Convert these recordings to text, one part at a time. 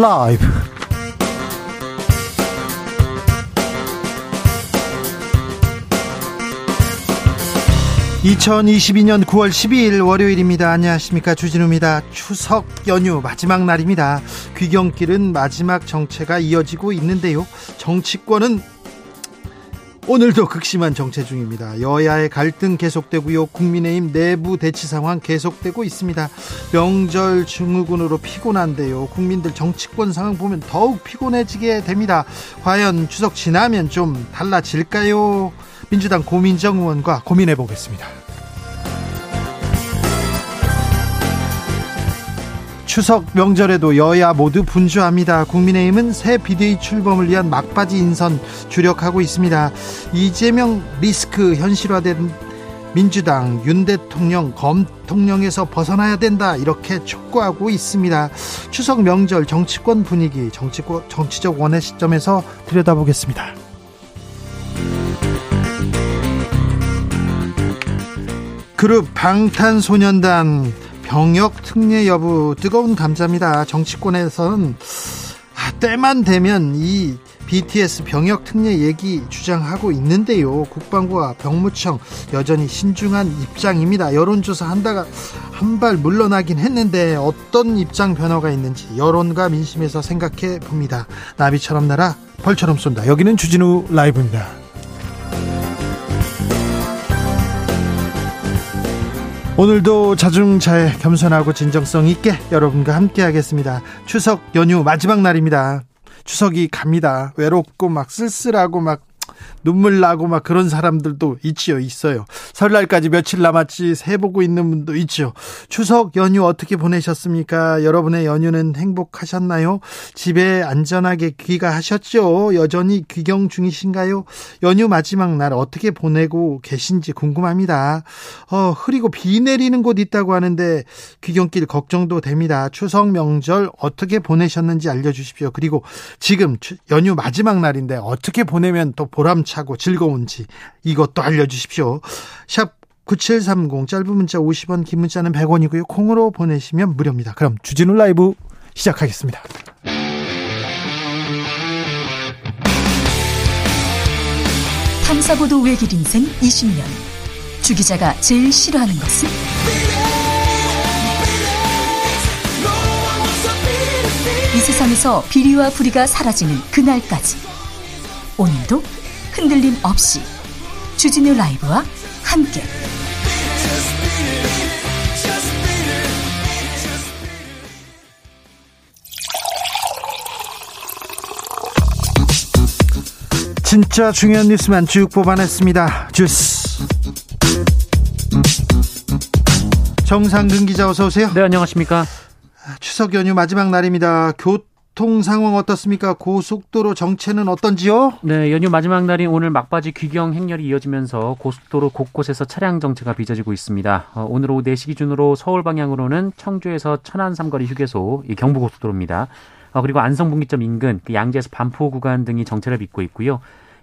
라이브. 2022년 9월 12일 월요일입니다. 안녕하십니까. 주진우입니다. 추석 연휴 마지막 날입니다. 귀경길은 마지막 정체가 이어지고 있는데요. 정치권은 오늘도 극심한 정체 중입니다. 여야의 갈등 계속되고요. 국민의힘 내부 대치 상황 계속되고 있습니다. 명절 증후군으로 피곤한데요. 국민들 정치권 상황 보면 더욱 피곤해지게 됩니다. 과연 추석 지나면 좀 달라질까요? 민주당 고민정 의원과 고민해 보겠습니다. 추석 명절에도 여야 모두 분주합니다. 국민의힘은 새 비대위 출범을 위한 막바지 인선 주력하고 있습니다. 이재명 리스크 현실화된 민주당 윤 대통령 검통령에서 벗어나야 된다 이렇게 촉구하고 있습니다. 추석 명절 정치권 분위기 정치권 정치적 원의 시점에서 들여다보겠습니다. 그룹 방탄소년단 병역 특례 여부 뜨거운 감자입니다. 정치권에서는 아, 때만 되면 이 BTS 병역 특례 얘기 주장하고 있는데요. 국방부와 병무청 여전히 신중한 입장입니다. 여론조사 한다가 한 발 물러나긴 했는데 어떤 입장 변화가 있는지 여론과 민심에서 생각해 봅니다. 나비처럼 날아 벌처럼 쏜다. 여기는 주진우 라이브입니다. 오늘도 자중차에 겸손하고 진정성 있게 여러분과 함께 하겠습니다. 추석 연휴 마지막 날입니다. 추석이 갑니다. 외롭고 막 쓸쓸하고 막 눈물 나고 막 그런 사람들도 있지요, 있어요. 설날까지 며칠 남았지 새 보고 있는 분도 있죠. 추석 연휴 어떻게 보내셨습니까? 여러분의 연휴는 행복하셨나요? 집에 안전하게 귀가하셨죠? 여전히 귀경 중이신가요? 연휴 마지막 날 어떻게 보내고 계신지 궁금합니다. 어, 흐리고 비 내리는 곳 있다고 하는데 귀경길 걱정도 됩니다. 추석 명절 어떻게 보내셨는지 알려주십시오. 그리고 지금 연휴 마지막 날인데 어떻게 보내면 또 보람차고 즐거운지 이것도 알려주십시오. 샵 9730 짧은 문자 50원 긴 문자는 100원이고요. 콩으로 보내시면 무료입니다. 그럼 주진우 라이브 시작하겠습니다. 탐사보도 외길 인생 20년 주 기자가 제일 싫어하는 것은? 이 세상에서 비리와 부리가 사라지는 그날까지 오늘도 흔들림 없이 주진우 라이브와 함께 진짜 중요한 뉴스만 쭉 뽑아냈습니다. 주스. 정상근 기자 어서 오세요. 네, 안녕하십니까? 추석 연휴 마지막 날입니다. 교 통 상황 어떻습니까? 고속도로 정체는 어떤지요? 네, 연휴 마지막 날인 오늘 막바지 귀경 행렬이 이어지면서 고속도로 곳곳에서 차량 정체가 빚어지고 있습니다. 어, 오늘 오후 4시 기준으로 서울 방향으로는 청주에서 천안 삼거리 휴게소 이 경부고속도로입니다. 어, 그리고 안성분기점 인근 그 양재에서 반포 구간 등이 정체를 빚고 있고요.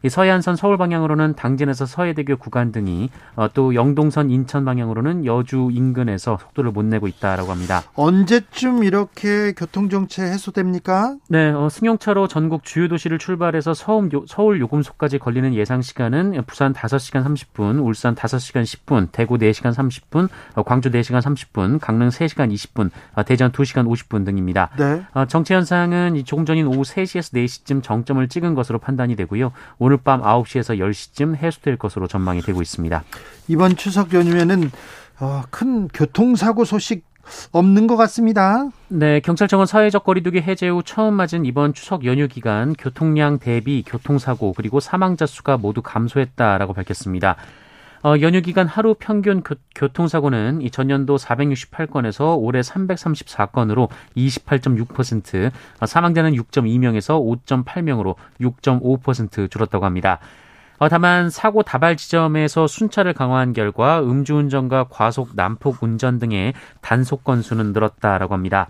이 서해안선 서울 방향으로는 당진에서 서해대교 구간 등이 어, 또 영동선 인천 방향으로는 여주 인근에서 속도를 못 내고 있다라고 합니다. 언제쯤 이렇게 교통 정체 해소됩니까? 네, 어, 승용차로 전국 주요 도시를 출발해서 서울, 요, 서울 요금소까지 걸리는 예상 시간은 부산 5시간 30분, 울산 5시간 10분, 대구 4시간 30분, 어, 광주 4시간 30분, 강릉 3시간 20분, 어, 대전 2시간 50분 등입니다. 네. 어, 정체 현상은 조금 전인 오후 3시에서 4시쯤 정점을 찍은 것으로 판단이 되고요. 오늘 밤 9시에서 10시쯤 해소될 것으로 전망이 되고 있습니다. 이번 추석 연휴에는 어, 큰 교통사고 소식 없는 것 같습니다. 네, 경찰청은 사회적 거리두기 해제 후 처음 맞은 이번 추석 연휴 기간 교통량 대비 교통사고 그리고 사망자 수가 모두 감소했다라고 밝혔습니다. 어, 연휴 기간 하루 평균 교, 통사고는 이 전년도 468건에서 올해 334건으로 28.6%, 어, 사망자는 6.2명에서 5.8명으로 6.5% 줄었다고 합니다. 어, 다만 사고 다발 지점에서 순찰을 강화한 결과 음주운전과 과속 난폭 운전 등의 단속 건수는 늘었다라고 합니다.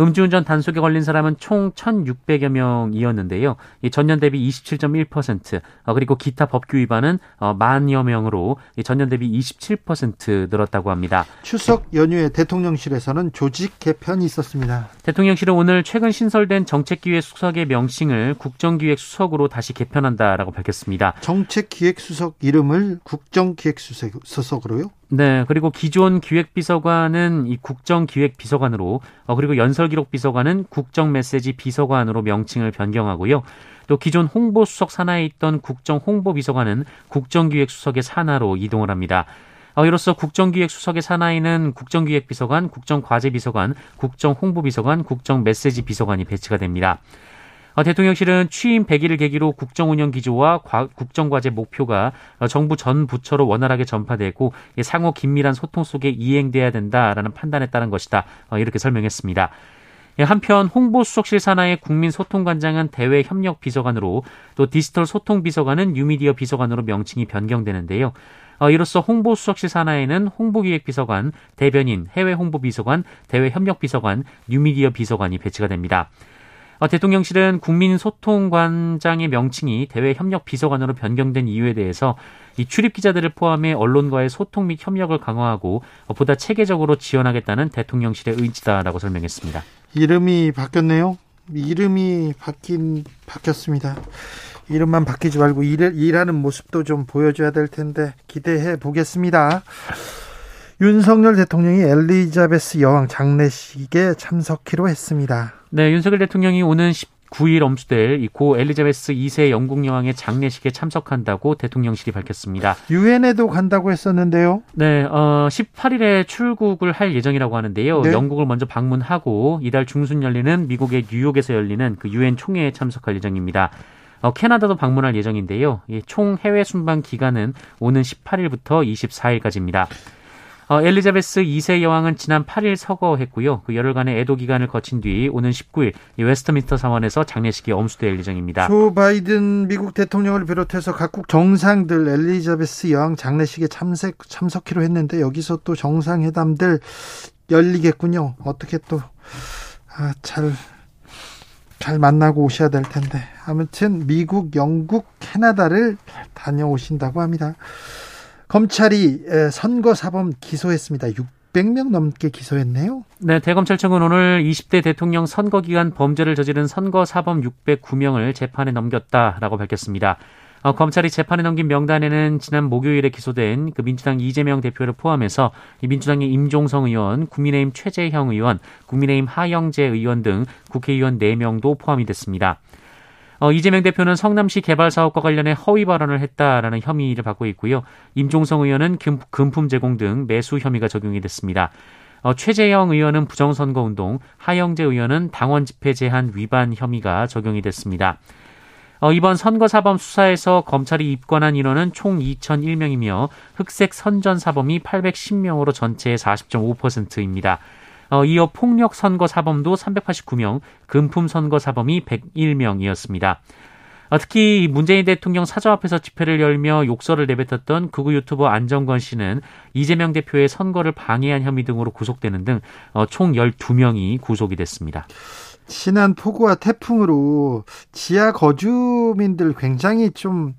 음주운전 단속에 걸린 사람은 총 1,600여 명이었는데요. 전년 대비 27.1%, 어, 그리고 기타 법규 위반은 어, 만여 명으로 전년 대비 27% 늘었다고 합니다. 추석 연휴에 대통령실에서는 조직 개편이 있었습니다. 대통령실은 오늘 최근 신설된 정책기획수석의 명칭을 국정기획수석으로 다시 개편한다라고 밝혔습니다. 정책기획수석 이름을 국정기획수석으로요? 네, 그리고 기존 기획비서관은 이 국정기획비서관으로, 어, 그리고 연설기록비서관은 국정메시지 비서관으로 명칭을 변경하고요. 또 기존 홍보수석 산하에 있던 국정홍보비서관은 국정기획수석의 산하로 이동을 합니다. 어, 이로써 국정기획수석의 산하에는 국정기획비서관, 국정과제비서관, 국정홍보비서관, 국정메시지비서관이 배치가 됩니다. 어, 대통령실은 취임 100일을 계기로 국정운영 기조와 국정과제 목표가 어, 정부 전 부처로 원활하게 전파되고 상호 긴밀한 소통 속에 이행돼야 된다라는 판단에 따른 것이다. 어, 이렇게 설명했습니다. 예, 한편 홍보수석실 산하의 국민소통관장은 대외협력비서관으로 또 디지털 소통비서관은 뉴미디어 비서관으로 명칭이 변경되는데요. 이로써 홍보수석실 산하에는 홍보기획비서관, 대변인, 해외홍보비서관, 대외협력비서관, 뉴미디어 비서관이 배치가 됩니다. 어, 대통령실은 국민소통관장의 명칭이 대외협력비서관으로 변경된 이유에 대해서 이 출입 기자들을 포함해 언론과의 소통 및 협력을 강화하고 보다 체계적으로 지원하겠다는 대통령실의 의지다라고 설명했습니다. 이름이 바뀌었네요. 이름이 바뀐 바뀌었습니다. 이름만 바뀌지 말고 일, 일하는 모습도 좀 보여줘야 될 텐데 기대해 보겠습니다. 윤석열 대통령이 엘리자베스 여왕 장례식에 참석키로 했습니다. 네, 윤석열 대통령이 오는 19일 엄수될 고 엘리자베스 2세 영국 여왕의 장례식에 참석한다고 대통령실이 밝혔습니다. 유엔에도 간다고 했었는데요. 네, 어, 18일에 출국을 할 예정이라고 하는데요. 네. 영국을 먼저 방문하고 이달 중순 열리는 미국의 뉴욕에서 열리는 그 유엔 총회에 참석할 예정입니다. 어, 캐나다도 방문할 예정인데요. 총 해외 순방 기간은 오는 18일부터 24일까지입니다. 어, 엘리자베스 2세 여왕은 지난 8일 서거했고요. 그 열흘간의 애도 기간을 거친 뒤 오는 19일 웨스트민스터 사원에서 장례식이 엄수될 예정입니다. 조 바이든 미국 대통령을 비롯해서 각국 정상들 엘리자베스 여왕 장례식에 참석 참석키로 했는데 여기서 또 정상회담들 열리겠군요. 어떻게 또 아, 잘, 잘 만나고 오셔야 될 텐데. 아무튼 미국, 영국, 캐나다를 다녀오신다고 합니다. 검찰이 선거 사범 기소했습니다. 600명 넘게 기소했네요. 네, 대검찰청은 오늘 20대 대통령 선거 기간 범죄를 저지른 선거 사범 609명을 재판에 넘겼다라고 밝혔습니다. 어, 검찰이 재판에 넘긴 명단에는 지난 목요일에 기소된 그 민주당 이재명 대표를 포함해서 민주당의 임종성 의원, 국민의힘 최재형 의원, 국민의힘 하영재 의원 등 국회의원 4명도 포함이 됐습니다. 어, 이재명 대표는 성남시 개발 사업과 관련해 허위 발언을 했다라는 혐의를 받고 있고요. 임종성 의원은 금, 금품 제공 등 매수 혐의가 적용이 됐습니다. 어, 최재형 의원은 부정선거운동, 하영재 의원은 당원 집회 제한 위반 혐의가 적용이 됐습니다. 어, 이번 선거사범 수사에서 검찰이 입건한 인원은 총 2,001명이며 흑색 선전사범이 810명으로 전체의 40.5%입니다. 어, 이어 폭력 선거 사범도 389명, 금품 선거 사범이 101명이었습니다. 어, 특히 문재인 대통령 사저 앞에서 집회를 열며 욕설을 내뱉었던 극우 유튜버 안정건 씨는 이재명 대표의 선거를 방해한 혐의 등으로 구속되는 등총 어, 12명이 구속이 됐습니다. 지난 폭우와 태풍으로 지하 거주민들 굉장히 좀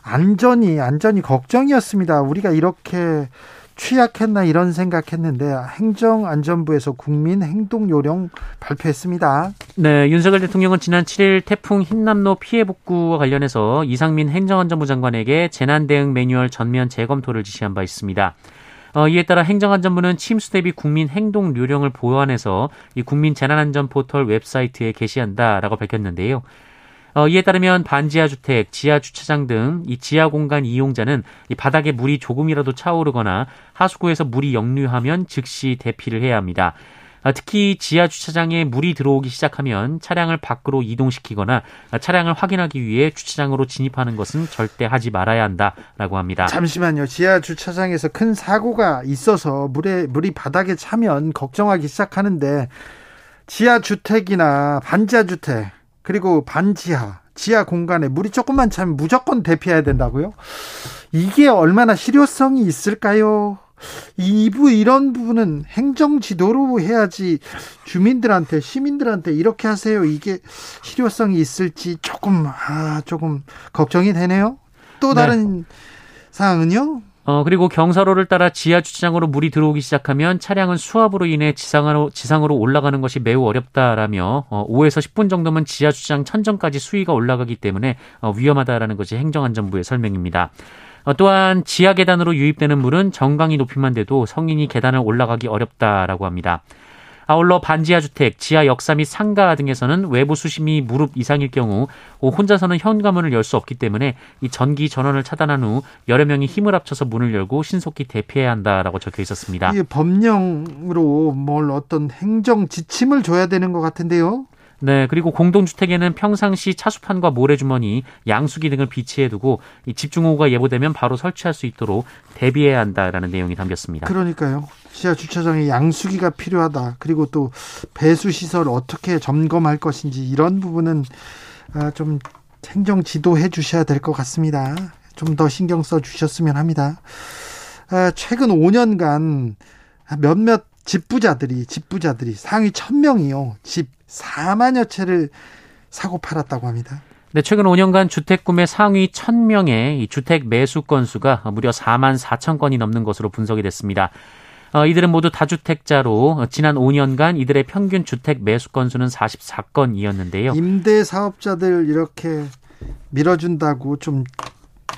안전이 안전이 걱정이었습니다. 우리가 이렇게 취약했나 이런 생각했는데 행정안전부에서 국민 행동 요령 발표했습니다. 네, 윤석열 대통령은 지난 7일 태풍 흰남노 피해 복구와 관련해서 이상민 행정안전부 장관에게 재난 대응 매뉴얼 전면 재검토를 지시한 바 있습니다. 어, 이에 따라 행정안전부는 침수 대비 국민 행동 요령을 보완해서 이 국민 재난안전 포털 웹사이트에 게시한다라고 밝혔는데요. 어, 이에 따르면 반지하 주택, 지하 주차장 등 이 지하 공간 이용자는 이 바닥에 물이 조금이라도 차오르거나 하수구에서 물이 역류하면 즉시 대피를 해야 합니다. 어, 특히 지하 주차장에 물이 들어오기 시작하면 차량을 밖으로 이동시키거나 차량을 확인하기 위해 주차장으로 진입하는 것은 절대 하지 말아야 한다라고 합니다. 잠시만요. 지하 주차장에서 큰 사고가 있어서 물에 물이 바닥에 차면 걱정하기 시작하는데 지하 주택이나 반지하 주택 그리고 반지하, 지하 공간에 물이 조금만 차면 무조건 대피해야 된다고요? 이게 얼마나 실효성이 있을까요? 이부 이런 부분은 행정 지도로 해야지 주민들한테 시민들한테 이렇게 하세요. 이게 실효성이 있을지 조금 아 조금 걱정이 되네요. 또 네. 다른 네. 사항은요? 어, 그리고 경사로를 따라 지하 주차장으로 물이 들어오기 시작하면 차량은 수압으로 인해 지상으로, 지상으로 올라가는 것이 매우 어렵다라며 어, 5에서 10분 정도면 지하 주차장 천정까지 수위가 올라가기 때문에 어, 위험하다라는 것이 행정안전부의 설명입니다. 어, 또한 지하 계단으로 유입되는 물은 정강이 높이만 돼도 성인이 계단을 올라가기 어렵다라고 합니다. 아울러 반지하 주택, 지하 역사 및 상가 등에서는 외부 수심이 무릎 이상일 경우 혼자서는 현관문을 열 수 없기 때문에 이 전기 전원을 차단한 후 여러 명이 힘을 합쳐서 문을 열고 신속히 대피해야 한다라고 적혀 있었습니다. 이게 법령으로 뭘 어떤 행정 지침을 줘야 되는 것 같은데요. 네, 그리고 공동주택에는 평상시 차수판과 모래주머니, 양수기 등을 비치해 두고 이 집중호우가 예보되면 바로 설치할 수 있도록 대비해야 한다라는 내용이 담겼습니다. 그러니까요. 지하 주차장에 양수기가 필요하다. 그리고 또 배수 시설 어떻게 점검할 것인지 이런 부분은 아, 좀 행정 지도해 주셔야 될 것 같습니다. 좀 더 신경 써 주셨으면 합니다. 아, 최근 5년간 몇몇 집부자들이 집부자들이 상위 1000명이요. 집 4만여 채를 사고 팔았다고 합니다. 네, 최근 5년간 주택 구매 상위 1000명의 주택 매수 건수가 무려 4만 4천 건이 넘는 것으로 분석이 됐습니다. 어, 이들은 모두 다주택자로 지난 5년간 이들의 평균 주택 매수 건수는 44건이었는데요. 임대 사업자들 이렇게 밀어준다고 좀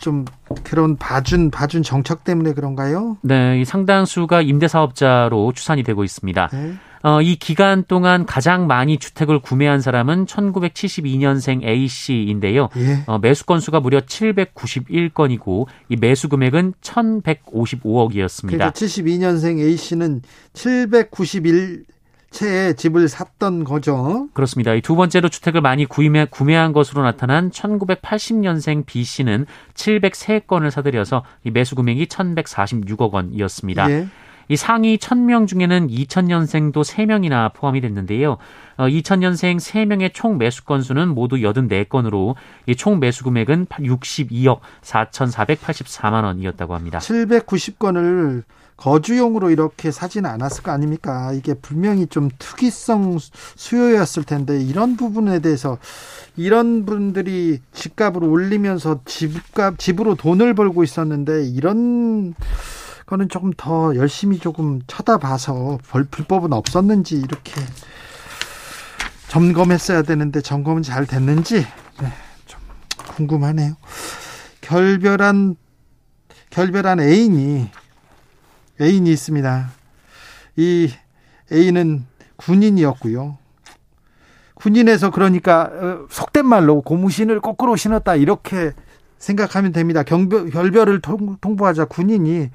좀 그런 봐준 봐준 정책 때문에 그런가요? 네, 상당수가 임대 사업자로 추산이 되고 있습니다. 네. 어, 이 기간 동안 가장 많이 주택을 구매한 사람은 1972년생 A 씨인데요. 예. 어, 매수 건수가 무려 791건이고 이 매수 금액은 1,155억이었습니다. 그러니까 72년생 A 씨는 791 채의 집을 샀던 거죠. 그렇습니다. 이 두 번째로 주택을 많이 구매, 구매한 것으로 나타난 1980년생 B 씨는 703건을 사들여서 이 매수 금액이 1,146억 원이었습니다. 예. 이 상위 1000명 중에는 2000년생도 3명이나 포함이 됐는데요. 어, 2000년생 3명의 총 매수 건수는 모두 84건으로 이총 매수 금액은 62억 4,484만 원이었다고 합니다. 790건을 거주용으로 이렇게 사지는 않았을 거 아닙니까? 이게 분명히 좀 특이성 수요였을 텐데 이런 부분에 대해서 이런 분들이 집값을 올리면서 집값 집으로 돈을 벌고 있었는데 이런 거는 조금 더 열심히 조금 쳐다봐서 불법은 없었는지 이렇게 점검했어야 되는데 점검은 잘 됐는지 네, 좀 궁금하네요. 결별한 결별한 애인이 애인이 있습니다. 이 애인은 군인이었고요. 군인에서 그러니까 어, 속된 말로 고무신을 거꾸로 신었다 이렇게 생각하면 됩니다. 경별, 결별을 통, 보하자 군인이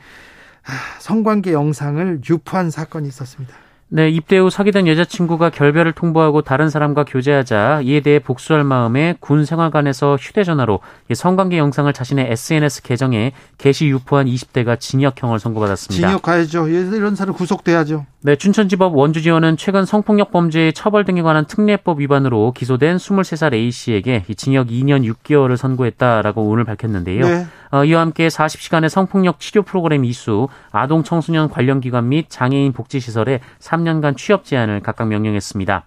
성관계 영상을 유포한 사건이 있었습니다. 네, 입대 후 사귀던 여자친구가 결별을 통보하고 다른 사람과 교제하자 이에 대해 복수할 마음에 군 생활관에서 휴대전화로 성관계 영상을 자신의 SNS 계정에 게시 유포한 20대가 징역형을 선고받았습니다. 징역 가야죠. 이런 사람 구속돼야죠. 네, 춘천지법 원주지원은 최근 성폭력 범죄의 처벌 등에 관한 특례법 위반으로 기소된 23살 A씨에게 징역 2년 6개월을 선고했다라고 오늘 밝혔는데요. 네. 어, 이와 함께 40시간의 성폭력 치료 프로그램 이수, 아동 청소년 관련 기관 및 장애인 복지시설에 3년간 취업 제한을 각각 명령했습니다.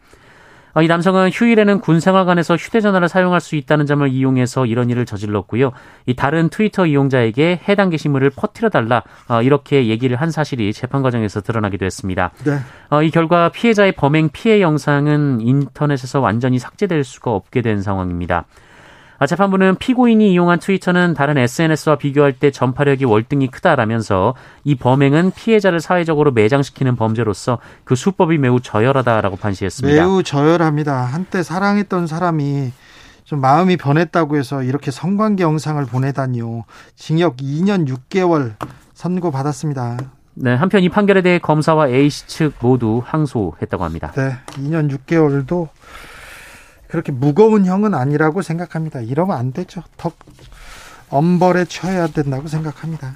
어, 이 남성은 휴일에는 군 생활관에서 휴대전화를 사용할 수 있다는 점을 이용해서 이런 일을 저질렀고요. 이 다른 트위터 이용자에게 해당 게시물을 퍼뜨려 달라 어, 이렇게 얘기를 한 사실이 재판 과정에서 드러나기도 했습니다. 네. 이 결과 피해자의 범행 피해 영상은 인터넷에서 완전히 삭제될 수가 없게 된 상황입니다. 아, 재판부는 피고인이 이용한 트위터는 다른 SNS와 비교할 때 전파력이 월등히 크다라면서 이 범행은 피해자를 사회적으로 매장시키는 범죄로서 그 수법이 매우 저열하다라고 판시했습니다. 매우 저열합니다. 한때 사랑했던 사람이 좀 마음이 변했다고 해서 이렇게 성관계 영상을 보내다니요. 징역 2년 6개월 선고 받았습니다. 네, 한편 이 판결에 대해 검사와 A씨 측 모두 항소했다고 합니다. 네, 2년 6개월도 그렇게 무거운 형은 아니라고 생각합니다. 이러면 안 되죠. 더 엄벌에 처해야 된다고 생각합니다.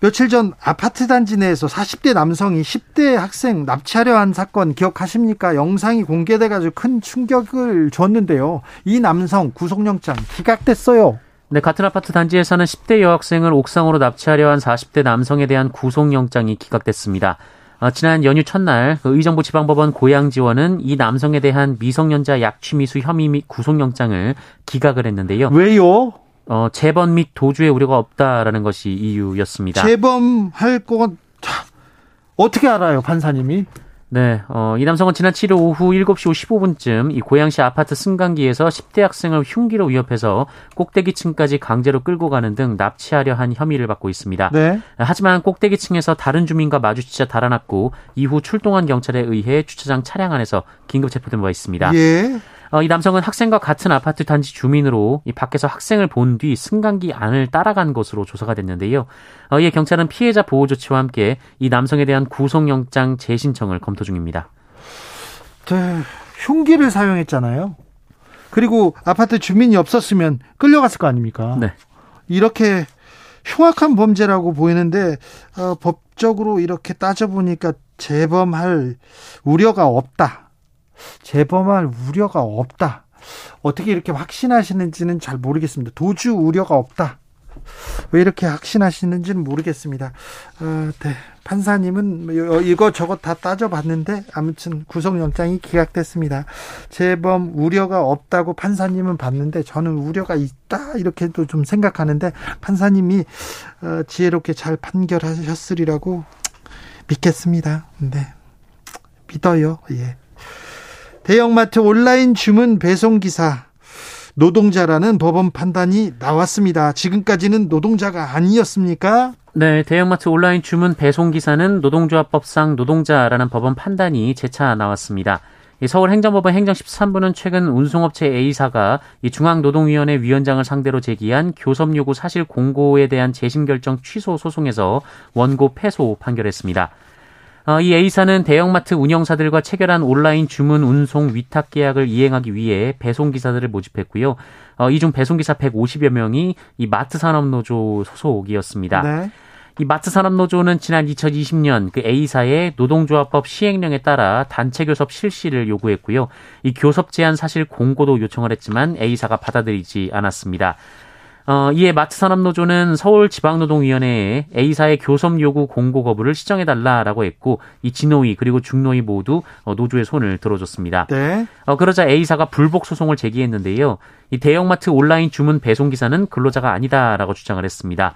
며칠 전 아파트 단지 내에서 40대 남성이 10대 학생 납치하려 한 사건 기억하십니까? 영상이 공개돼 가지고 큰 충격을 줬는데요. 이 남성 구속영장 기각됐어요. 네, 같은 아파트 단지에서는 10대 여학생을 옥상으로 납치하려 한 40대 남성에 대한 구속영장이 기각됐습니다. 어, 지난 연휴 첫날 그 의정부 지방법원 고양지원은 이 남성에 대한 미성년자 약취미수 혐의 및 구속영장을 기각을 했는데요. 왜요? 어, 재범 및 도주의 우려가 없다라는 것이 이유였습니다. 재범할 건 어떻게 알아요, 판사님이? 네, 어, 이 남성은 지난 7일 오후 7시 55분쯤 이 고양시 아파트 승강기에서 10대 학생을 흉기로 위협해서 꼭대기층까지 강제로 끌고 가는 등 납치하려 한 혐의를 받고 있습니다. 네. 하지만 꼭대기층에서 다른 주민과 마주치자 달아났고 이후 출동한 경찰에 의해 주차장 차량 안에서 긴급 체포된 바 있습니다. 예. 어, 이 남성은 학생과 같은 아파트 단지 주민으로 이 밖에서 학생을 본 뒤 승강기 안을 따라간 것으로 조사가 됐는데요. 어, 이에 경찰은 피해자 보호 조치와 함께 이 남성에 대한 구속영장 재신청을 검토 중입니다. 네, 흉기를 사용했잖아요. 그리고 아파트 주민이 없었으면 끌려갔을 거 아닙니까? 네. 이렇게 흉악한 범죄라고 보이는데 어, 법적으로 이렇게 따져보니까 재범할 우려가 없다. 재범할 우려가 없다. 어떻게 이렇게 확신하시는지는 잘 모르겠습니다. 도주 우려가 없다. 왜 이렇게 확신하시는지는 모르겠습니다. 어, 네. 판사님은 뭐 이거 저거 다 따져봤는데 아무튼 구속영장이 기각됐습니다. 재범 우려가 없다고 판사님은 봤는데 저는 우려가 있다 이렇게도 좀 생각하는데 판사님이 어, 지혜롭게 잘 판결하셨으리라고 믿겠습니다. 네. 믿어요. 예. 대형마트 온라인 주문 배송 기사 노동자라는 법원 판단이 나왔습니다. 지금까지는 노동자가 아니었습니까? 네, 대형마트 온라인 주문 배송 기사는 노동조합법상 노동자라는 법원 판단이 재차 나왔습니다. 서울행정법원 행정 13부는 최근 운송업체 A사가 중앙노동위원회 위원장을 상대로 제기한 교섭 요구 사실 공고에 대한 재심 결정 취소 소송에서 원고 패소 판결했습니다. 어, 이 A사는 대형마트 운영사들과 체결한 온라인 주문 운송 위탁 계약을 이행하기 위해 배송기사들을 모집했고요. 어, 이중 배송기사 150여 명이 이 마트 산업노조 소속이었습니다. 네. 이 마트 산업노조는 지난 2020년 그 A사의 노동조합법 시행령에 따라 단체 교섭 실시를 요구했고요. 이 교섭 제한 사실 공고도 요청을 했지만 A사가 받아들이지 않았습니다. 어, 이에 마트 산업노조는 서울지방노동위원회에 A사의 교섭 요구 공고 거부를 시정해달라라고 했고 이 진노위 그리고 중노위 모두 어, 노조의 손을 들어줬습니다. 네. 어, 그러자 A사가 불복 소송을 제기했는데요. 이 대형마트 온라인 주문 배송 기사는 근로자가 아니다라고 주장을 했습니다.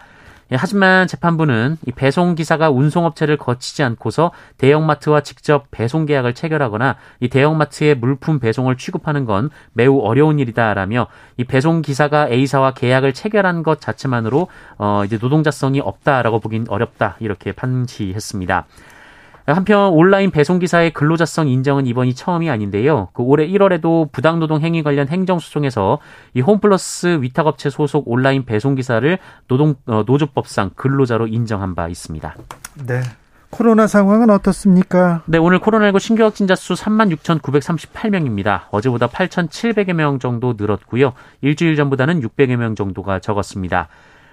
예, 하지만 재판부는 이 배송 기사가 운송업체를 거치지 않고서 대형마트와 직접 배송 계약을 체결하거나 이 대형마트의 물품 배송을 취급하는 건 매우 어려운 일이다라며 이 배송 기사가 A사와 계약을 체결한 것 자체만으로 어 이제 노동자성이 없다라고 보긴 어렵다 이렇게 판시했습니다. 한편 온라인 배송 기사의 근로자성 인정은 이번이 처음이 아닌데요. 그 올해 1월에도 부당노동 행위 관련 행정소송에서 이 홈플러스 위탁업체 소속 온라인 배송 기사를 노동 어, 노조법상 근로자로 인정한 바 있습니다. 네. 코로나 상황은 어떻습니까? 네, 오늘 코로나19 신규 확진자 수 36,938명입니다. 어제보다 8,700여 명 정도 늘었고요. 일주일 전보다는 600여 명 정도가 적었습니다.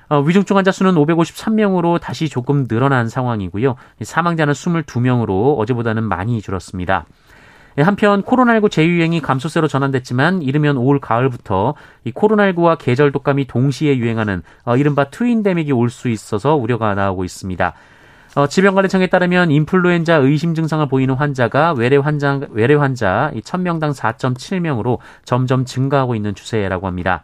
어, 위중증 환자 수는 553명으로 다시 조금 늘어난 상황이고요. 사망자는 22명으로 어제보다는 많이 줄었습니다. 예, 한편 코로나19 재유행이 감소세로 전환됐지만 이르면 올 가을부터 이 코로나19와 계절 독감이 동시에 유행하는 어, 이른바 트윈데믹이 올 수 있어서 우려가 나오고 있습니다. 어, 질병관리청에 따르면 인플루엔자 의심 증상을 보이는 환자가 외래 환자 외래 환자 1000명당 4.7명으로 점점 증가하고 있는 추세라고 합니다.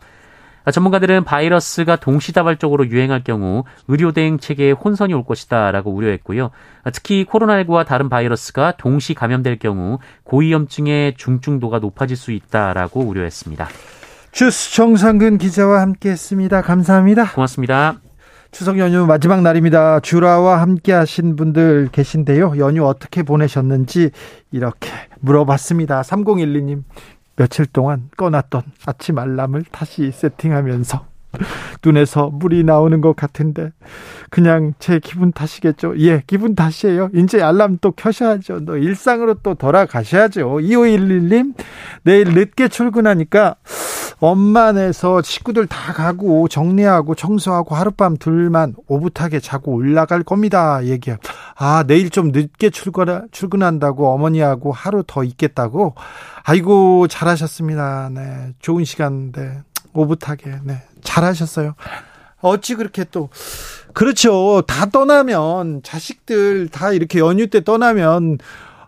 전문가들은 바이러스가 동시다발적으로 유행할 경우 의료 대응 체계에 혼선이 올 것이다라고 우려했고요. 특히 코로나19와 다른 바이러스가 동시 감염될 경우 고위험증의 중증도가 높아질 수 있다라고 우려했습니다. 주스 정상근 기자와 함께했습니다. 감사합니다. 고맙습니다. 추석 연휴 마지막 날입니다. 주라와 함께 하신 분들 계신데요. 연휴 어떻게 보내셨는지 이렇게 물어봤습니다. 3012님. 며칠 동안 꺼놨던 아침 알람을 다시 세팅하면서 눈에서 물이 나오는 것 같은데 그냥 제 기분 탓이겠죠. 예, 기분 탓이에요. 이제 알람 또 켜셔야죠. 너 일상으로 또 돌아가셔야죠. 2511님 내일 늦게 출근하니까 엄마네서 식구들 다 가고 정리하고 청소하고 하룻밤 둘만 오붓하게 자고 올라갈 겁니다. 얘기야. 아, 내일 좀 늦게 출근, 출근한다고 어머니하고 하루 더 있겠다고? 아이고, 잘하셨습니다. 네. 좋은 시간인데. 오붓하게, 네. 잘하셨어요. 어찌 그렇게 또 그렇죠. 다 떠나면 자식들 다 이렇게 연휴 때 떠나면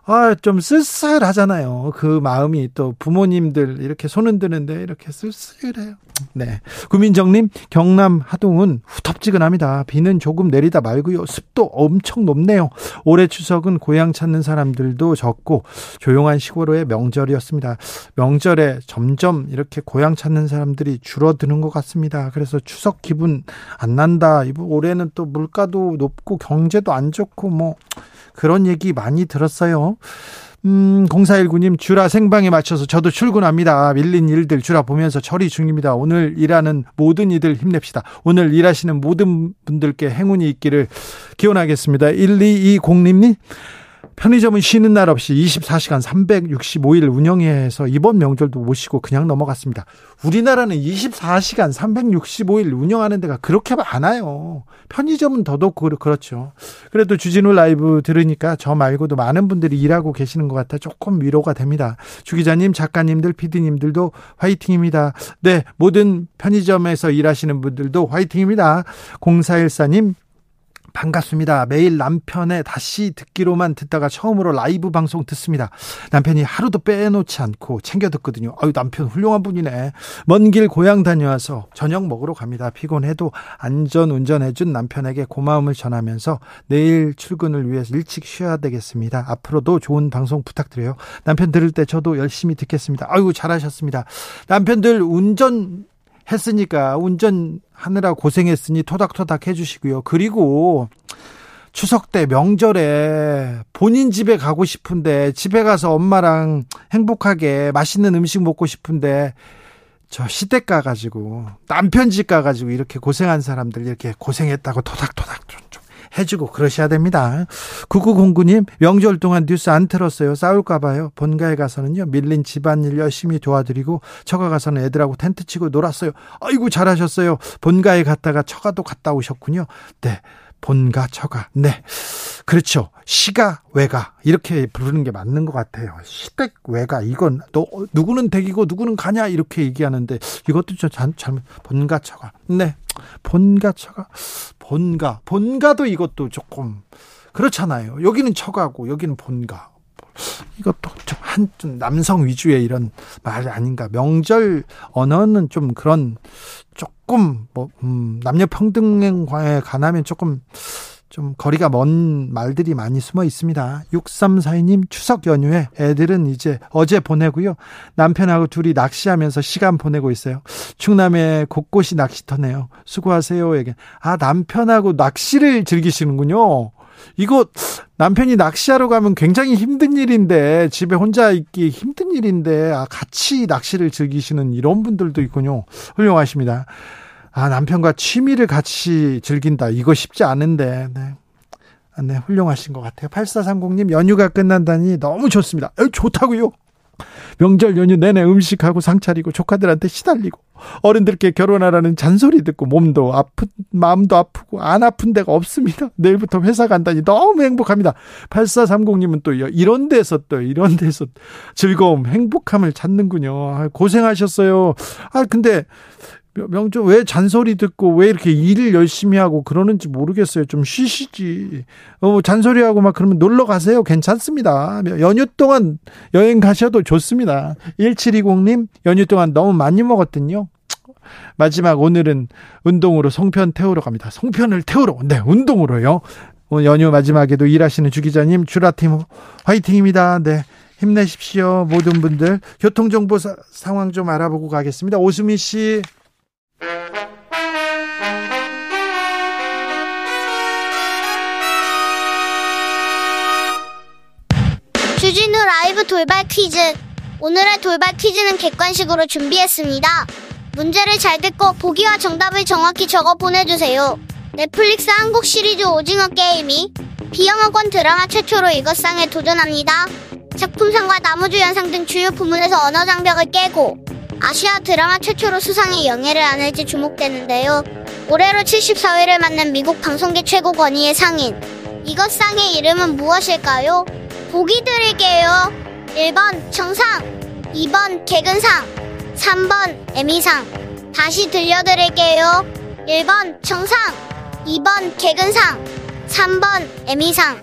아, 좀 쓸쓸하잖아요. 그 마음이 또 부모님들 이렇게 손 흔드는데 이렇게 쓸쓸해요. 네. 구민정님, 경남 하동은 후텁지근합니다. 비는 조금 내리다 말고요. 습도 엄청 높네요. 올해 추석은 고향 찾는 사람들도 적고 조용한 시골의 명절이었습니다. 명절에 점점 이렇게 고향 찾는 사람들이 줄어드는 것 같습니다. 그래서 추석 기분 안 난다. 올해는 또 물가도 높고 경제도 안 좋고 뭐 그런 얘기 많이 들었어요. 음, 0419님, 주라 생방에 맞춰서 저도 출근합니다. 밀린 일들 주라 보면서 처리 중입니다. 오늘 일하는 모든 이들 힘냅시다. 오늘 일하시는 모든 분들께 행운이 있기를 기원하겠습니다. 1220님, 편의점은 쉬는 날 없이 24시간 365일 운영해서 이번 명절도 못 쉬고 그냥 넘어갔습니다. 우리나라는 24시간 365일 운영하는 데가 그렇게 많아요. 편의점은 더더욱 그렇죠. 그래도 주진우 라이브 들으니까 저 말고도 많은 분들이 일하고 계시는 것 같아 조금 위로가 됩니다. 주 기자님, 작가님들, 피디님들도 화이팅입니다. 네, 모든 편의점에서 일하시는 분들도 화이팅입니다. 0414님, 반갑습니다. 매일 남편의 다시 듣기로만 듣다가 처음으로 라이브 방송 듣습니다. 남편이 하루도 빼놓지 않고 챙겨 듣거든요. 아유, 남편 훌륭한 분이네. 먼 길 고향 다녀와서 저녁 먹으러 갑니다. 피곤해도 안전 운전해준 남편에게 고마움을 전하면서 내일 출근을 위해서 일찍 쉬어야 되겠습니다. 앞으로도 좋은 방송 부탁드려요. 남편 들을 때 저도 열심히 듣겠습니다. 아유, 잘하셨습니다. 남편들 운전 했으니까 운전하느라 고생했으니 토닥토닥 해주시고요. 그리고 추석 때 명절에 본인 집에 가고 싶은데 집에 가서 엄마랑 행복하게 맛있는 음식 먹고 싶은데 저 시댁 가가지고 남편 집 가가지고 이렇게 고생한 사람들 이렇게 고생했다고 토닥토닥 좀 해주고 그러셔야 됩니다. 9909님, 명절 동안 뉴스 안 틀었어요. 싸울까봐요. 본가에 가서는요, 밀린 집안일 열심히 도와드리고, 처가 가서는 애들하고 텐트 치고 놀았어요. 아이고, 잘하셨어요. 본가에 갔다가 처가도 갔다 오셨군요. 네. 본가, 처가. 네. 그렇죠. 시가, 외가. 이렇게 부르는 게 맞는 것 같아요. 시댁, 외가. 이건, 너, 누구는 댁이고 누구는 가냐. 이렇게 얘기하는데, 이것도 좀 잘못, 본가, 처가. 네. 본가, 처가. 본가. 본가도 이것도 조금, 그렇잖아요. 여기는 처가고, 여기는 본가. 이것도 좀 한, 좀 남성 위주의 이런 말 아닌가. 명절 언어는 좀 그런, 조금, 뭐, 음, 남녀 평등에 관하면 조금, 좀 거리가 먼 말들이 많이 숨어 있습니다. 6342님 추석 연휴에 애들은 이제 어제 보내고요. 남편하고 둘이 낚시하면서 시간 보내고 있어요. 충남에 곳곳이 낚시터네요. 수고하세요. 얘기. 아, 남편하고 낚시를 즐기시는군요. 이거 남편이 낚시하러 가면 굉장히 힘든 일인데 집에 혼자 있기 힘든 일인데 아 같이 낚시를 즐기시는 이런 분들도 있군요. 훌륭하십니다. 아 남편과 취미를 같이 즐긴다. 이거 쉽지 않은데. 네. 아, 네, 훌륭하신 것 같아요. 8430님, 연휴가 끝난다니 너무 좋습니다. 에, 좋다고요? 명절 연휴 내내 음식하고 상 차리고 조카들한테 시달리고 어른들께 결혼하라는 잔소리 듣고 몸도 아프 마음도 아프고 안 아픈 데가 없습니다. 내일부터 회사 간다니 너무 행복합니다. 8430님은 또 이런 데서 또 이런 데서 즐거움, 행복함을 찾는군요. 아, 고생하셨어요. 아 근데 명절 왜 잔소리 듣고 왜 이렇게 일을 열심히 하고 그러는지 모르겠어요. 좀 쉬시지. 어, 뭐 잔소리하고 막 그러면 놀러 가세요. 괜찮습니다. 연휴 동안 여행 가셔도 좋습니다. 1720님, 연휴 동안 너무 많이 먹었더니요. 마지막 오늘은 운동으로 송편 태우러 갑니다. 송편을 태우러. 네, 운동으로요. 오늘 연휴 마지막에도 일하시는 주기자님, 주라팀 화이팅입니다. 네. 힘내십시오. 모든 분들. 교통정보 사, 상황 좀 알아보고 가겠습니다. 오수미 씨. 주진우 라이브 돌발 퀴즈. 오늘의 돌발 퀴즈는 객관식으로 준비했습니다. 문제를 잘 듣고 보기와 정답을 정확히 적어 보내주세요. 넷플릭스 한국 시리즈 오징어 게임이 비영어권 드라마 최초로 이것상에 도전합니다. 작품상과 나무주연상 등 주요 부문에서 언어 장벽을 깨고 아시아 드라마 최초로 수상의 영예를 안을지 주목되는데요. 올해로 74회를 맞는 미국 방송계 최고 권위의 상인. 이것 상의 이름은 무엇일까요? 보기 드릴게요. 1번 청상, 2번 개근상, 3번 에미상. 다시 들려드릴게요. 1번 청상, 2번 개근상, 3번 애미상.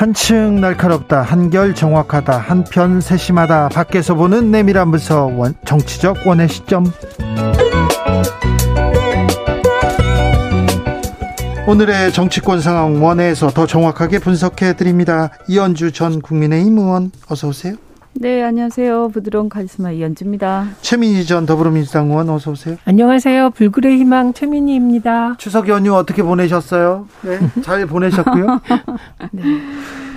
한층 날카롭다 한결 정확하다 한편 세심하다 밖에서 보는 내밀한 원, 정치적 원의 시점. 오늘의 정치권 상황 원회에서 더 정확하게 분석해 드립니다. 이현주 전 국민의힘 의원 어서 오세요 네, 안녕하세요. 부드러운 카리스마 이현주입니다. 최민희 전 더불어민주당 의원 어서 오세요 안녕하세요. 불굴의 희망 최민희입니다. 추석 연휴 어떻게 보내셨어요? 네, 잘 보내셨고요. 네.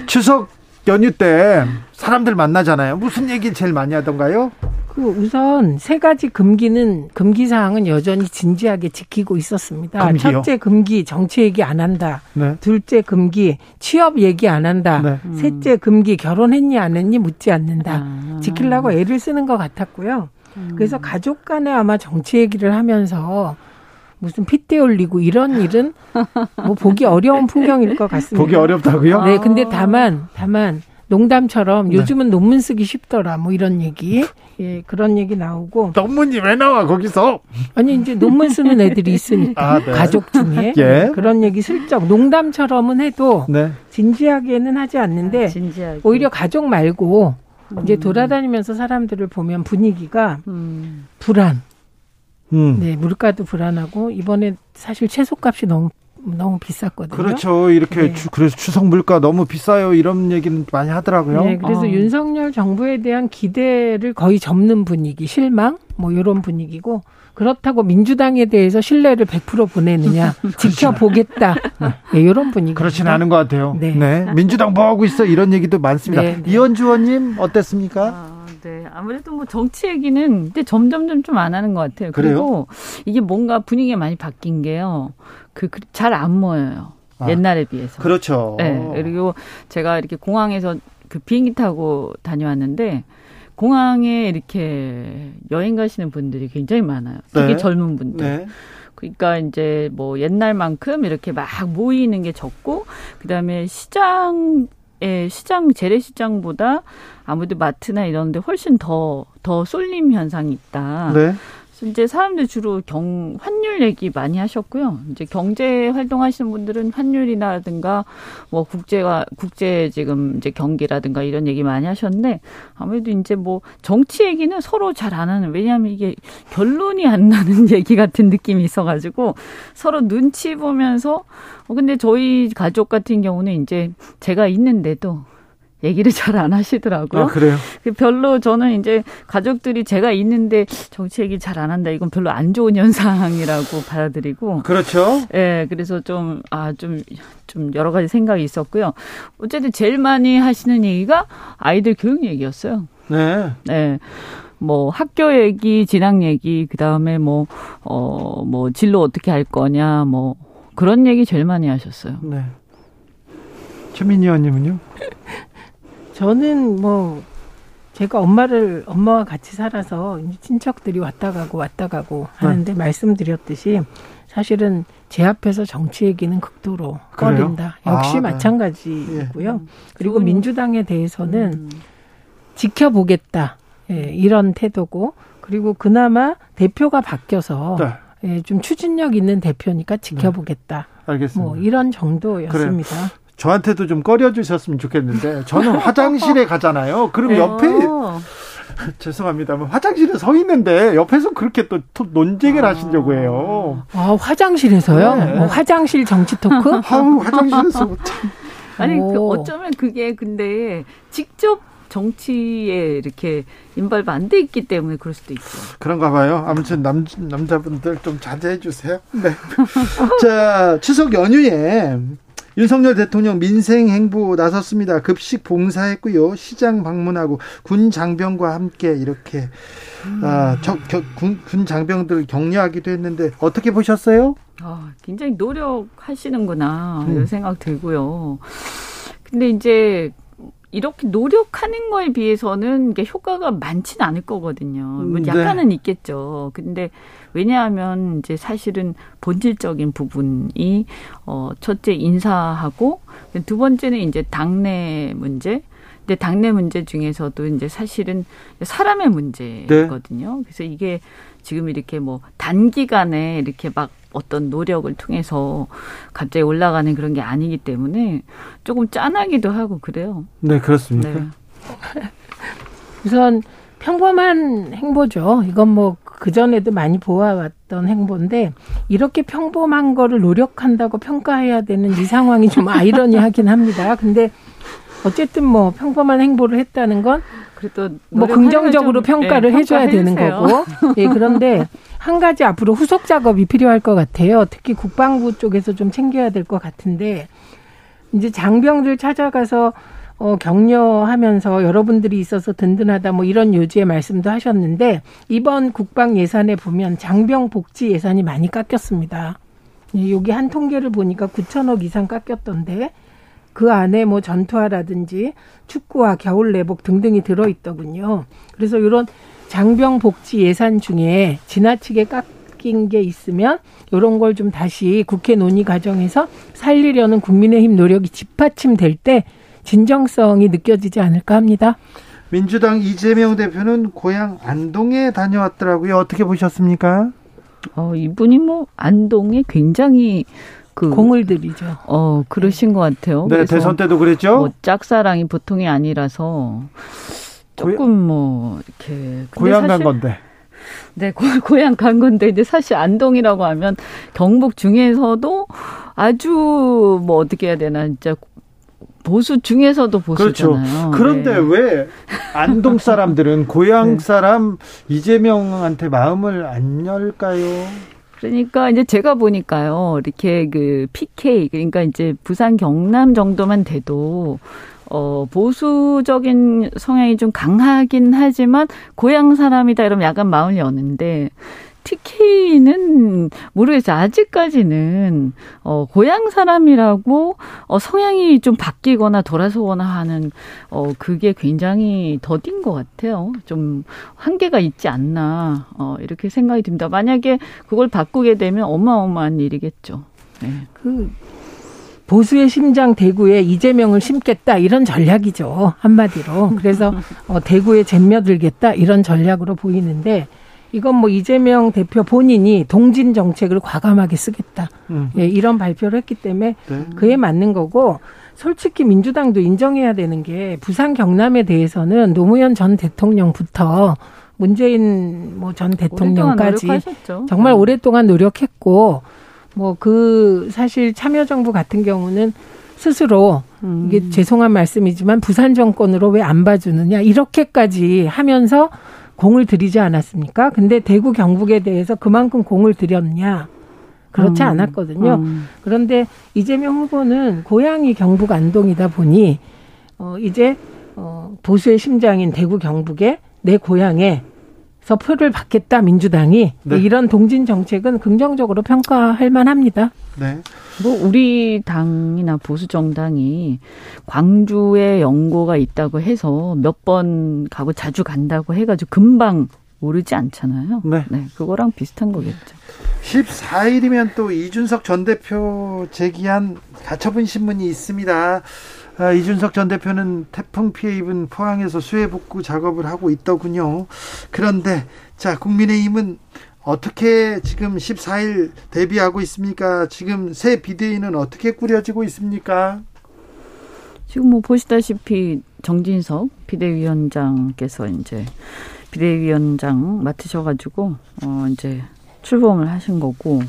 추석 연휴 때 사람들 만나잖아요. 무슨 얘기 제일 많이 하던가요? 그 우선 세 가지 금기는 금기 사항은 여전히 진지하게 지키고 있었습니다. 금기요? 첫째 금기 정치 얘기 안 한다. 네. 둘째 금기 취업 얘기 안 한다. 네. 셋째 금기 결혼했니 안 했니 묻지 않는다. 아. 지키려고 애를 쓰는 것 같았고요. 음. 그래서 가족 간에 아마 정치 얘기를 하면서 무슨 핏대 올리고 이런 일은 뭐 보기 어려운 풍경일 것 같습니다. 보기 어렵다고요? 네, 근데 다만 다만 농담처럼 네. 요즘은 논문 쓰기 쉽더라 뭐 이런 얘기 예 그런 얘기 나오고 논문이 왜 나와 거기서 아니 이제 논문 쓰는 애들이 있으니까 아, 네. 가족 중에 예. 그런 얘기 슬쩍 농담처럼은 해도 네. 진지하게는 하지 않는데 아, 오히려 가족 말고 음. 이제 돌아다니면서 사람들을 보면 분위기가 음. 불안 음. 네, 물가도 불안하고 이번에 사실 채소값이 너무 너무 비쌌거든요. 그렇죠. 이렇게 네. 주, 그래서 추석 물가 너무 비싸요. 이런 얘기는 많이 하더라고요. 네, 그래서 어. 윤석열 정부에 대한 기대를 거의 접는 분위기, 실망 뭐 이런 분위기고 그렇다고 민주당에 대해서 신뢰를 100% 보내느냐 지켜보겠다 네, 이런 분위기 그렇지는 않은 것 같아요. 네. 네. 민주당 뭐 하고 있어 이런 얘기도 많습니다. 네, 네. 이현주 의원님 어땠습니까? 아. 네. 아무래도 뭐 정치 얘기는 근데 점점점 좀 안 하는 것 같아요. 그래요? 그리고 이게 뭔가 분위기가 많이 바뀐 게요. 그 잘 안 모여요. 아, 옛날에 비해서. 그렇죠. 네. 그리고 제가 이렇게 공항에서 그 비행기 타고 다녀왔는데 공항에 이렇게 여행 가시는 분들이 굉장히 많아요. 특히 네. 젊은 분들. 네. 그러니까 이제 뭐 옛날만큼 이렇게 막 모이는 게 적고 그다음에 시장 예, 시장 재래시장보다 아무래도 마트나 이런 데 훨씬 더 더 쏠림 현상이 있다. 네. 이제 사람들 주로 경 환율 얘기 많이 하셨고요. 이제 경제 활동하시는 분들은 환율이라든가 뭐 국제와 국제 지금 이제 경기라든가 이런 얘기 많이 하셨는데 아무래도 이제 뭐 정치 얘기는 서로 잘 안 하는 왜냐하면 이게 결론이 안 나는 얘기 같은 느낌이 있어가지고 서로 눈치 보면서 어 근데 저희 가족 같은 경우는 이제 제가 있는데도 얘기를 잘 안 하시더라고요. 아, 그래요? 그 별로 저는 이제 가족들이 제가 있는데 정치 얘기 잘 안 한다. 이건 별로 안 좋은 현상이라고 받아들이고. 그렇죠. 예, 네, 그래서 좀, 아, 좀, 좀 여러 가지 생각이 있었고요. 어쨌든 제일 많이 하시는 얘기가 아이들 교육 얘기였어요. 네. 네. 뭐 학교 얘기, 진학 얘기, 그 다음에 뭐, 어, 뭐 진로 어떻게 할 거냐, 뭐 그런 얘기 제일 많이 하셨어요. 네. 최민희 의원님은요? 저는 뭐 제가 엄마를 엄마와 같이 살아서 친척들이 왔다 가고 왔다 가고 하는데 네. 말씀드렸듯이 사실은 제 앞에서 정치 얘기는 극도로? 꺼린다. 역시 아, 네. 마찬가지고요. 네. 그리고 민주당에 대해서는 음. 지켜보겠다. 예, 이런 태도고 그리고 그나마 대표가 바뀌어서 네. 예, 좀 추진력 있는 대표니까 지켜보겠다. 네. 알겠습니다. 뭐 이런 정도였습니다. 그래요. 저한테도 좀 꺼려주셨으면 좋겠는데 저는 화장실에 가잖아요. 그럼 옆에 죄송합니다. 뭐 화장실에 서 있는데 옆에서 그렇게 또, 논쟁을 아. 하시려고 해요. 아 화장실에서요? 네. 뭐 화장실 정치 토크? 아우 화장실에서 참. 아니 그 어쩌면 그게 근데 직접 정치에 이렇게 인발부 안돼 있기 때문에 그럴 수도 있죠. 그런가 봐요. 아무튼 남, 남자분들 좀 자제해 주세요. 네. 자, 추석 연휴에 윤석열 대통령 민생 행보 나섰습니다. 급식 봉사했고요. 시장 방문하고 군 장병과 함께 이렇게 음. 아, 저, 겨, 군, 군 장병들 격려하기도 했는데 어떻게 보셨어요? 아, 굉장히 노력하시는구나 이런 음. 생각 들고요. 근데 이제 이렇게 노력하는 거에 비해서는 이게 효과가 많지는 않을 거거든요. 뭐 네. 약간은 네. 있겠죠. 근데 왜냐하면 이제 사실은 본질적인 부분이 어 첫째 인사하고 두 번째는 이제 당내 문제. 근데 당내 문제 중에서도 이제 사실은 사람의 문제거든요. 네. 그래서 이게 지금 이렇게 뭐 단기간에 이렇게 막 어떤 노력을 통해서 갑자기 올라가는 그런 게 아니기 때문에 조금 짠하기도 하고 그래요. 네, 그렇습니까? 네. 우선 평범한 행보죠. 이건 뭐 그전에도 많이 보아왔던 행보인데 이렇게 평범한 거를 노력한다고 평가해야 되는 이 상황이 좀 아이러니하긴 합니다. 근데 어쨌든 뭐 평범한 행보를 했다는 건 그래도 뭐 긍정적으로 좀, 평가를 네, 해줘야 되는 거고. 예, 그런데 한 가지 앞으로 후속 작업이 필요할 것 같아요. 특히 국방부 쪽에서 좀 챙겨야 될 것 같은데 이제 장병들 찾아가서 어, 격려하면서 여러분들이 있어서 든든하다 뭐 이런 요지의 말씀도 하셨는데 이번 국방 예산에 보면 장병 복지 예산이 많이 깎였습니다. 여기 한 통계를 보니까 9천억 이상 깎였던데 그 안에 뭐 전투화라든지 축구와 겨울 내복 등등이 들어 있더군요. 그래서 이런 장병 복지 예산 중에 지나치게 깎인 게 있으면 이런 걸 좀 다시 국회 논의 과정에서 살리려는 국민의힘 노력이 뒷받침될 때 진정성이 느껴지지 않을까 합니다. 민주당 이재명 대표는 고향 안동에 다녀왔더라고요. 어떻게 보셨습니까? 어, 이분이 뭐 안동에 굉장히 그 공을 들이죠. 어, 그러신 것 같아요. 네, 대선 때도 그랬죠. 뭐 짝사랑이 보통이 아니라서 조금 뭐 이렇게 고향 간 건데. 네, 고, 고향 간 건데 이제 사실 안동이라고 하면 경북 중에서도 아주 뭐 어떻게 해야 되나 진짜 보수 중에서도 보수잖아요. 그렇죠. 그런데 네. 왜 안동 사람들은 고향 네. 사람 이재명한테 마음을 안 열까요? 그러니까 이제 제가 보니까요. 이렇게 그 PK 그러니까 이제 부산 경남 정도만 돼도 어, 보수적인 성향이 좀 강하긴 하지만 고향 사람이다 이러면 약간 마음을 여는데 TK는 모르겠어요. 아직까지는 어 고향 사람이라고 어 성향이 좀 바뀌거나 돌아서거나 하는 어 그게 굉장히 더딘 것 같아요. 좀 한계가 있지 않나 어 이렇게 생각이 듭니다. 만약에 그걸 바꾸게 되면 어마어마한 일이겠죠. 네. 그 보수의 심장 대구에 이재명을 심겠다 이런 전략이죠 한마디로 그래서 어, 대구에 잼며들겠다 이런 전략으로 보이는데 이건 뭐 이재명 대표 본인이 동진 정책을 과감하게 쓰겠다 음. 예, 이런 발표를 했기 때문에 네. 그에 맞는 거고 솔직히 민주당도 인정해야 되는 게 부산 경남에 대해서는 노무현 전 대통령부터 문재인 뭐 전 대통령까지 정말 네. 오랫동안 노력했고 뭐 그 사실 참여정부 같은 경우는 스스로 음. 이게 죄송한 말씀이지만 부산 정권으로 왜 안 봐주느냐 이렇게까지 하면서 공을 들이지 않았습니까? 근데 대구 경북에 대해서 그만큼 공을 들였냐? 그렇지 음. 않았거든요. 음. 그런데 이재명 후보는 고향이 경북 안동이다 보니 어 이제 어 보수의 심장인 대구 경북에 내 고향에 서 표를 받겠다 민주당이 네. 이런 동진 정책은 긍정적으로 평가할 만합니다. 네. 뭐 우리 당이나 보수 정당이 광주에 연고가 있다고 해서 몇 번 가고 자주 간다고 해가지고 금방 오르지 않잖아요. 네. 네. 그거랑 비슷한 거겠죠. 14일이면 또 이준석 전 대표 제기한 가처분 신문이 있습니다. 아, 이준석 전 대표는 태풍 피해 입은 포항에서 수해 복구 작업을 하고 있더군요. 그런데 자 국민의힘은 어떻게 지금 14일 대비하고 있습니까? 지금 새 비대위는 어떻게 꾸려지고 있습니까? 지금 뭐 보시다시피 정진석 비대위원장께서 이제 비대위원장 맡으셔가지고 어 이제 출범을 하신 거고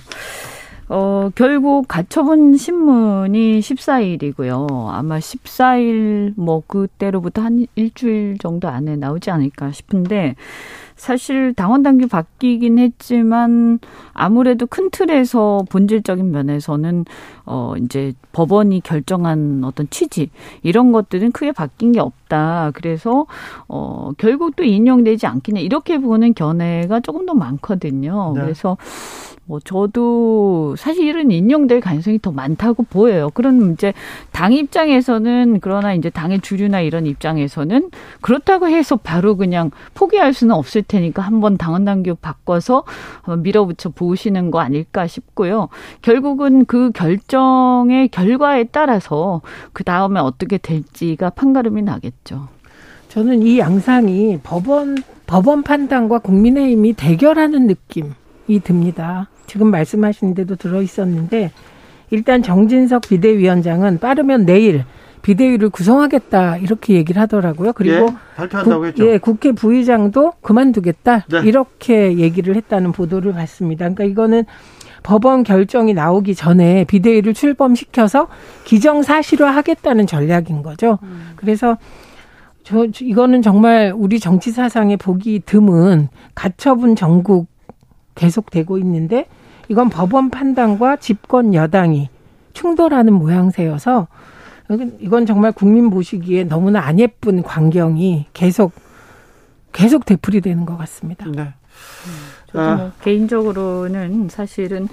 어, 결국 가처분 신문이 14일이고요. 아마 14일 뭐 그때로부터 한 일주일 정도 안에 나오지 않을까 싶은데 사실 당원 당규 바뀌긴 했지만 아무래도 큰 틀에서 본질적인 면에서는 어 이제 법원이 결정한 어떤 취지 이런 것들은 크게 바뀐 게 없다. 그래서 어 결국 또 인용되지 않겠냐 이렇게 보는 견해가 조금 더 많거든요. 네. 그래서 뭐 저도 사실은 인용될 가능성이 더 많다고 보여요. 그럼 이제 당 입장에서는 그러나 이제 당의 주류나 이런 입장에서는 그렇다고 해서 바로 그냥 포기할 수는 없을 테니까 한번 당원 당규 바꿔서 밀어붙여 보시는 거 아닐까 싶고요. 결국은 그 결정의 결과에 따라서 그 다음에 어떻게 될지가 판가름이 나겠죠. 저는 이 양상이 법원 법원 판단과 국민의힘이 대결하는 느낌이 듭니다. 지금 말씀하신 데도 들어 있었는데 일단 정진석 비대위원장은 빠르면 내일 비대위를 구성하겠다 이렇게 얘기를 하더라고요. 그리고 예, 발표한다고 국, 했죠. 예, 국회 부의장도 그만두겠다 네. 이렇게 얘기를 했다는 보도를 봤습니다. 그러니까 이거는 법원 결정이 나오기 전에 비대위를 출범시켜서 기정사실화하겠다는 전략인 거죠. 음. 그래서 저 이거는 정말 우리 정치 사상에 보기 드문 가처분 정국 계속되고 있는데 이건 법원 판단과 집권 여당이 충돌하는 모양새여서 이건 정말 국민 보시기에 너무나 안 예쁜 광경이 계속 계속 되풀이되는 것 같습니다. 네. 저도 아. 뭐 개인적으로는 사실은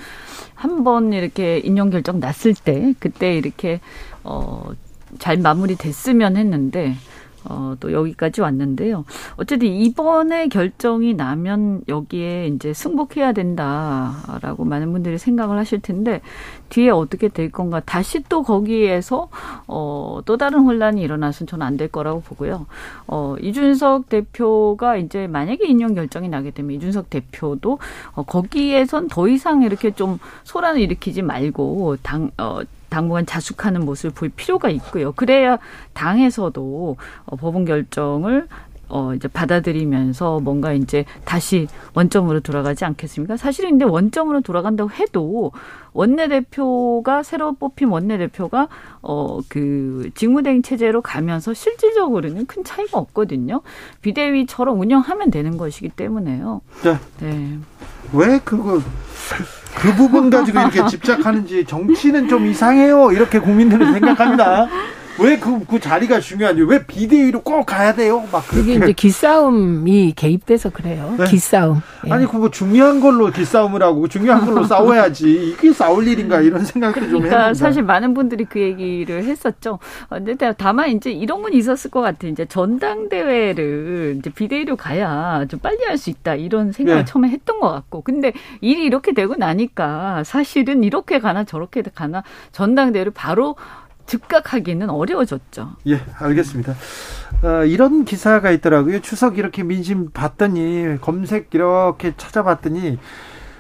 한 번 이렇게 인용 결정 났을 때 그때 이렇게 어 잘 마무리됐으면 했는데 어, 또 여기까지 왔는데요. 어쨌든 이번에 결정이 나면 여기에 이제 승복해야 된다라고 많은 분들이 생각을 하실 텐데 뒤에 어떻게 될 건가 다시 또 거기에서 어, 또 다른 혼란이 일어나서는 저는 안 될 거라고 보고요. 어, 이준석 대표가 이제 만약에 인용 결정이 나게 되면 이준석 대표도 어, 거기에선 더 이상 이렇게 좀 소란을 일으키지 말고 당 어, 당분간 자숙하는 모습을 볼 필요가 있고요. 그래야 당에서도 어, 법원 결정을 어, 이제 받아들이면서 뭔가 이제 다시 원점으로 돌아가지 않겠습니까? 사실은 근데 원점으로 돌아간다고 해도 원내대표가 새로 뽑힌 원내대표가 어, 그 직무대행 체제로 가면서 실질적으로는 큰 차이가 없거든요. 비대위처럼 운영하면 되는 것이기 때문에요. 네. 네. 왜 그거 그 부분 가지고 이렇게 집착하는지 정치는 좀 이상해요. 이렇게 국민들은 생각합니다. 왜그 그 자리가 중요한지 왜 비대위로 꼭 가야 돼요? 막 그게 이제 기싸움이 개입돼서 그래요. 네. 기싸움. 예. 아니 그거 중요한 걸로 기싸움을 하고 중요한 걸로 싸워야지 이게 싸울 일인가 이런 생각도 그러니까 좀 해봅니다. 사실 많은 분들이 그 얘기를 했었죠. 근데 다만 이제 이런 건 있었을 것 같아요. 이제 전당대회를 이제 비대위로 가야 좀 빨리 할 수 있다 이런 생각을 네. 처음에 했던 것 같고 근데 일이 이렇게 되고 나니까 사실은 이렇게 가나 저렇게 가나 전당대회를 바로 즉각하기는 어려워졌죠. 예, 알겠습니다. 어, 이런 기사가 있더라고요. 추석 이렇게 민심 봤더니 검색 이렇게 찾아봤더니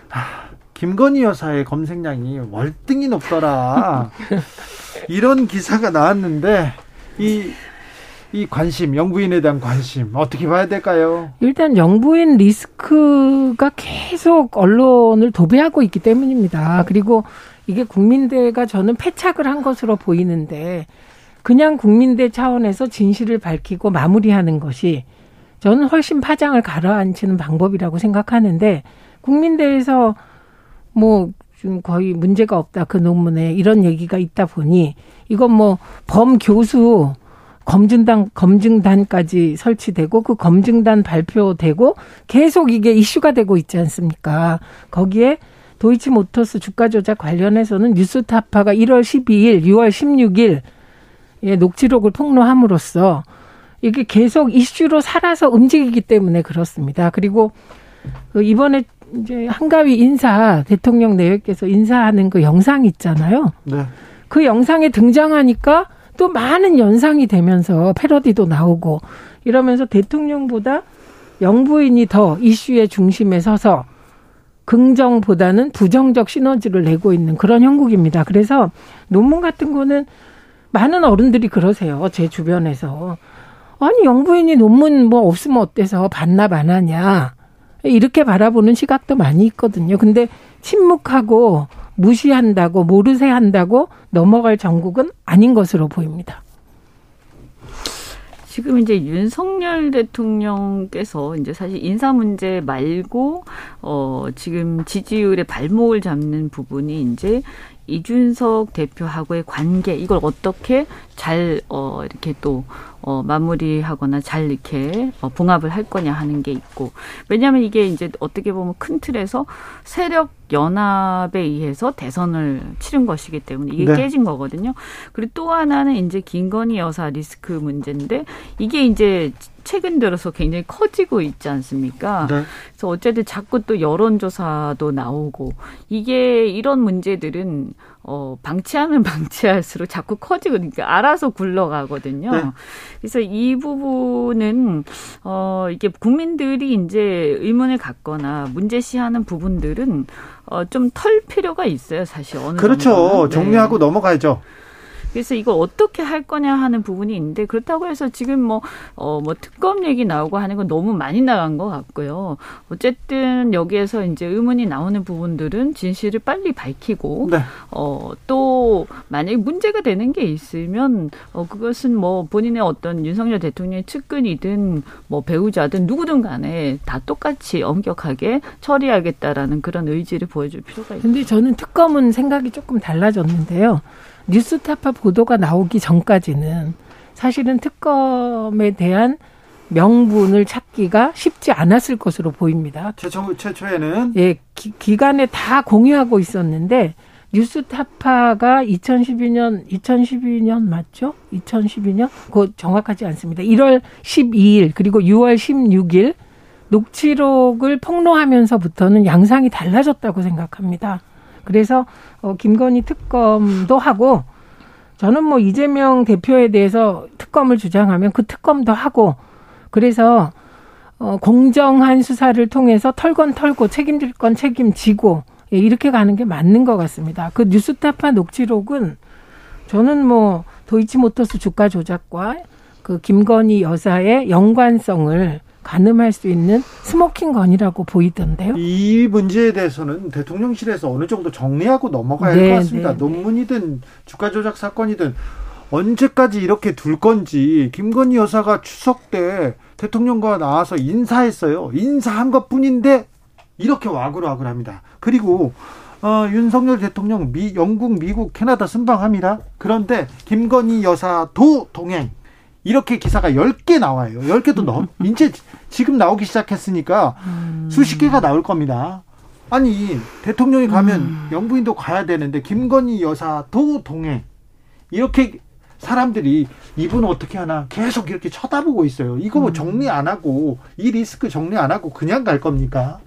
아, 김건희 여사의 검색량이 월등히 높더라. 이런 기사가 나왔는데 이, 이 관심, 영부인에 대한 관심 어떻게 봐야 될까요? 일단 영부인 리스크가 계속 언론을 도배하고 있기 때문입니다. 그리고 이게 국민대가 저는 패착을 한 것으로 보이는데 그냥 국민대 차원에서 진실을 밝히고 마무리하는 것이 저는 훨씬 파장을 가라앉히는 방법이라고 생각하는데 국민대에서 뭐 좀 거의 문제가 없다 그 논문에 이런 얘기가 있다 보니 이건 뭐 범 교수 검증단 검증단까지 설치되고 그 검증단 발표되고 계속 이게 이슈가 되고 있지 않습니까? 거기에 도이치모터스 주가 조작 관련해서는 뉴스타파가 1월 12일, 6월 16일 예, 녹취록을 폭로함으로써 이게 계속 이슈로 살아서 움직이기 때문에 그렇습니다. 그리고 그 이번에 이제 한가위 인사 대통령 내외께서 인사하는 그 영상 있잖아요. 네. 그 영상에 등장하니까 또 많은 연상이 되면서 패러디도 나오고 이러면서 대통령보다 영부인이 더 이슈의 중심에 서서 긍정보다는 부정적 시너지를 내고 있는 그런 형국입니다. 그래서 논문 같은 거는 많은 어른들이 그러세요. 제 주변에서. 아니, 영부인이 논문 뭐 없으면 어때서 반납 안 하냐. 이렇게 바라보는 시각도 많이 있거든요. 근데 침묵하고 무시한다고 모르세 한다고 넘어갈 정국은 아닌 것으로 보입니다. 지금 이제 윤석열 대통령께서 이제 사실 인사 문제 말고 어 지금 지지율의 발목을 잡는 부분이 이제 이준석 대표하고의 관계 이걸 어떻게 잘 어 이렇게 또 어, 마무리하거나 잘 이렇게 어, 봉합을 할 거냐 하는 게 있고 왜냐하면 이게 이제 어떻게 보면 큰 틀에서 세력 연합에 의해서 대선을 치른 것이기 때문에 이게 네. 깨진 거거든요. 그리고 또 하나는 이제 김건희 여사 리스크 문제인데 이게 이제 최근 들어서 굉장히 커지고 있지 않습니까? 네. 그래서 어쨌든 자꾸 또 여론조사도 나오고 이게 이런 문제들은 어, 방치하면 방치할수록 자꾸 커지고, 그러니까 알아서 굴러가거든요. 네. 그래서 이 부분은, 어, 이게 국민들이 이제 의문을 갖거나 문제시하는 부분들은, 어, 좀 털 필요가 있어요, 사실. 어느 그렇죠. 정도는. 정리하고 네. 넘어가야죠. 그래서 이거 어떻게 할 거냐 하는 부분이 있는데 그렇다고 해서 지금 뭐, 어, 뭐 특검 얘기 나오고 하는 건 너무 많이 나간 것 같고요. 어쨌든 여기에서 이제 의문이 나오는 부분들은 진실을 빨리 밝히고, 네. 어, 또 만약에 문제가 되는 게 있으면, 어, 그것은 뭐 본인의 어떤 윤석열 대통령의 측근이든 뭐 배우자든 누구든 간에 다 똑같이 엄격하게 처리하겠다라는 그런 의지를 보여줄 필요가 있습니다. 근데 저는 특검은 생각이 조금 달라졌는데요. 뉴스타파 보도가 나오기 전까지는 사실은 특검에 대한 명분을 찾기가 쉽지 않았을 것으로 보입니다. 최초, 최초에는? 예, 기, 기간에 다 공유하고 있었는데, 뉴스타파가 2012년, 2012년 맞죠? 2012년? 그 정확하지 않습니다. 1월 12일, 그리고 6월 16일, 녹취록을 폭로하면서부터는 양상이 달라졌다고 생각합니다. 그래서 어, 김건희 특검도 하고 저는 뭐 이재명 대표에 대해서 특검을 주장하면 그 특검도 하고 그래서 어, 공정한 수사를 통해서 털건 털고 책임질 건 책임지고 예, 이렇게 가는 게 맞는 것 같습니다. 그 뉴스타파 녹취록은 저는 뭐 도이치모터스 주가 조작과 그 김건희 여사의 연관성을 가늠할 수 있는 스모킹 건이라고 보이던데요. 이 문제에 대해서는 대통령실에서 어느 정도 정리하고 넘어가야 네, 할것 같습니다. 네, 네, 논문이든 주가 조작 사건이든 언제까지 이렇게 둘 건지 김건희 여사가 추석 때 대통령과 나와서 인사했어요. 인사한 것 뿐인데 이렇게 와글와글합니다. 그리고 어, 윤석열 대통령 미, 영국, 미국, 캐나다 순방합니다. 그런데 김건희 여사도 동행. 이렇게 기사가 10개 나와요. 10개도 넘, 이제 지금 나오기 시작했으니까 음. 수십 개가 나올 겁니다. 아니, 대통령이 가면 음. 영부인도 가야 되는데, 김건희 여사도 동행. 이렇게 사람들이 이분 어떻게 하나 계속 이렇게 쳐다보고 있어요. 이거 뭐 음. 정리 안 하고, 이 리스크 정리 안 하고 그냥 갈 겁니까?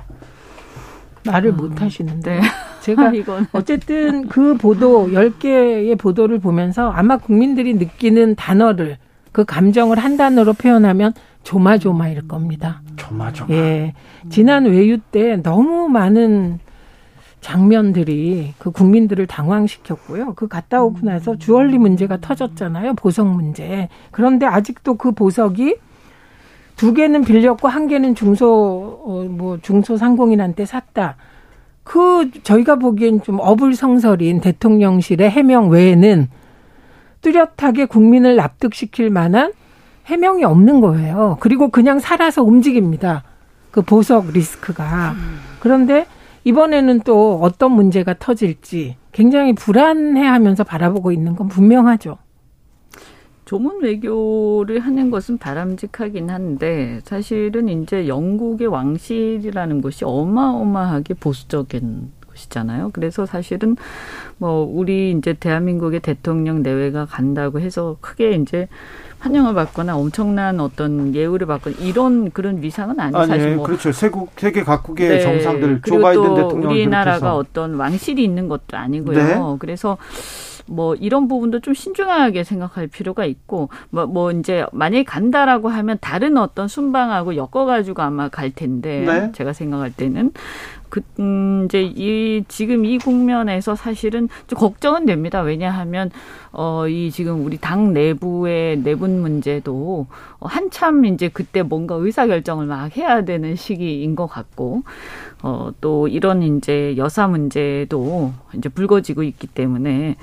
말을 음. 못 하시는데. 네. 제가 어쨌든 그 보도, 10개의 보도를 보면서 아마 국민들이 느끼는 단어를 그 감정을 한 단어로 표현하면 조마조마일 겁니다. 조마조마. 예. 지난 외유 때 너무 많은 장면들이 그 국민들을 당황시켰고요. 그 갔다 오고 나서 주얼리 문제가 터졌잖아요. 보석 문제. 그런데 아직도 그 보석이 두 개는 빌렸고 한 개는 중소 어 뭐 중소 상공인한테 샀다. 그 저희가 보기엔 좀 어불성설인 대통령실의 해명 외에는 뚜렷하게 국민을 납득시킬 만한 해명이 없는 거예요. 그리고 그냥 살아서 움직입니다. 그 보석 리스크가. 그런데 이번에는 또 어떤 문제가 터질지 굉장히 불안해 하면서 바라보고 있는 건 분명하죠. 조문 외교를 하는 것은 바람직하긴 한데 사실은 이제 영국의 왕실이라는 것이 어마어마하게 보수적인 것이잖아요. 그래서 사실은 뭐 우리 이제 대한민국의 대통령 내외가 간다고 해서 크게 이제 환영을 받거나 엄청난 어떤 예우를 받거나 이런 그런 위상은. 아니, 사실 뭐 그렇죠. 세국 세계 각국의 네. 정상들 조 바이든 대통령 우리나라가 어떤 왕실이 있는 것도 아니고요. 네. 그래서 뭐 이런 부분도 좀 신중하게 생각할 필요가 있고 뭐, 뭐 이제 만약에 간다라고 하면 다른 어떤 순방하고 엮어가지고 아마 갈 텐데 네. 제가 생각할 때는 그 음, 이제 이 지금 이 국면에서 사실은 좀 걱정은 됩니다. 왜냐하면 어 이 지금 우리 당 내부의 내분 문제도 한참 이제 그때 뭔가 의사 결정을 막 해야 되는 시기인 것 같고 어 또 이런 이제 여사 문제도 이제 불거지고 있기 때문에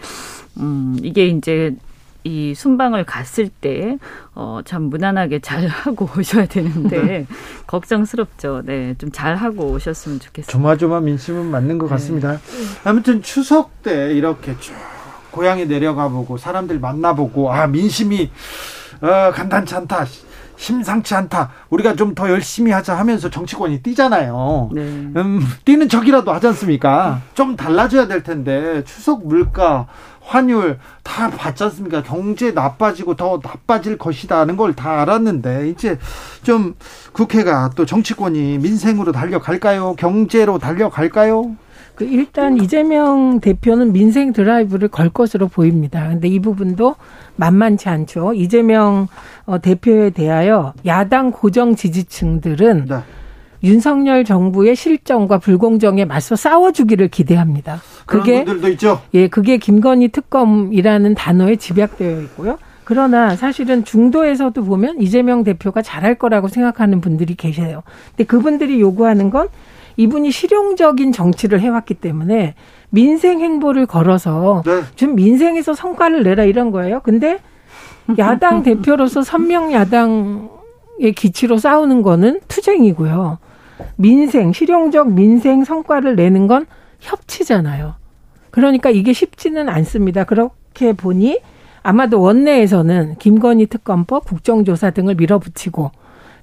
음 이게 이제 이 순방을 갔을 때, 어, 참 무난하게 잘 하고 오셔야 되는데, 네. 걱정스럽죠. 네. 좀 잘 하고 오셨으면 좋겠습니다. 조마조마 민심은 맞는 것 네. 같습니다. 네. 아무튼 추석 때 이렇게 쭉 고향에 내려가 보고 사람들 만나보고, 아, 민심이, 어, 간단치 않다. 심상치 않다. 우리가 좀 더 열심히 하자 하면서 정치권이 뛰잖아요. 네. 음, 뛰는 척이라도 하지 않습니까? 좀 달라져야 될 텐데 추석 물가 환율 다 봤지 않습니까? 경제 나빠지고 더 나빠질 것이다는 걸 다 알았는데 이제 좀 국회가 또 정치권이 민생으로 달려갈까요? 경제로 달려갈까요? 그 일단 이재명 대표는 민생 드라이브를 걸 것으로 보입니다. 근데 이 부분도 만만치 않죠. 이재명 어, 대표에 대하여 야당 고정 지지층들은 네. 윤석열 정부의 실정과 불공정에 맞서 싸워주기를 기대합니다. 그게 분들도 있죠. 예, 그게 김건희 특검이라는 단어에 집약되어 있고요. 그러나 사실은 중도에서도 보면 이재명 대표가 잘할 거라고 생각하는 분들이 계세요. 근데 그분들이 요구하는 건 이분이 실용적인 정치를 해왔기 때문에 민생 행보를 걸어서 네. 좀 민생에서 성과를 내라 이런 거예요. 근데 야당 대표로서 선명 야당의 기치로 싸우는 거는 투쟁이고요. 민생, 실용적 민생 성과를 내는 건 협치잖아요. 그러니까 이게 쉽지는 않습니다. 그렇게 보니 아마도 원내에서는 김건희 특검법, 국정조사 등을 밀어붙이고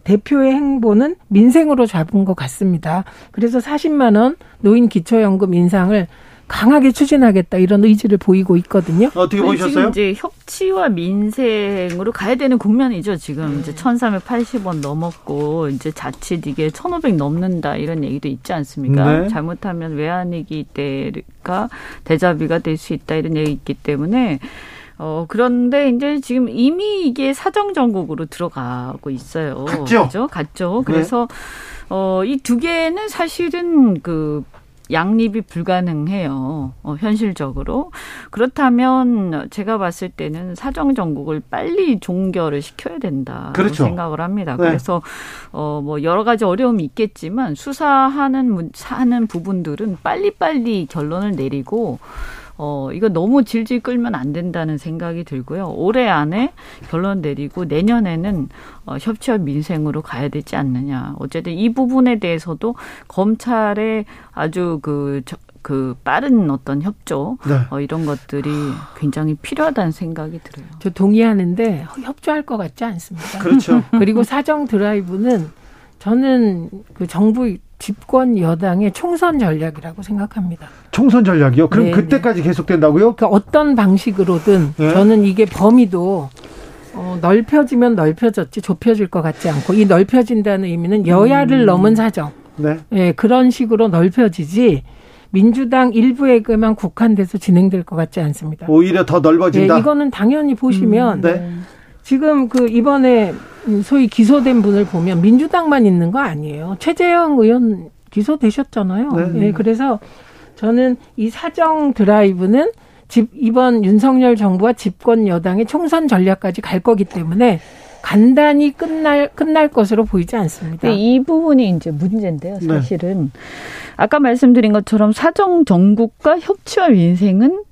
대표의 행보는 민생으로 잡은 것 같습니다. 그래서 40만 원 노인 기초연금 인상을 강하게 추진하겠다 이런 의지를 보이고 있거든요. 어떻게 보셨어요? 지금 이제 협치와 민생으로 가야 되는 국면이죠. 지금 이제 1,380원 넘었고 이제 자칫 이게 1,500 넘는다 이런 얘기도 있지 않습니까? 네. 잘못하면 외환위기 때가 대자비가 될 수 있다 이런 얘기 있기 때문에 어, 그런데 이제 지금 이미 이게 사정정국으로 들어가고 있어요. 갔죠? 그죠? 갔죠. 그래서, 네. 어, 이 두 개는 사실은 그, 양립이 불가능해요. 어, 현실적으로. 그렇다면 제가 봤을 때는 사정 정국을 빨리 종결을 시켜야 된다. 그렇죠. 생각을 합니다. 네. 그래서 어 뭐 여러 가지 어려움이 있겠지만 수사하는 하는 부분들은 빨리빨리 결론을 내리고 어, 이거 너무 질질 끌면 안 된다는 생각이 들고요. 올해 안에 결론 내리고 내년에는 어, 협치와 민생으로 가야 되지 않느냐. 어쨌든 이 부분에 대해서도 검찰의 아주 그, 저, 그 빠른 어떤 협조 네. 어, 이런 것들이 굉장히 필요하다는 생각이 들어요. 저 동의하는데 협조할 것 같지 않습니다. 그렇죠. 그리고 사정 드라이브는 저는 그 정부 집권 여당의 총선 전략이라고 생각합니다. 총선 전략이요? 그럼 네 그때까지 계속된다고요? 그 어떤 방식으로든 네. 저는 이게 범위도 어, 넓혀지면 넓혀졌지 좁혀질 것 같지 않고 이 넓혀진다는 의미는 여야를 음. 넘은 사정. 네. 네. 그런 식으로 넓혀지지 민주당 일부에게만 국한돼서 진행될 것 같지 않습니다. 오히려 더 넓어진다. 네, 이거는 당연히 보시면 음, 네. 지금 그 이번에 소위 기소된 분을 보면 민주당만 있는 거 아니에요. 최재형 의원 기소되셨잖아요. 네. 네 그래서 저는 이 사정 드라이브는 집 이번 윤석열 정부와 집권 여당의 총선 전략까지 갈 거기 때문에 간단히 끝날 끝날 것으로 보이지 않습니다. 이 부분이 이제 문제인데요. 네. 사실은 네. 아까 말씀드린 것처럼 사정 정국과 협치와 민생은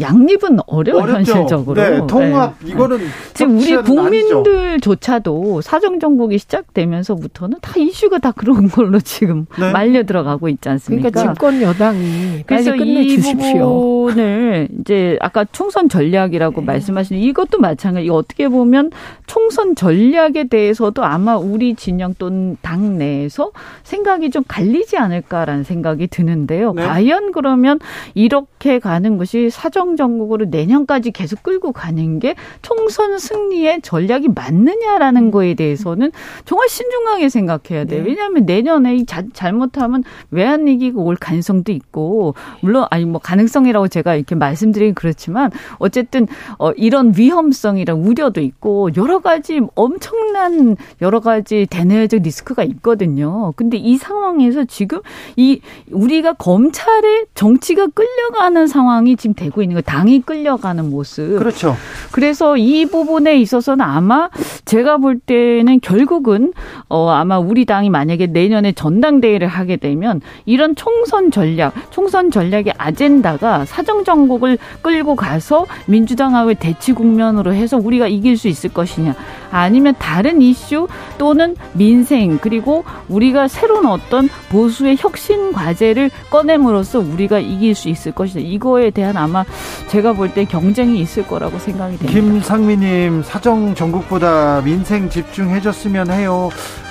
양립은 어려워 어렵죠. 현실적으로. 네, 통합 네. 이거는 지금 우리 국민들조차도 사정 정국이 시작되면서부터는 다 이슈가 다 그런 걸로 지금 네. 말려 들어가고 있지 않습니까? 그러니까 집권 여당이 그래서 이 부분을 이제 아까 총선 전략이라고 네. 말씀하시는 이것도 마찬가지. 어떻게 보면 총선 전략에 대해서도 아마 우리 진영 또는 당 내에서 생각이 좀 갈리지 않을까라는 생각이 드는데요. 네. 과연 그러면 이렇게 가는 것이 사정 행정 정국으로 내년까지 계속 끌고 가는 게 총선 승리의 전략이 맞느냐라는 거에 대해서는 정말 신중하게 생각해야 돼요. 네. 왜냐하면 내년에 이 자, 잘못하면 외환 위기가 올 가능성도 있고 물론 아니 뭐 가능성이라고 제가 이렇게 말씀드리긴 그렇지만 어쨌든 어 이런 위험성이랑 우려도 있고 여러 가지 엄청난 여러 가지 대내적 리스크가 있거든요. 근데 이 상황에서 지금 이 우리가 검찰의 정치가 끌려가는 상황이 지금 되고 있는 거 당이 끌려가는 모습. 그렇죠. 그래서 이 부분에 있어서는 아마 제가 볼 때는 결국은 어 아마 우리 당이 만약에 내년에 전당대회를 하게 되면 이런 총선 전략, 총선 전략의 아젠다가 사정 정국을 끌고 가서 민주당하고의 대치 국면으로 해서 우리가 이길 수 있을 것이냐, 아니면 다른 이슈 또는 민생 그리고 우리가 새로운 어떤 보수의 혁신 과제를 꺼냄으로써 우리가 이길 수 있을 것이다. 이거에 대한 아마 제가 볼 때 경쟁이 있을 거라고 생각이 됩니다. 김상미님 사정 전국보다 민생 집중해줬으면 해요.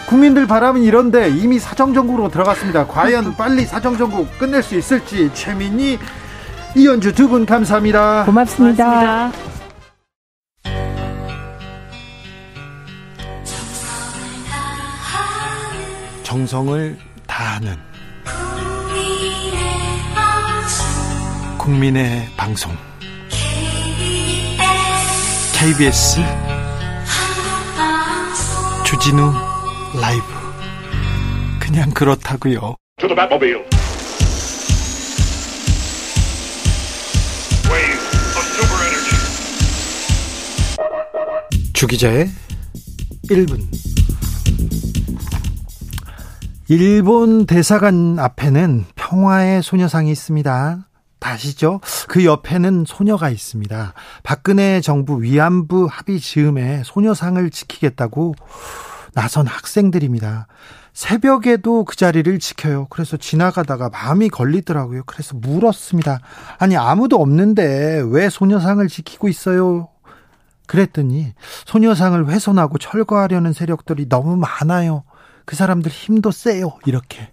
국민들 바람은 이런데 이미 사정정국으로 들어갔습니다. 과연 빨리 사정정국 끝낼 수 있을지 최민희 이현주 두 분 감사합니다. 고맙습니다. 고맙습니다. 정성을 다하는 국민의 방송. KBS 주진우 라이브. 그냥 그렇다고요. 주기자의 1분. 일본 대사관 앞에는 평화의 소녀상이 있습니다. 다시죠? 그 옆에는 소녀가 있습니다. 박근혜 정부 위안부 합의 즈음에 소녀상을 지키겠다고 나선 학생들입니다. 새벽에도 그 자리를 지켜요. 그래서 지나가다가 마음이 걸리더라고요. 그래서 물었습니다. 아니, 아무도 없는데 왜 소녀상을 지키고 있어요? 그랬더니 소녀상을 훼손하고 철거하려는 세력들이 너무 많아요. 그 사람들 힘도 세요. 이렇게.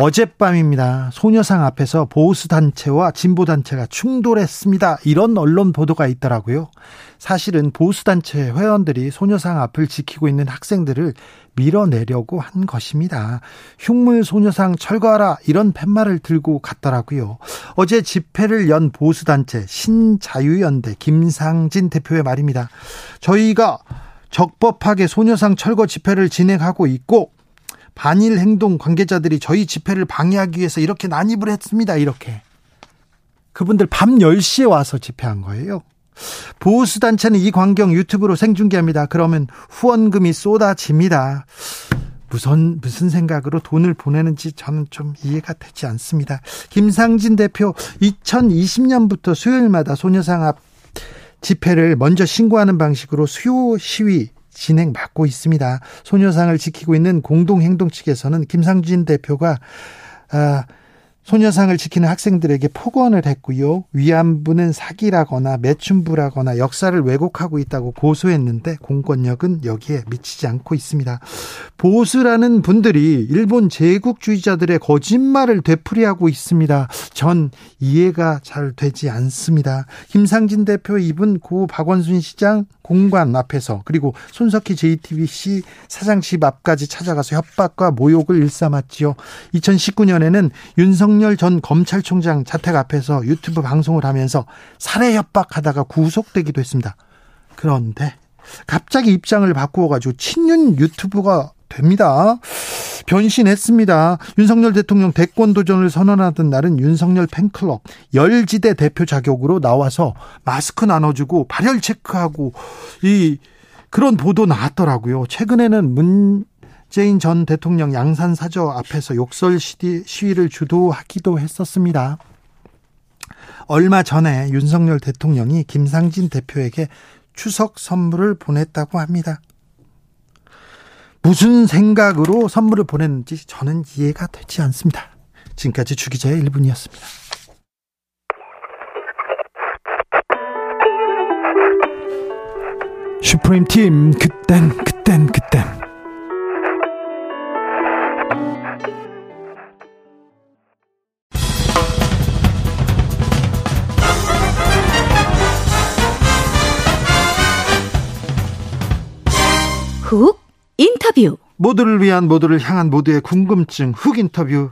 어젯밤입니다. 소녀상 앞에서 보수 단체와 진보 단체가 충돌했습니다. 이런 언론 보도가 있더라고요. 사실은 보수 단체 회원들이 소녀상 앞을 지키고 있는 학생들을 밀어내려고 한 것입니다. 흉물 소녀상 철거하라 이런 팻말을 들고 갔더라고요. 어제 집회를 연 보수 단체 신자유연대 김상진 대표의 말입니다. 저희가 적법하게 소녀상 철거 집회를 진행하고 있고 반일 행동 관계자들이 저희 집회를 방해하기 위해서 이렇게 난입을 했습니다. 이렇게. 그분들 밤 10시에 와서 집회한 거예요. 보수단체는 이 광경 유튜브로 생중계합니다. 그러면 후원금이 쏟아집니다. 무슨, 무슨 생각으로 돈을 보내는지 저는 좀 이해가 되지 않습니다. 김상진 대표, 2020년부터 수요일마다 소녀상 앞 집회를 먼저 신고하는 방식으로 수요 시위 진행 맡고 있습니다. 소녀상을 지키고 있는 공동행동 측에서는 김상진 대표가 아, 소녀상을 지키는 학생들에게 폭언을 했고요. 위안부는 사기라거나 매춘부라거나 역사를 왜곡하고 있다고 고소했는데 공권력은 여기에 미치지 않고 있습니다. 보수라는 분들이 일본 제국주의자들의 거짓말을 되풀이하고 있습니다. 전 이해가 잘 되지 않습니다. 김상진 대표 입은 고 박원순 시장 공관 앞에서 그리고 손석희 JTBC 사장 집 앞까지 찾아가서 협박과 모욕을 일삼았지요. 2019년에는 윤석열 전 검찰총장 자택 앞에서 유튜브 방송을 하면서 살해 협박하다가 구속되기도 했습니다. 그런데 갑자기 입장을 바꾸어 가지고 친윤 유튜브가 됩니다. 변신했습니다. 윤석열 대통령 대권 도전을 선언하던 날은 윤석열 팬클럽 열지대 대표 자격으로 나와서 마스크 나눠주고 발열 체크하고 이 그런 보도 나왔더라고요. 최근에는 문 재인 전 대통령 양산 사저 앞에서 욕설 시위를 주도하기도 했었습니다. 얼마 전에 윤석열 대통령이 김상진 대표에게 추석 선물을 보냈다고 합니다. 무슨 생각으로 선물을 보냈는지 저는 이해가 되지 않습니다. 지금까지 주기자의 1분이었습니다. 슈프림 팀 그땐 그땐 그땐 훅 인터뷰. 모두를 위한 모두를 향한 모두의 궁금증 훅 인터뷰.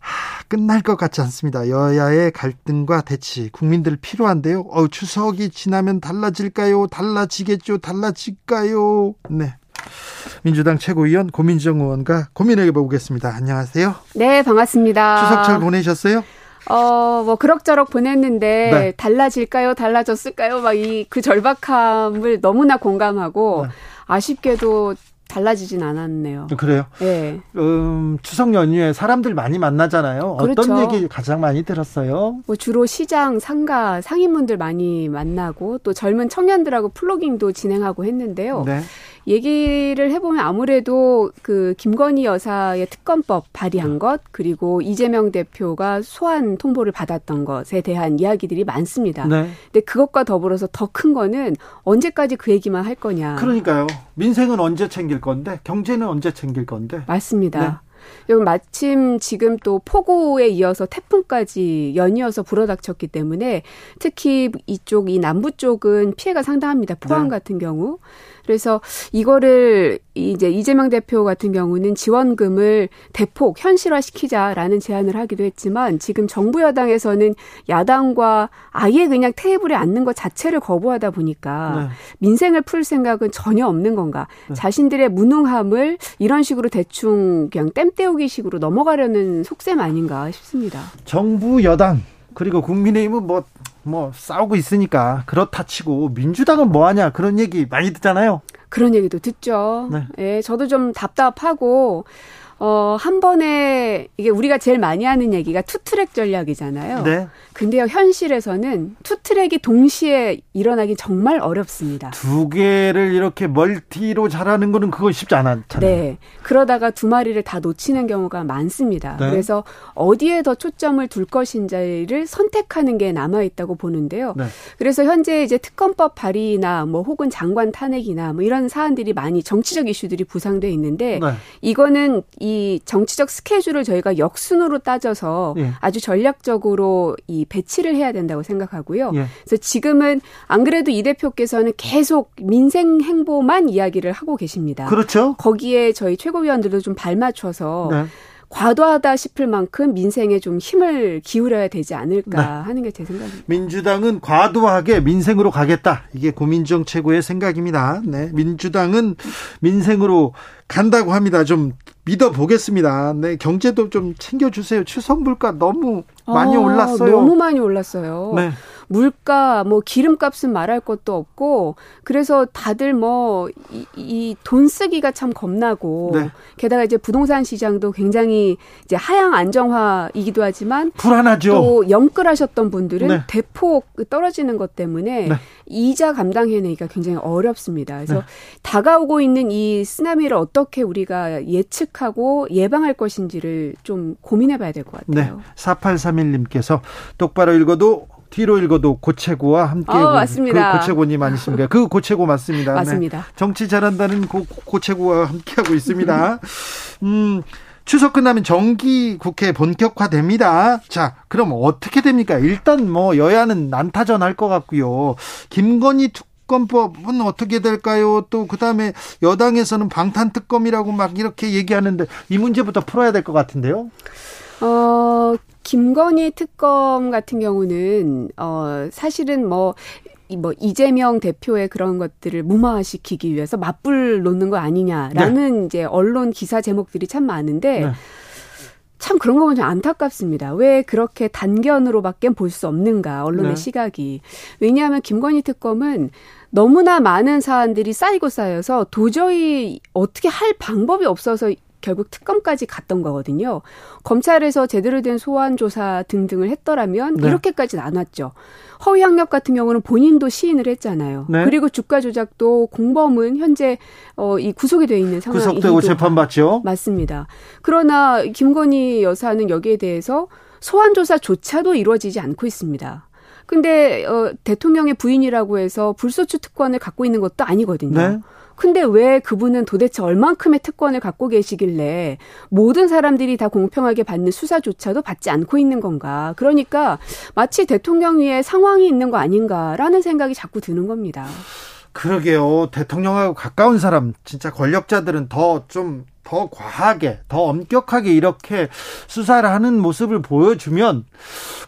하, 끝날 것 같지 않습니다. 여야의 갈등과 대치 국민들 필요한데요. 어, 추석이 지나면 달라질까요? 달라지겠죠? 달라질까요? 네. 민주당 최고위원 고민정 의원과 고민해 보겠습니다. 안녕하세요. 네, 반갑습니다. 추석 잘 보내셨어요? 어, 뭐, 그럭저럭 보냈는데, 네. 달라질까요? 달라졌을까요? 막 이, 그 절박함을 너무나 공감하고, 네. 아쉽게도 달라지진 않았네요. 그래요. 예. 음, 추석 연휴에 사람들 많이 만나잖아요. 어떤 그렇죠. 얘기 가장 많이 들었어요? 뭐 주로 시장, 상가, 상인분들 많이 만나고 또 젊은 청년들하고 플로깅도 진행하고 했는데요. 네. 얘기를 해보면 아무래도 그 김건희 여사의 특검법 발의한 것 그리고 이재명 대표가 소환 통보를 받았던 것에 대한 이야기들이 많습니다. 네. 근데 그것과 더불어서 더 큰 거는 언제까지 그 얘기만 할 거냐. 그러니까요. 민생은 언제 챙길 건데, 경제는 언제 챙길 건데. 맞습니다. 그리고 마침 지금 또 폭우에 이어서 태풍까지 연이어서 불어닥쳤기 때문에 특히 이쪽 이 남부 쪽은 피해가 상당합니다. 포항 네. 같은 경우. 그래서 이거를 이제 이재명 대표 같은 경우는 지원금을 대폭 현실화시키자라는 제안을 하기도 했지만 지금 정부 여당에서는 야당과 아예 그냥 테이블에 앉는 것 자체를 거부하다 보니까 네. 민생을 풀 생각은 전혀 없는 건가? 자신들의 무능함을 이런 식으로 대충 그냥 땜 때우기 식으로 넘어가려는 속셈 아닌가 싶습니다. 정부 여당 그리고 국민의힘은 뭐, 뭐 싸우고 있으니까 그렇다 치고 민주당은 뭐 하냐 그런 얘기 많이 듣잖아요. 그런 얘기도 듣죠. 네. 예, 저도 좀 답답하고 어, 한 번에 이게 우리가 제일 많이 하는 얘기가 투트랙 전략이잖아요. 네. 근데요, 현실에서는 투트랙이 동시에 일어나기 정말 어렵습니다. 두 개를 이렇게 멀티로 잘하는 거는 그건 쉽지 않았잖아요. 네. 그러다가 두 마리를 다 놓치는 경우가 많습니다. 네. 그래서 어디에 더 초점을 둘 것인지를 선택하는 게 남아 있다고 보는데요. 네. 그래서 현재 이제 특검법 발의나 뭐 혹은 장관 탄핵이나 뭐 이런 사안들이 많이 정치적 이슈들이 부상돼 있는데 네. 이거는 이 정치적 스케줄을 저희가 역순으로 따져서 예. 아주 전략적으로 이 배치를 해야 된다고 생각하고요. 예. 그래서 지금은 안 그래도 이 대표께서는 계속 민생 행보만 이야기를 하고 계십니다. 그렇죠. 거기에 저희 최고위원들도 좀 발맞춰서 네. 과도하다 싶을 만큼 민생에 좀 힘을 기울여야 되지 않을까 네. 하는 게 제 생각입니다. 민주당은 과도하게 민생으로 가겠다. 이게 고민정 최고의 생각입니다. 네. 민주당은 민생으로 간다고 합니다. 좀 믿어 보겠습니다. 네. 경제도 좀 챙겨 주세요. 추석 물가 너무 많이 아, 올랐어요. 너무 많이 올랐어요. 네. 물가, 뭐 기름값은 말할 것도 없고 그래서 다들 뭐 이 돈 쓰기가 참 겁나고 네. 게다가 이제 부동산 시장도 굉장히 이제 하향 안정화이기도 하지만 불안하죠. 또 영끌하셨던 분들은 네. 대폭 떨어지는 것 때문에 네. 이자 감당해내기가 굉장히 어렵습니다. 그래서 네. 다가오고 있는 이 쓰나미를 어떻게 우리가 예측하고 예방할 것인지를 좀 고민해봐야 될것 네. 같아요. 4831님께서 똑바로 읽어도 뒤로 읽어도 고채고와 함께 어, 맞습니다. 그 고채고님 아니십니까? 그 고채고 맞습니다. 네. 맞습니다. 정치 잘한다는 고, 고채고와 함께하고 있습니다. 음, 추석 끝나면 정기 국회 본격화됩니다. 자, 그럼 어떻게 됩니까? 일단 뭐 여야는 난타전 할 것 같고요. 김건희 특검법은 어떻게 될까요? 또 그다음에 여당에서는 방탄 특검이라고 막 이렇게 얘기하는데 이 문제부터 풀어야 될 것 같은데요. 어, 김건희 특검 같은 경우는, 어, 사실은 뭐, 이뭐 이재명 대표의 그런 것들을 무마시키기 위해서 맞불 놓는 거 아니냐라는 이제 언론 기사 제목들이 참 많은데 네. 참 그런 거 보면 좀 안타깝습니다. 왜 그렇게 단견으로밖에 볼 수 없는가 언론의 네. 시각이 왜냐하면 김건희 특검은 너무나 많은 사안들이 쌓이고 쌓여서 도저히 어떻게 할 방법이 없어서 결국 특검까지 갔던 거거든요. 검찰에서 제대로 된 소환 조사 등등을 했더라면 네. 이렇게까지 나눴죠. 허위 학력 같은 경우는 본인도 시인을 했잖아요. 네. 그리고 주가 조작도 공범은 현재 어, 이 구속이 돼 있는 상황이기도 구속되고 재판받죠. 맞습니다. 그러나 김건희 여사는 여기에 대해서 소환 조사조차도 이루어지지 않고 있습니다. 근데 어, 대통령의 부인이라고 해서 불소추 특권을 갖고 있는 것도 아니거든요. 네. 근데 왜 그분은 도대체 얼만큼의 특권을 갖고 계시길래 모든 사람들이 다 공평하게 받는 수사조차도 받지 않고 있는 건가? 그러니까 마치 대통령 위에 상황이 있는 거 아닌가라는 생각이 자꾸 드는 겁니다. 그러게요. 대통령하고 가까운 사람, 진짜 권력자들은 더좀 더 과하게, 더 엄격하게 이렇게 수사를 하는 모습을 보여주면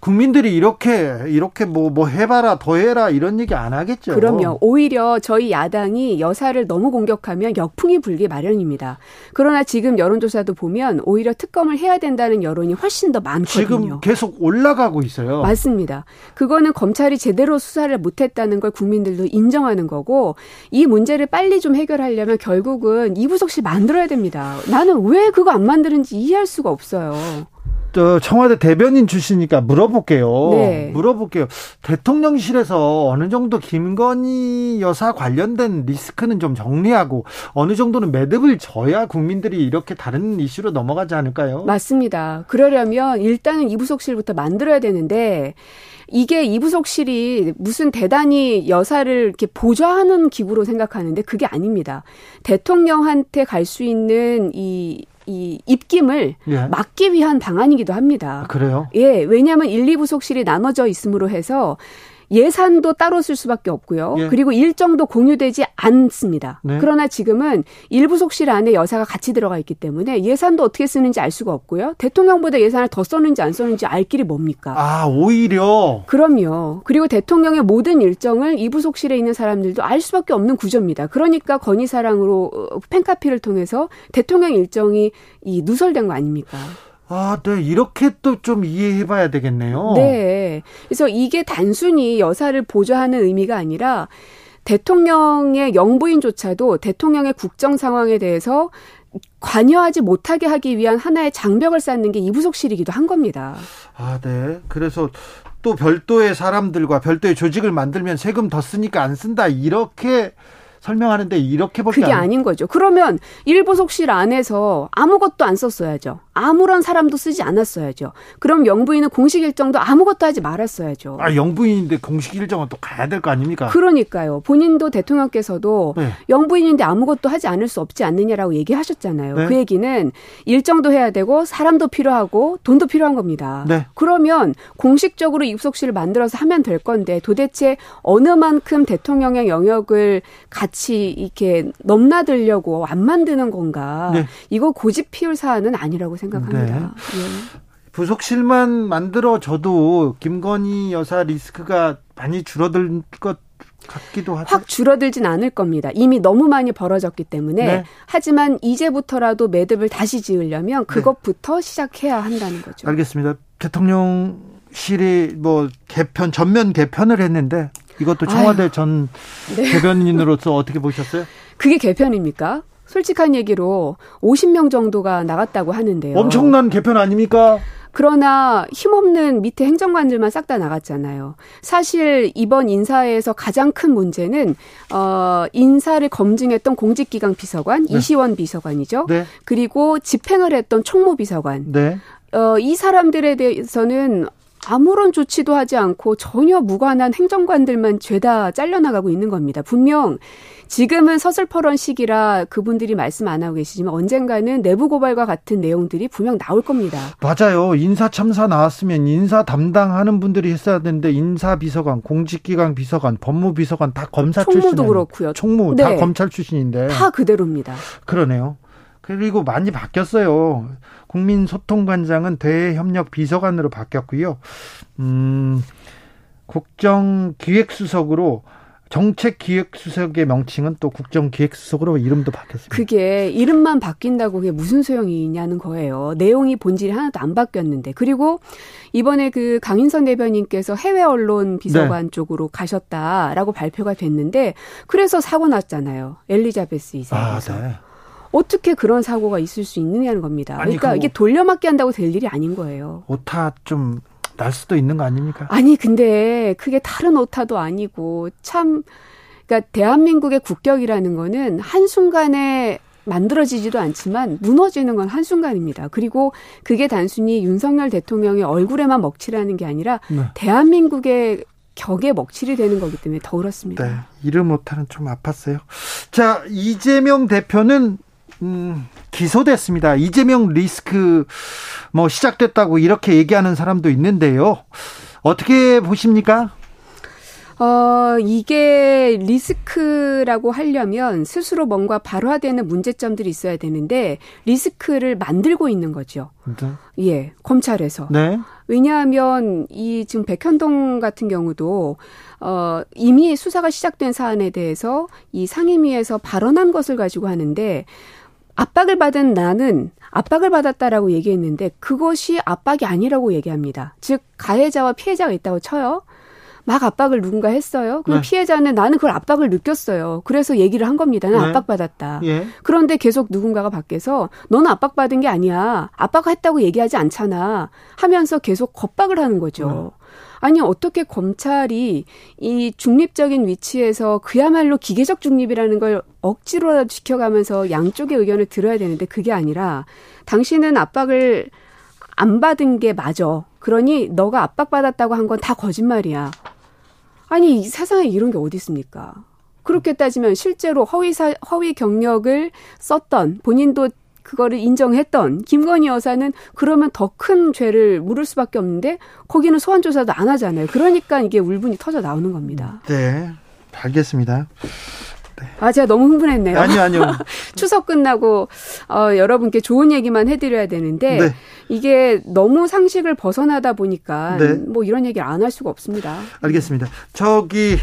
국민들이 이렇게 이렇게 뭐뭐 뭐 해봐라, 더 해라 이런 얘기 안 하겠죠. 그럼요. 오히려 저희 야당이 여사를 너무 공격하면 역풍이 불기 마련입니다. 그러나 지금 여론조사도 보면 오히려 특검을 해야 된다는 여론이 훨씬 더 많거든요. 지금 계속 올라가고 있어요. 맞습니다. 그거는 검찰이 제대로 수사를 못했다는 걸 국민들도 인정하는 거고 이 문제를 빨리 좀 해결하려면 결국은 이부석실 만들어야 됩니다. 나는 왜 그거 안 만드는지 이해할 수가 없어요. 저 청와대 대변인 출신이니까 물어볼게요. 네. 물어볼게요. 대통령실에서 어느 정도 김건희 여사 관련된 리스크는 좀 정리하고 어느 정도는 매듭을 져야 국민들이 이렇게 다른 이슈로 넘어가지 않을까요? 맞습니다. 그러려면 일단은 이 부속실부터 만들어야 되는데 이게 이부속실이 무슨 대단히 여사를 이렇게 보좌하는 기구로 생각하는데 그게 아닙니다. 대통령한테 갈 수 있는 이이 입김을 예. 막기 위한 방안이기도 합니다. 아, 그래요? 예, 왜냐하면 1, 2부속실이 나눠져 있음으로 해서 예산도 따로 쓸 수밖에 없고요. 예. 그리고 일정도 공유되지 않습니다. 네. 그러나 지금은 일부 속실 안에 여사가 같이 들어가 있기 때문에 예산도 어떻게 쓰는지 알 수가 없고요. 대통령보다 예산을 더 썼는지 안 썼는지 알 길이 뭡니까? 아, 오히려. 그럼요. 그리고 대통령의 모든 일정을 이부 속실에 있는 사람들도 알 수밖에 없는 구조입니다. 그러니까 건의사랑으로 어, 팬카피를 통해서 대통령 일정이 이 누설된 거 아닙니까? 아, 네. 이렇게 또 좀 이해해 봐야 되겠네요. 네. 그래서 이게 단순히 여사를 보좌하는 의미가 아니라 대통령의 영부인조차도 대통령의 국정 상황에 대해서 관여하지 못하게 하기 위한 하나의 장벽을 쌓는 게 이부속실이기도 한 겁니다. 아, 네. 그래서 또 별도의 사람들과 별도의 조직을 만들면 세금 더 쓰니까 안 쓴다. 이렇게 설명하는데 이렇게 볼게 그게 아닌 거죠. 그러면 일부속실 안에서 아무것도 안 썼어야죠. 아무런 사람도 쓰지 않았어야죠. 그럼 영부인은 공식 일정도 아무것도 하지 말았어야죠. 아, 영부인인데 공식 일정은 또 가야 될 거 아닙니까? 그러니까요. 본인도 대통령께서도 네. 영부인인데 아무것도 하지 않을 수 없지 않느냐라고 얘기하셨잖아요. 네. 그 얘기는 일정도 해야 되고 사람도 필요하고 돈도 필요한 겁니다. 네. 그러면 공식적으로 입속실을 만들어서 하면 될 건데 도대체 어느 만큼 대통령의 영역을 같이 이렇게 넘나들려고 안 만드는 건가? 네. 이거 고집 피울 사안은 아니라고 생각합니다. 네. 예. 부속실만 만들어져도 김건희 여사 리스크가 많이 줄어들 것 같기도 하죠. 확 줄어들진 않을 겁니다. 이미 너무 많이 벌어졌기 때문에 네. 하지만 이제부터라도 매듭을 다시 지으려면 네. 그것부터 네. 시작해야 한다는 거죠. 알겠습니다. 대통령실이 뭐 개편 전면 개편을 했는데 이것도 청와대 아유. 전 네. 대변인으로서 어떻게 보셨어요? 그게 개편입니까? 솔직한 얘기로 50명 정도가 나갔다고 하는데요. 엄청난 개편 아닙니까? 그러나 힘없는 밑에 행정관들만 싹 다 나갔잖아요. 사실 이번 인사에서 가장 큰 문제는 어 인사를 검증했던 공직기강 비서관 네. 이시원 비서관이죠. 네. 그리고 집행을 했던 총무 비서관. 네. 어 이 사람들에 대해서는 아무런 조치도 하지 않고 전혀 무관한 행정관들만 죄다 잘려나가고 있는 겁니다. 분명 지금은 서슬퍼런 시기라 그분들이 말씀 안 하고 계시지만 언젠가는 내부 고발과 같은 내용들이 분명 나올 겁니다. 맞아요. 인사 참사 나왔으면 인사 담당하는 분들이 했어야 되는데 인사 비서관, 공직기강 비서관, 법무 비서관 다 검사 출신. 총무도 그렇고요. 총무 네. 다 검찰 출신인데. 다 그대로입니다. 그러네요. 그리고 많이 바뀌었어요. 국민소통관장은 대협력 비서관으로 바뀌었고요. 음, 국정기획수석으로 정책기획수석의 명칭은 또 국정기획수석으로 이름도 바뀌었습니다. 그게 이름만 바뀐다고 그게 무슨 소용이 있냐는 거예요. 내용이 본질이 하나도 안 바뀌었는데. 그리고 이번에 그 강인선 대변인께서 해외 언론 비서관 네. 쪽으로 가셨다라고 발표가 됐는데 그래서 사고 났잖아요. 엘리자베스 이사에서. 아, 네. 어떻게 그런 사고가 있을 수 있느냐는 겁니다. 아니, 그러니까 이게 돌려막기 한다고 될 일이 아닌 거예요. 오타 좀 날 수도 있는 거 아닙니까? 아니 근데 그게 다른 오타도 아니고 참 그러니까 대한민국의 국격이라는 거는 한순간에 만들어지지도 않지만 무너지는 건 한순간입니다. 그리고 그게 단순히 윤석열 대통령의 얼굴에만 먹칠하는 게 아니라 네. 대한민국의 격에 먹칠이 되는 거기 때문에 더 그렇습니다. 네. 이름 못하는 좀 아팠어요. 자, 이재명 대표는 음, 기소됐습니다. 이재명 리스크 뭐 시작됐다고 이렇게 얘기하는 사람도 있는데요. 어떻게 보십니까? 어, 이게 리스크라고 하려면 스스로 뭔가 발화되는 문제점들이 있어야 되는데 리스크를 만들고 있는 거죠. 네. 예, 검찰에서. 네. 왜냐하면 이 지금 백현동 같은 경우도 어 이미 수사가 시작된 사안에 대해서 이 상임위에서 발언한 것을 가지고 하는데 압박을 받은 나는 압박을 받았다라고 얘기했는데 그것이 압박이 아니라고 얘기합니다. 즉 가해자와 피해자가 있다고 쳐요. 막 압박을 누군가 했어요. 그럼 네. 피해자는 나는 그걸 압박을 느꼈어요. 그래서 얘기를 한 겁니다. 나는 네. 압박받았다. 예. 그런데 계속 누군가가 밖에서 너는 압박받은 게 아니야. 압박했다고 얘기하지 않잖아. 하면서 계속 겁박을 하는 거죠. 네. 아니 어떻게 검찰이 이 중립적인 위치에서 그야말로 기계적 중립이라는 걸 억지로라도 지켜가면서 양쪽의 의견을 들어야 되는데 그게 아니라 당신은 압박을 안 받은 게 맞아. 그러니 너가 압박받았다고 한 건 다 거짓말이야. 아니 세상에 이런 게 어디 있습니까? 그렇게 따지면 실제로 허위 사, 허위 경력을 썼던 본인도 그거를 인정했던 김건희 여사는 그러면 더 큰 죄를 물을 수밖에 없는데 거기는 소환 조사도 안 하잖아요. 그러니까 이게 울분이 터져 나오는 겁니다. 네, 알겠습니다. 네. 아, 제가 너무 흥분했네요. 아니요, 아니요. 추석 끝나고 어, 여러분께 좋은 얘기만 해드려야 되는데 네. 이게 너무 상식을 벗어나다 보니까 네. 뭐 이런 얘기를 안 할 수가 없습니다. 알겠습니다. 저기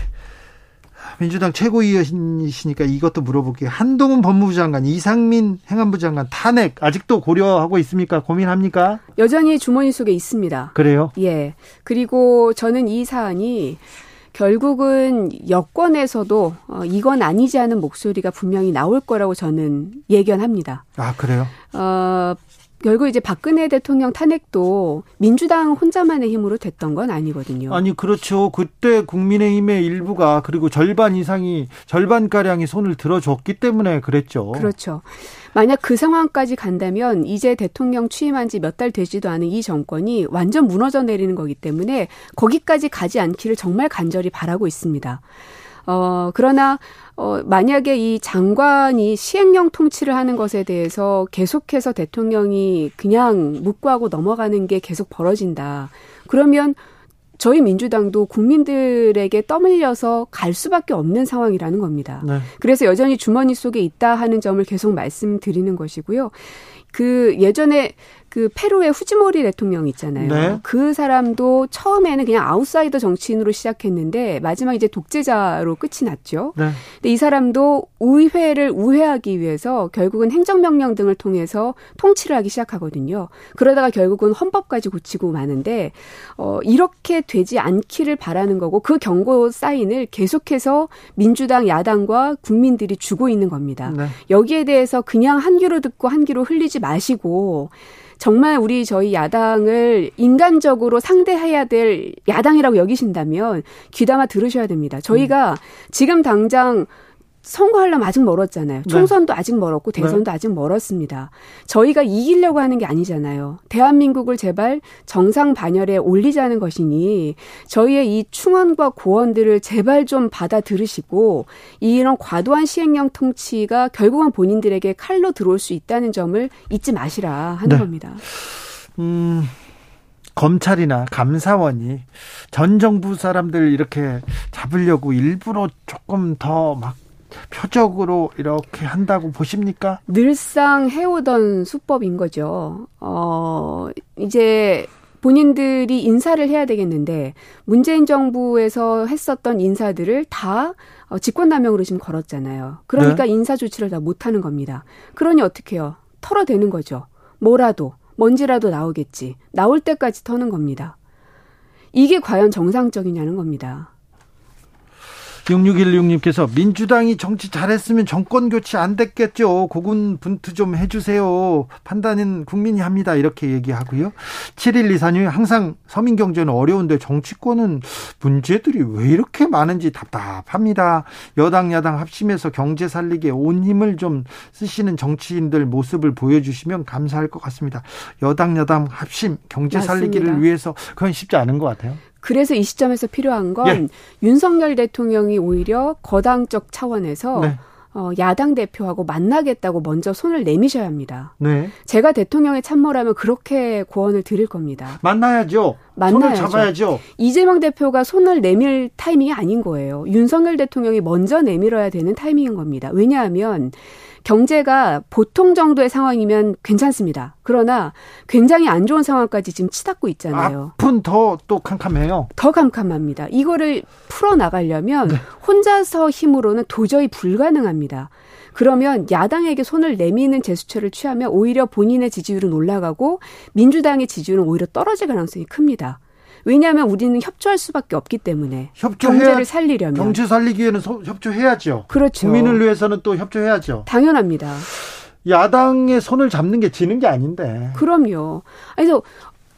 민주당 최고위원이시니까 이것도 물어볼게요. 한동훈 법무부 장관, 이상민 행안부 장관 탄핵 아직도 고려하고 있습니까? 고민합니까? 여전히 주머니 속에 있습니다. 그래요? 예. 그리고 저는 이 사안이 결국은 여권에서도 어, 이건 아니지 않은 목소리가 분명히 나올 거라고 저는 예견합니다. 아 그래요? 어, 결국 이제 박근혜 대통령 탄핵도 민주당 혼자만의 힘으로 됐던 건 아니거든요. 아니 그렇죠. 그때 국민의힘의 일부가 그리고 절반 이상이 절반 가량이 손을 들어줬기 때문에 그랬죠. 그렇죠. 만약 그 상황까지 간다면 이제 대통령 취임한 지 몇 달 되지도 않은 이 정권이 완전 무너져 내리는 거기 때문에 거기까지 가지 않기를 정말 간절히 바라고 있습니다. 어, 그러나 어, 만약에 이 장관이 시행령 통치를 하는 것에 대해서 계속해서 대통령이 그냥 묵과하고 넘어가는 게 계속 벌어진다. 그러면 저희 민주당도 국민들에게 떠밀려서 갈 수밖에 없는 상황이라는 겁니다. 네. 그래서 여전히 주머니 속에 있다 하는 점을 계속 말씀드리는 것이고요. 그 예전에 그 페루의 후지모리 대통령 있잖아요. 네. 그 사람도 처음에는 그냥 아웃사이더 정치인으로 시작했는데 마지막 이제 독재자로 끝이 났죠. 네. 근데 이 사람도 의회를 우회하기 위해서 결국은 행정명령 등을 통해서 통치를 하기 시작하거든요. 그러다가 결국은 헌법까지 고치고 마는데 어 이렇게 되지 않기를 바라는 거고 그 경고 사인을 계속해서 민주당 야당과 국민들이 주고 있는 겁니다. 네. 여기에 대해서 그냥 한 귀로 듣고 한 귀로 흘리지 마시고 정말 우리 저희 야당을 인간적으로 상대해야 될 야당이라고 여기신다면 귀담아 들으셔야 됩니다. 저희가 음. 지금 당장 선거하려면 아직 멀었잖아요. 네. 총선도 네. 아직 멀었고 대선도 네. 아직 멀었습니다. 저희가 이기려고 하는 게 아니잖아요. 대한민국을 제발 정상 반열에 올리자는 것이니 저희의 이 충원과 고원들을 제발 좀 받아 들으시고 이런 과도한 시행령 통치가 결국은 본인들에게 칼로 들어올 수 있다는 점을 잊지 마시라 하는 네. 겁니다. 음. 검찰이나 감사원이 전 정부 사람들 이렇게 잡으려고 일부러 조금 더 막 표적으로 이렇게 한다고 보십니까? 늘상 해오던 수법인 거죠. 어, 이제 본인들이 인사를 해야 되겠는데 문재인 정부에서 했었던 인사들을 다 어, 직권남용으로 지금 걸었잖아요. 그러니까 네. 인사 조치를 다 못하는 겁니다. 그러니 어떻게 해요? 털어대는 거죠. 뭐라도 먼지라도 나오겠지. 나올 때까지 터는 겁니다. 이게 과연 정상적이냐는 겁니다. 6616님께서 민주당이 정치 잘했으면 정권 교체 안 됐겠죠. 고군 분투 좀 해주세요. 판단은 국민이 합니다. 이렇게 얘기하고요. 7124님 항상 서민 경제는 어려운데 정치권은 문제들이 왜 이렇게 많은지 답답합니다. 여당 야당 합심해서 경제 살리기에 온 힘을 좀 쓰시는 정치인들 모습을 보여주시면 감사할 것 같습니다. 여당 야당 합심 경제 살리기를 맞습니다. 위해서 그건 쉽지 않은 것 같아요. 그래서 이 시점에서 필요한 건 예. 윤석열 대통령이 오히려 거당적 차원에서 네. 어, 야당 대표하고 만나겠다고 먼저 손을 내미셔야 합니다. 네. 제가 대통령의 참모라면 그렇게 고언을 드릴 겁니다. 만나야죠. 만나야죠. 손을 잡아야죠. 이재명 대표가 손을 내밀 타이밍이 아닌 거예요. 윤석열 대통령이 먼저 내밀어야 되는 타이밍인 겁니다. 왜냐하면 경제가 보통 정도의 상황이면 괜찮습니다. 그러나 굉장히 안 좋은 상황까지 지금 치닫고 있잖아요. 앞은 더또 캄캄해요. 더 캄캄합니다. 이거를 풀어 나가려면 네. 혼자서 힘으로는 도저히 불가능합니다. 그러면 야당에게 손을 내미는 제스처를 취하면 오히려 본인의 지지율은 올라가고 민주당의 지지율은 오히려 떨어질 가능성이 큽니다. 왜냐하면 우리는 협조할 수밖에 없기 때문에 협조해야 경제를 살리려면 경제 살리기에는 소- 협조해야죠. 그렇죠. 국민을 위해서는 또 협조해야죠. 당연합니다. 야당의 손을 잡는 게 지는 게 아닌데. 그럼요. 그래서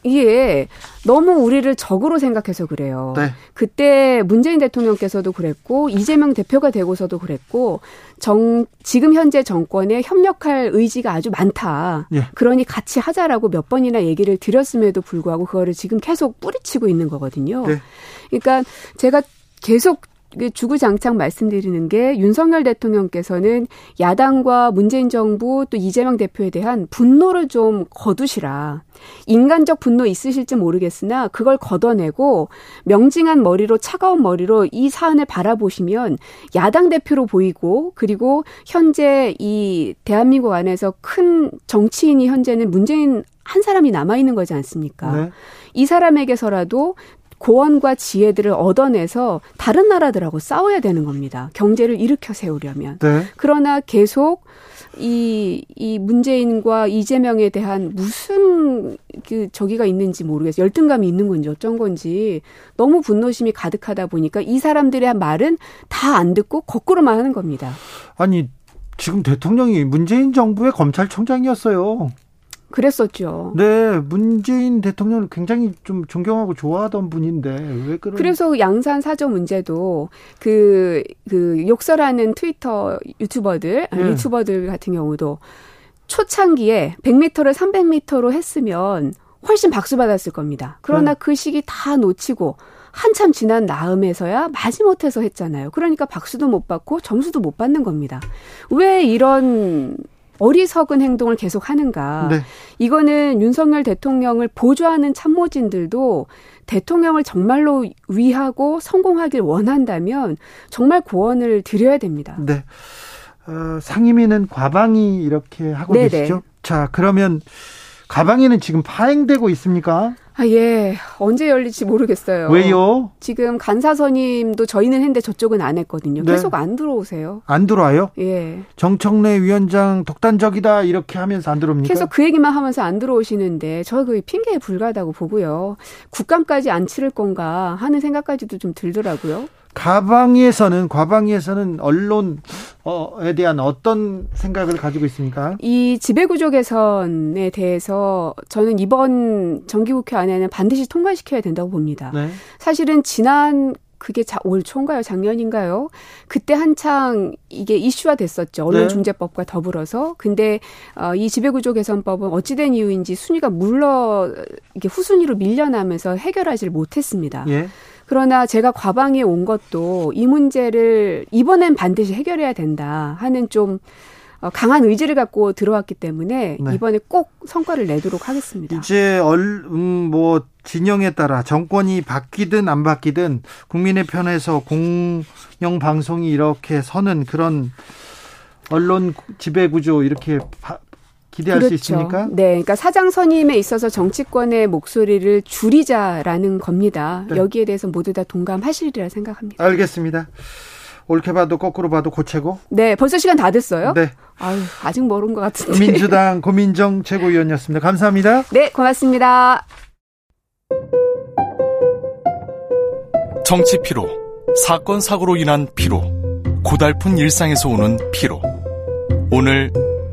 이게 너무 우리를 적으로 생각해서 그래요. 네. 그때 문재인 대통령께서도 그랬고 이재명 대표가 되고서도 그랬고 정 지금 현재 정권에 협력할 의지가 아주 많다. 예. 그러니 같이 하자라고 몇 번이나 얘기를 드렸음에도 불구하고 그거를 지금 계속 뿌리치고 있는 거거든요. 네. 그러니까 제가 계속 그 주구장창 말씀드리는 게 윤석열 대통령께서는 야당과 문재인 정부 또 이재명 대표에 대한 분노를 좀 거두시라. 인간적 분노 있으실지 모르겠으나 그걸 걷어내고 명징한 머리로 차가운 머리로 이 사안을 바라보시면 야당 대표로 보이고 그리고 현재 이 대한민국 안에서 큰 정치인이 현재는 문재인 한 사람이 남아 있는 거지 않습니까? 네. 이 사람에게서라도 고원과 지혜들을 얻어내서 다른 나라들하고 싸워야 되는 겁니다. 경제를 일으켜 세우려면. 네. 그러나 계속 이, 이 문재인과 이재명에 대한 무슨 그 저기가 있는지 모르겠어요. 열등감이 있는 건지 어쩐 건지 너무 분노심이 가득하다 보니까 이 사람들의 한 말은 다 안 듣고 거꾸로만 하는 겁니다. 아니 지금 대통령이 문재인 정부의 검찰총장이었어요. 그랬었죠. 네, 문재인 대통령을 굉장히 좀 존경하고 좋아하던 분인데 왜 그런? 그래서 양산 사저 문제도 그, 그 욕설하는 트위터 유튜버들, 아니, 예. 유튜버들 같은 경우도 초창기에 100m를 300m로 했으면 훨씬 박수 받았을 겁니다. 그러나 네. 그 시기 다 놓치고 한참 지난 다음에서야 마지못해서 했잖아요. 그러니까 박수도 못 받고 점수도 못 받는 겁니다. 왜 이런 어리석은 행동을 계속 하는가? 네. 이거는 윤석열 대통령을 보좌하는 참모진들도 대통령을 정말로 위하고 성공하길 원한다면 정말 고언을 드려야 됩니다. 네. 어, 상임위는 과방이 이렇게 하고 네네. 계시죠? 자, 그러면 과방위는 지금 파행되고 있습니까? 아, 예. 언제 열릴지 모르겠어요. 왜요? 지금 간사 선임도 저희는 했는데 저쪽은 안 했거든요. 네. 계속 안 들어오세요. 안 들어와요? 예. 정청래 위원장 독단적이다 이렇게 하면서 안 들어옵니까? 계속 그 얘기만 하면서 안 들어오시는데 저 그 핑계에 불과하다고 보고요. 국감까지 안 치를 건가 하는 생각까지도 좀 들더라고요. 가방위에서는 과방위에서는 언론에 대한 어떤 생각을 가지고 있습니까? 이 지배구조 개선에 대해서 저는 이번 정기국회 안에는 반드시 통과시켜야 된다고 봅니다. 네. 사실은 지난 그게 자, 올 초인가요? 작년인가요? 그때 한창 이게 이슈화 됐었죠. 언론중재법과 더불어서. 근데 어, 이 지배구조 개선법은 어찌된 이유인지 순위가 물러 이게 후순위로 밀려나면서 해결하지를 못했습니다. 예. 그러나 제가 과방에 온 것도 이 문제를 이번엔 반드시 해결해야 된다 하는 좀 어, 강한 의지를 갖고 들어왔기 때문에 네. 이번에 꼭 성과를 내도록 하겠습니다. 이제 얼, 음, 뭐 진영에 따라 정권이 바뀌든 안 바뀌든 국민의 편에서 공영 방송이 이렇게 서는 그런 언론 지배 구조 이렇게 바- 기대할 수 있습니까? 네, 그러니까 사장 선임에 있어서 정치권의 목소리를 줄이자라는 겁니다. 네. 여기에 대해서 모두 다 동감하시리라 생각합니다. 알겠습니다. 옳게 봐도 거꾸로 봐도 고체고. 네, 벌써 시간 다 됐어요? 네. 아유, 아직 멀은 것 같은데. 민주당 고민정 최고위원이었습니다. 감사합니다. 네, 고맙습니다. 정치 피로, 사건 사고로 인한 피로, 고달픈 일상에서 오는 피로. 오늘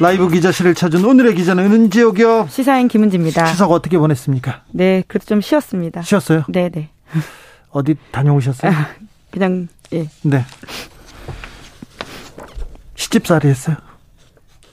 라이브 기자실을 찾은 오늘의 기자는 은지옥이요. 시사인 김은지입니다. 추석 어떻게 보냈습니까? 네, 그래도 좀 쉬었습니다. 쉬었어요? 네, 네. 어디 다녀오셨어요? 아, 그냥 예. 네. 시집살이 했어요?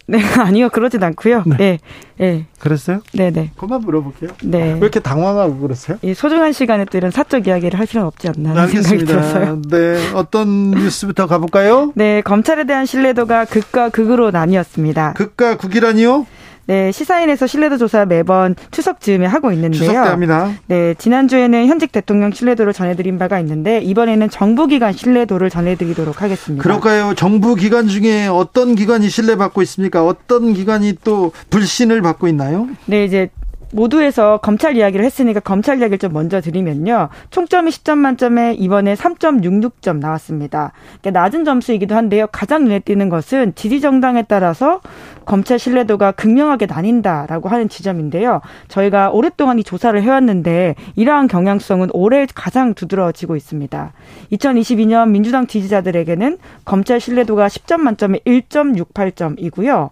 네, 아니요, 그러진 않고요. 네, 네. 네. 그랬어요? 네, 네. 그만 물어볼게요. 네. 왜 이렇게 당황하고 그러세요? 이 소중한 시간에 또 이런 사적 이야기를 할 필요는 없지 않나 하는 생각이 들어서요. 네, 어떤 뉴스부터 가볼까요? 네, 검찰에 대한 신뢰도가 극과 극으로 나뉘었습니다. 극과 극이라니요? 네, 시사인에서 신뢰도 조사 매번 추석 즈음에 하고 있는데요. 추석 때입니다. 네, 지난주에는 현직 대통령 신뢰도를 전해드린 바가 있는데 이번에는 정부기관 신뢰도를 전해드리도록 하겠습니다. 그럴까요? 정부 기관 중에 어떤 기관이 신뢰받고 있습니까? 어떤 기관이 또 불신을 받고 있나요? 네, 이제 모두에서 검찰 이야기를 했으니까 검찰 이야기를 좀 먼저 드리면요. 총점이 10점 만점에 이번에 3.66점 나왔습니다. 그러니까 낮은 점수이기도 한데요. 가장 눈에 띄는 것은 지지 정당에 따라서 검찰 신뢰도가 극명하게 나뉜다라고 하는 지점인데요. 저희가 오랫동안 이 조사를 해왔는데 이러한 경향성은 올해 가장 두드러지고 있습니다. 2022년 민주당 지지자들에게는 검찰 신뢰도가 10점 만점에 1.68점이고요.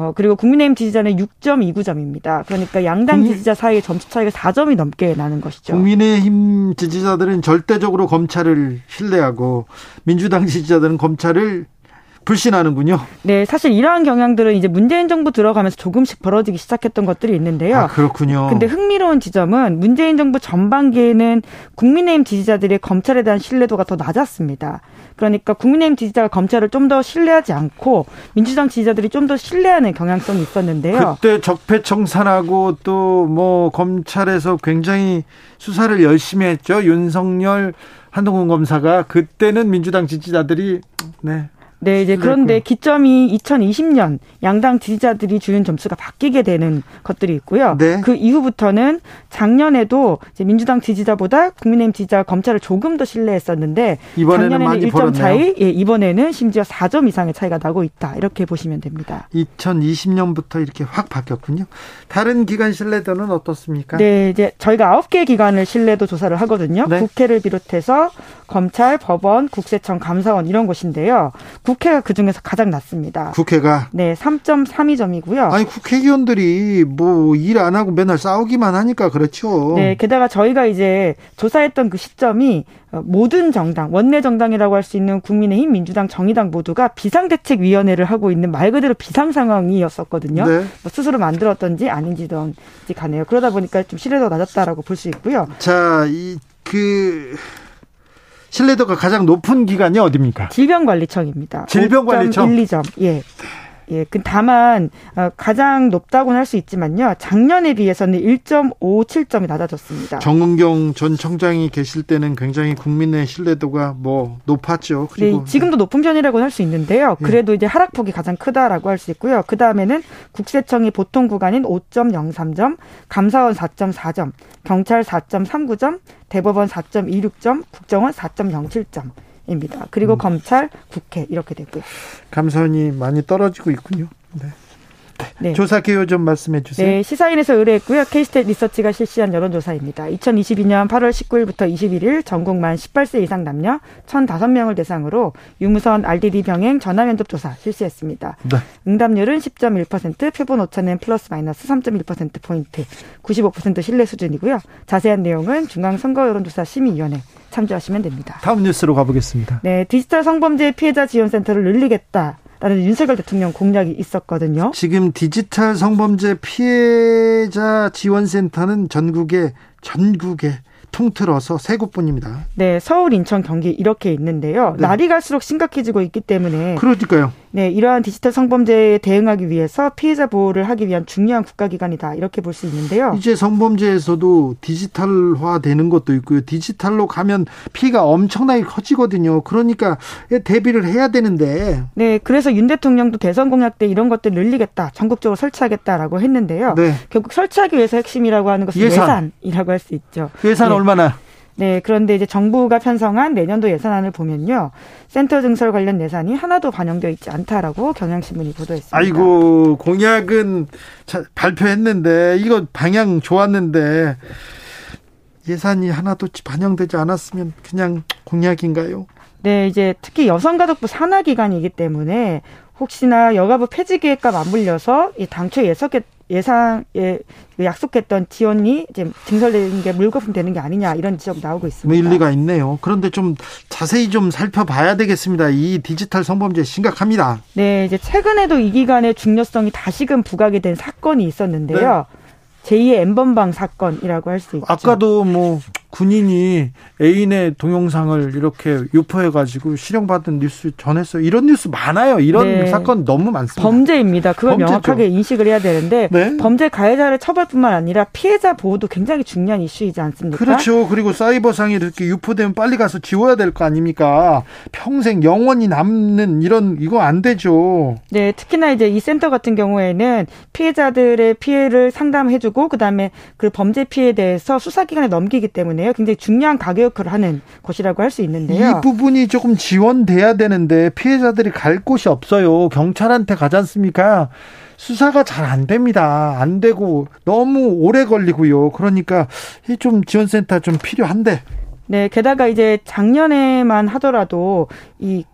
어, 그리고 국민의힘 지지자는 6.29점입니다. 그러니까 양당. 지지자 사이의 점수 차이가 4점이 넘게 나는 것이죠. 국민의힘 지지자들은 절대적으로 검찰을 신뢰하고 민주당 지지자들은 검찰을 불신하는군요. 네, 사실 이러한 경향들은 이제 문재인 정부 들어가면서 조금씩 벌어지기 시작했던 것들이 있는데요. 아, 그렇군요. 근데 흥미로운 지점은 문재인 정부 전반기에는 국민의힘 지지자들의 검찰에 대한 신뢰도가 더 낮았습니다. 그러니까 국민의힘 지지자가 검찰을 좀 더 신뢰하지 않고 민주당 지지자들이 좀 더 신뢰하는 경향성이 있었는데요. 그때 적폐청산하고 또 뭐 검찰에서 굉장히 수사를 열심히 했죠. 윤석열 한동훈 검사가 그때는 민주당 지지자들이 네 네, 이제 그런데 기점이 2020년 양당 지지자들이 주는 점수가 바뀌게 되는 것들이 있고요. 네. 그 이후부터는 작년에도 이제 민주당 지지자보다 국민의힘 지지자가 검찰을 조금 더 신뢰했었는데 이번에는 작년에는 1점 벌었네요. 차이, 예, 이번에는 심지어 4점 이상의 차이가 나고 있다. 이렇게 보시면 됩니다. 2020년부터 이렇게 확 바뀌었군요. 다른 기관 신뢰도는 어떻습니까? 네, 이제 저희가 9개 기관을 신뢰도 조사를 하거든요. 네. 국회를 비롯해서 검찰, 법원, 국세청, 감사원 이런 곳인데요. 국회가 그 중에서 가장 낮습니다. 국회가? 네, 3.32점이고요. 아니, 국회의원들이 뭐 일 안 하고 맨날 싸우기만 하니까 그렇죠. 네, 게다가 저희가 이제 조사했던 그 시점이 모든 정당, 원내 정당이라고 할 수 있는 국민의힘, 민주당, 정의당 모두가 비상대책위원회를 하고 있는 말 그대로 비상 상황이었었거든요. 네. 뭐 스스로 만들었던지 아닌지도 간에요. 그러다 보니까 좀 신뢰도가 낮았다라고 볼 수 있고요. 자, 이 그 신뢰도가 가장 높은 기관이 어디입니까? 질병관리청입니다. 질병관리청 1, 2점. 예. 예, 그 다만 어, 가장 높다고는 할 수 있지만요. 작년에 비해서는 1.57점이 낮아졌습니다. 정은경 전 청장이 계실 때는 굉장히 국민의 신뢰도가 뭐 높았죠. 그리고 네, 지금도 높은 편이라고 할수 있는데요. 예. 그래도 예. 이제 하락폭이 가장 크다라고 할 수 있고요. 그 다음에는 국세청이 보통 구간인 5.03점, 감사원 4.4점, 경찰 4.39점, 대법원 4.26점, 국정원 4.07점. 입니다. 그리고 음. 검찰, 국회 이렇게 되고요. 감사원이 많이 떨어지고 있군요. 네. 네. 조사 개요 좀 말씀해 주세요. 네, 시사인에서 의뢰했고요. 케이스탯 리서치가 실시한 여론조사입니다. 2022년 8월 19일부터 21일 전국 만 18세 이상 남녀 1,005명을 대상으로 유무선 RDD 병행 전화 면접 조사 실시했습니다. 네. 응답률은 10.1%, 표본 오차는 플러스 마이너스 3.1% 포인트, 95% 신뢰 수준이고요. 자세한 내용은 중앙 선거 여론조사 심의위원회 참조하시면 됩니다. 다음 뉴스로 가보겠습니다. 네, 디지털 성범죄 피해자 지원센터를 늘리겠다. 라는 윤석열 대통령 공약이 있었거든요. 지금 디지털 성범죄 피해자 지원센터는 전국에 전국에 통틀어서 세 곳뿐입니다. 네, 서울, 인천, 경기 이렇게 있는데요. 네. 날이 갈수록 심각해지고 있기 때문에 그러니까요. 네, 이러한 디지털 성범죄에 대응하기 위해서 피해자 보호를 하기 위한 중요한 국가기관이다 이렇게 볼 수 있는데요. 이제 성범죄에서도 디지털화 되는 것도 있고요. 디지털로 가면 피해가 엄청나게 커지거든요. 그러니까 대비를 해야 되는데. 네, 그래서 윤 대통령도 대선 공약 때 이런 것들 늘리겠다, 전국적으로 설치하겠다라고 했는데요. 네. 결국 설치하기 위해서 핵심이라고 하는 것은 예산. 이라고 할 수 있죠. 예산 네. 얼마나? 네, 그런데 이제 정부가 편성한 내년도 예산안을 보면요. 센터 증설 관련 예산이 하나도 반영되어 있지 않다라고 경향신문이 보도했습니다. 아이고, 공약은 발표했는데 이거 방향 좋았는데 예산이 하나도 반영되지 않았으면 그냥 공약인가요? 네, 이제 특히 여성가족부 산하 기간이기 때문에 혹시나 여가부 폐지 계획과 맞물려서 이 당초 예석했 예상에 약속했던 지원이 이제 증설되는 게 물거품 되는 게 아니냐 이런 지적 나오고 있습니다. 일리가 있네요. 그런데 좀 자세히 좀 살펴봐야 되겠습니다. 이 디지털 성범죄 심각합니다. 네, 이제 최근에도 이 기간의 중요성이 다시금 부각이 된 사건이 있었는데요. 네. 제2의 엠번방 사건이라고 할 수 있죠. 아까도 뭐 군인이 애인의 동영상을 이렇게 유포해가지고 실형받은 뉴스 전했어요. 이런 뉴스 많아요. 이런 네. 사건 너무 많습니다. 범죄입니다. 그걸 범죄죠. 명확하게 인식을 해야 되는데 네? 범죄 가해자를 처벌뿐만 아니라 피해자 보호도 굉장히 중요한 이슈이지 않습니까? 그렇죠. 그리고 사이버상에 이렇게 유포되면 빨리 가서 지워야 될 거 아닙니까? 평생 영원히 남는 이런 이거 안 되죠. 네, 특히나 이제 이 센터 같은 경우에는 피해자들의 피해를 상담해주고 그다음에 그 범죄 피해에 대해서 수사기관에 넘기기 때문에 때문에요. 굉장히 중요한 가격 역할을 하는 곳이라고 할 수 있는데요. 이 부분이 조금 지원돼야 되는데 피해자들이 갈 곳이 없어요. 경찰한테 가지 않습니까? 수사가 잘 안 됩니다. 안 되고 너무 오래 걸리고요. 그러니까 좀 지원센터 좀 필요한데. 네, 게다가 이제 작년에만 하더라도 이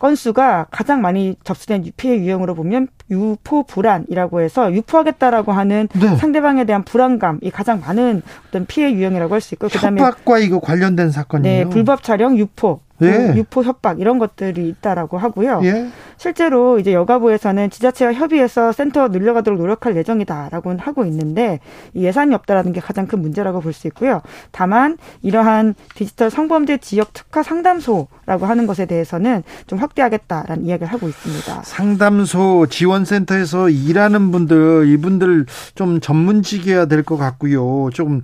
건수가 가장 많이 접수된 피해 유형으로 보면 유포 불안이라고 해서 유포하겠다라고 하는 네. 상대방에 대한 불안감이 가장 많은 어떤 피해 유형이라고 할 수 있고 그다음에 협박과 이거 관련된 사건이에요. 네, 불법 촬영, 유포, 예. 유포 협박 이런 것들이 있다라고 하고요. 예. 실제로 이제 여가부에서는 지자체와 협의해서 센터 늘려가도록 노력할 예정이다라고 하고 있는데 예산이 없다라는 게 가장 큰 문제라고 볼 수 있고요. 다만 이러한 디지털 성범죄 지역 특화 상담소라고 하는 것에 대해서는 좀 확대하겠다라는 이야기를 하고 있습니다. 상담소 지원센터에서 일하는 분들 이분들 좀 전문직이어야 될 것 같고요. 좀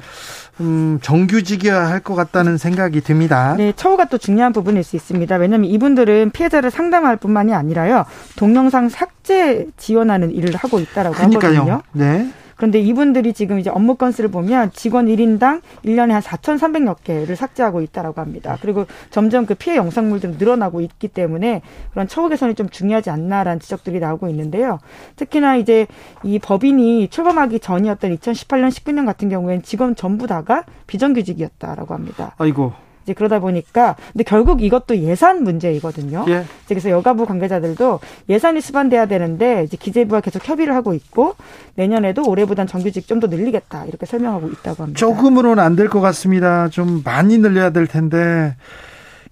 음, 정규직이어야 할 것 같다는 생각이 듭니다. 네, 처우가 또 중요한 부분 일 수 있습니다. 왜냐하면 이분들은 피해자를 상담할 뿐만이 아니라요. 동영상 삭제 지원하는 일을 하고 있다라고 그러니까요. 하거든요. 네. 그런데 이분들이 지금 이제 업무 건수를 보면 직원 1인당 1년에 한 4,300여 개를 삭제하고 있다라고 합니다. 그리고 점점 그 피해 영상물들이 늘어나고 있기 때문에 그런 처우 개선이 좀 중요하지 않나라는 지적들이 나오고 있는데요. 특히나 이제 이 법인이 출범하기 전이었던 2018년 19년 같은 경우에는 직원 전부 다가 비정규직이었다라고 합니다. 아이고. 이제 그러다 보니까 근데 결국 이것도 예산 문제이거든요. 예. 그래서 여가부 관계자들도 예산이 수반돼야 되는데 이제 기재부와 계속 협의를 하고 있고 내년에도 올해보단 정규직 좀 더 늘리겠다 이렇게 설명하고 있다고 합니다. 조금으로는 안 될 것 같습니다. 좀 많이 늘려야 될 텐데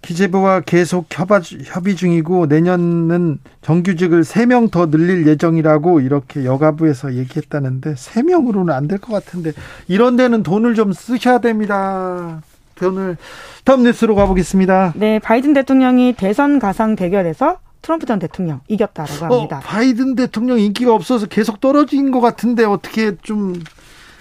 기재부와 계속 협의 중이고 내년은 정규직을 3명 더 늘릴 예정이라고 이렇게 여가부에서 얘기했다는데 3명으로는 안 될 것 같은데 이런 데는 돈을 좀 쓰셔야 됩니다. 오늘 다음 뉴스로 가보겠습니다. 네, 바이든 대통령이 대선 가상 대결에서 트럼프 전 대통령 이겼다라고 어, 합니다. 어, 바이든 대통령 인기가 없어서 계속 떨어진 것 같은데 어떻게 좀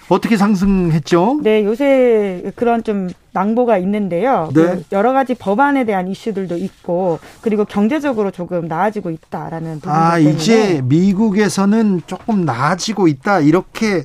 어떻게 상승했죠? 네, 요새 그런 좀 낭보가 있는데요. 네. 그 여러 가지 법안에 대한 이슈들도 있고 그리고 경제적으로 조금 나아지고 있다라는 부분 아 때문에. 이제 미국에서는 조금 나아지고 있다 이렇게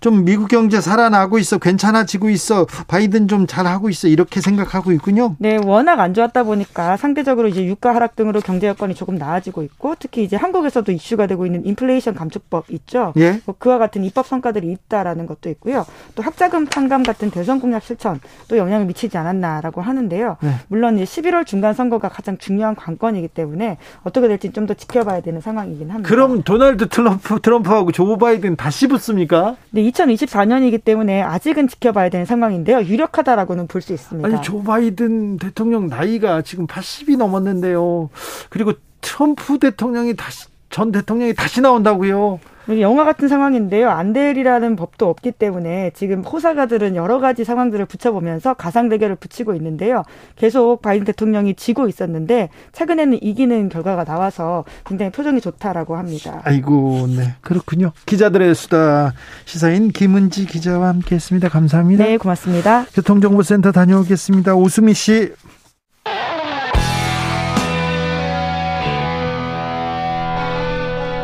좀 미국 경제 살아나고 있어 괜찮아지고 있어 바이든 좀 잘하고 있어 이렇게 생각하고 있군요. 네, 워낙 안 좋았다 보니까 상대적으로 이제 유가 하락 등으로 경제 여건이 조금 나아지고 있고 특히 이제 한국에서도 이슈가 되고 있는 인플레이션 감축법 있죠. 예. 뭐 그와 같은 입법 성과들이 있다라는 것도 있고요. 또 학자금 탕감 같은 대선 공약 실천 또 영향을 미치지 않았나라고 하는데요. 네. 물론 11월 중간 선거가 가장 중요한 관건이기 때문에 어떻게 될지 좀 더 지켜봐야 되는 상황이긴 합니다. 그럼 도널드 트럼프 트럼프하고 조 바이든 다시 붙습니까? 네, 2024년이기 때문에 아직은 지켜봐야 되는 상황인데요. 유력하다라고는 볼 수 있습니다. 아니 조 바이든 대통령 나이가 지금 80이 넘었는데요. 그리고 트럼프 대통령이 다시 전 대통령이 다시 나온다고요. 영화 같은 상황인데요. 안델이라는 법도 없기 때문에 지금 호사가들은 여러 가지 상황들을 붙여보면서 가상 대결을 붙이고 있는데요. 계속 바이든 대통령이 지고 있었는데 최근에는 이기는 결과가 나와서 굉장히 표정이 좋다라고 합니다. 아이고, 네. 그렇군요. 기자들의 수다 시사인 김은지 기자와 함께했습니다. 감사합니다. 네, 고맙습니다. 교통정보센터 다녀오겠습니다. 오수미 씨.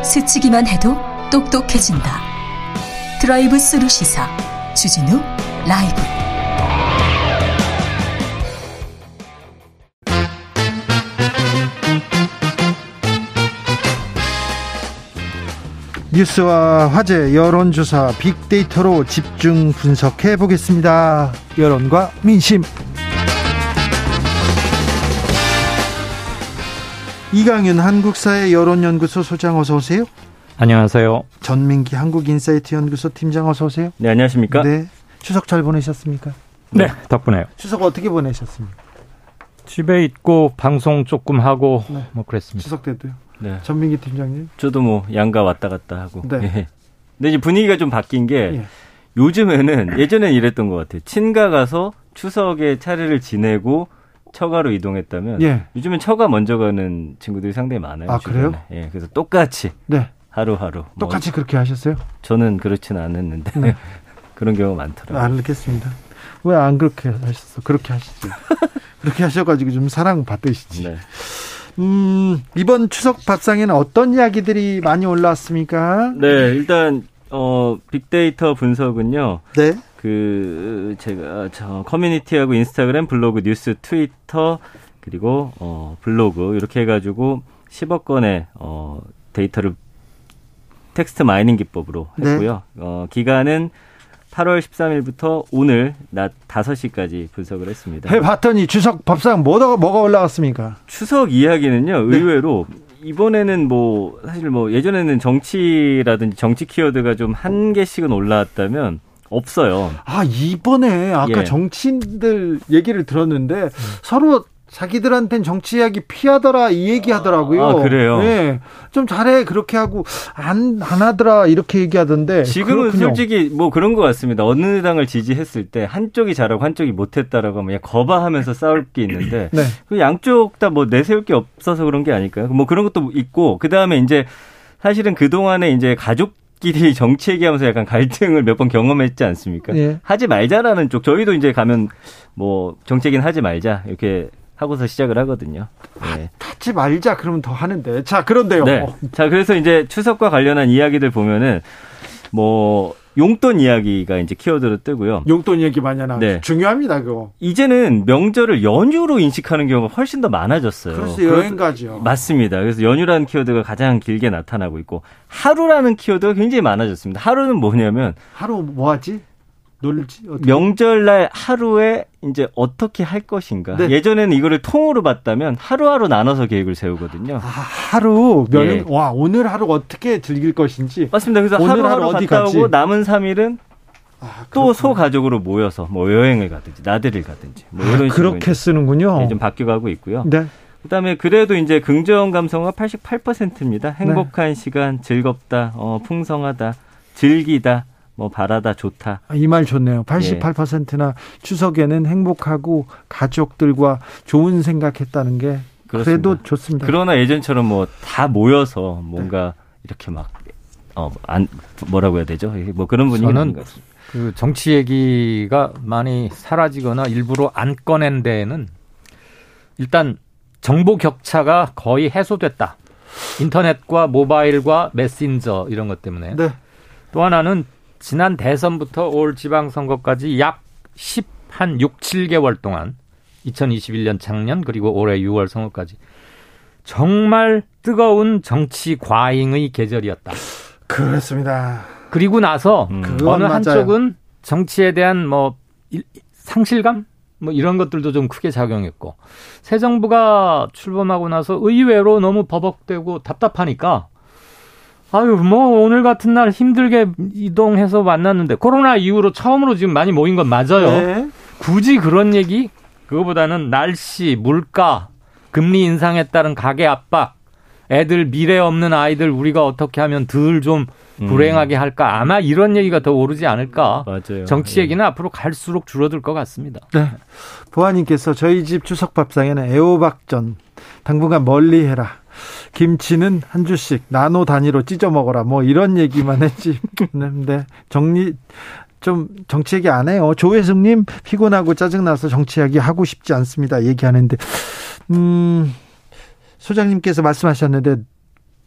스치기만 해도 똑똑해진다. 드라이브 스루 시사 주진우 라이브 뉴스와 화제, 여론조사, 빅데이터로 집중 분석해 보겠습니다. 여론과 민심. 이강윤 한국사회 여론연구소 소장 어서 오세요. 안녕하세요. 전민기 한국인사이트 연구소 팀장 어서 오세요. 네, 안녕하십니까? 네. 추석 잘 보내셨습니까? 네, 덕분에요. 추석 어떻게 보내셨습니까? 집에 있고 방송 조금 하고 네. 뭐 그랬습니다. 추석 때도요. 네. 전민기 팀장님. 저도 뭐 양가 왔다 갔다 하고. 네. 예. 근데 이제 분위기가 좀 바뀐 게 예. 요즘에는 예전엔 이랬던 것 같아요. 친가 가서 추석에 차례를 지내고 처가로 이동했다면 예. 요즘엔 처가 먼저 가는 친구들이 상당히 많아요. 아, 주변에. 그래요? 예. 그래서 똑같이 네. 하루하루. 뭐 똑같이 그렇게 하셨어요? 저는 그렇지는 않았는데 네. 그런 경우가 많더라고요. 알겠습니다. 왜 안 그렇게 하셨어? 그렇게 하시죠. 그렇게 하셔가지고 좀 사랑 받으시지. 네. 음, 이번 추석 밥상에는 어떤 이야기들이 많이 올라왔습니까? 네, 일단 어 빅데이터 분석은요. 네. 그 제가 저 커뮤니티하고 인스타그램, 블로그, 뉴스, 트위터 그리고 어 블로그 이렇게 해가지고 10억 건의 어 데이터를 text mining 기법으로 네. 했고요. 어 기간은 8월 13일부터 오늘 낮 5시까지 분석을 했습니다. 해봤더니 추석 밥상 뭐가, 뭐가 올라왔습니까? 추석 이야기는요 네. 의외로 이번에는 뭐 사실 뭐 예전에는 정치라든지 정치 키워드가 좀 한 개씩은 올라왔다면 없어요. 아, 이번에 아까 예. 정치인들 얘기를 들었는데 서로 자기들한텐 정치 이야기 피하더라 이 얘기 하더라고요. 아, 그래요? 네. 좀 잘해 그렇게 하고 안, 안 하더라 이렇게 얘기하던데. 지금은 그렇군요. 솔직히 뭐 그런 것 같습니다. 어느 당을 지지했을 때 한쪽이 잘하고 한쪽이 못했다라고 하면 그냥 거바하면서 싸울 게 있는데 네. 그 양쪽 다 뭐 내세울 게 없어서 그런 게 아닐까요? 뭐 그런 것도 있고 그 다음에 이제 사실은 그 동안에 이제 가족 끼리 정치 얘기하면서 약간 갈등을 몇 번 경험했지 않습니까? 예. 하지 말자라는 쪽 저희도 이제 가면 뭐 정치 얘기는 하지 말자 이렇게 하고서 시작을 하거든요. 네. 하지 말자 그러면 더 하는데. 자, 그런데요. 네. 자, 그래서 이제 추석과 관련한 이야기들 보면은 뭐 용돈 이야기가 이제 키워드로 뜨고요. 용돈 얘기 많이 하나. 네. 중요합니다, 그거. 이제는 명절을 연휴로 인식하는 경우가 훨씬 더 많아졌어요. 그래서 여행 가죠. 맞습니다. 그래서 연휴라는 키워드가 가장 길게 나타나고 있고 하루라는 키워드가 굉장히 많아졌습니다. 하루는 뭐냐면 하루 뭐 하지? 놀지? 어떻게? 명절날 하루에 이제 어떻게 할 것인가. 네. 예전에는 이거를 통으로 봤다면 하루하루 나눠서 계획을 세우거든요. 아, 하루 몇, 예. 와, 오늘 하루 어떻게 즐길 것인지. 맞습니다. 그래서 오늘 하루하루 하루 어디 갔다 가지? 오고 남은 3일은 아, 또 그렇구나. 소가족으로 모여서 뭐 여행을 가든지 나들이를 가든지 뭐 이런 아, 그렇게 쓰는군요. 좀 바뀌어가고 있고요. 네. 그다음에 그래도 이제 긍정 감성가 88%입니다. 행복한 시간, 즐겁다, 어, 풍성하다, 즐기다, 뭐 바라다, 좋다. 이 말 좋네요. 예. 88%나 추석에는 행복하고 가족들과 좋은 생각했다는 게 그렇습니다. 그래도 좋습니다. 그러나 예전처럼 뭐 다 모여서 뭔가 이렇게 막 어, 안, 뭐라고 해야 되죠? 뭐 그런 분위기는 저는 아닌 것 같습니다. 그 정치 얘기가 많이 사라지거나 일부러 안 꺼낸 데에는 일단 정보 격차가 거의 해소됐다. 인터넷과 모바일과 메신저 이런 것 때문에. 네. 또 하나는 지난 대선부터 올 지방선거까지 약 10, 한 6, 7개월 동안 2021년 작년 그리고 올해 6월 선거까지 정말 뜨거운 정치 과잉의 계절이었다. 그렇습니다. 그리고 나서 음. 어느 맞아요. 한쪽은 정치에 대한 뭐 일- 상실감 뭐 이런 것들도 좀 크게 작용했고 새 정부가 출범하고 나서 의외로 너무 버벅대고 답답하니까 아유 뭐 오늘 같은 날 힘들게 이동해서 만났는데 코로나 이후로 처음으로 지금 많이 모인 건 맞아요. 네. 굳이 그런 얘기 그거보다는 날씨, 물가, 금리 인상에 따른 가계 압박, 애들 미래 없는 아이들 우리가 어떻게 하면 덜 좀 불행하게 할까 아마 이런 얘기가 더 오르지 않을까. 맞아요. 정치 예. 얘기는 앞으로 갈수록 줄어들 것 같습니다. 네. 보아님께서 저희 집 추석 밥상에는 애호박전 당분간 멀리 해라. 김치는 한 주씩 나노 단위로 찢어 먹어라. 뭐 이런 얘기만 했지. 근데 정리 좀 정치 얘기 안 해요. 조혜숙님 피곤하고 짜증나서 정치 이야기 하고 싶지 않습니다. 얘기하는데 음 소장님께서 말씀하셨는데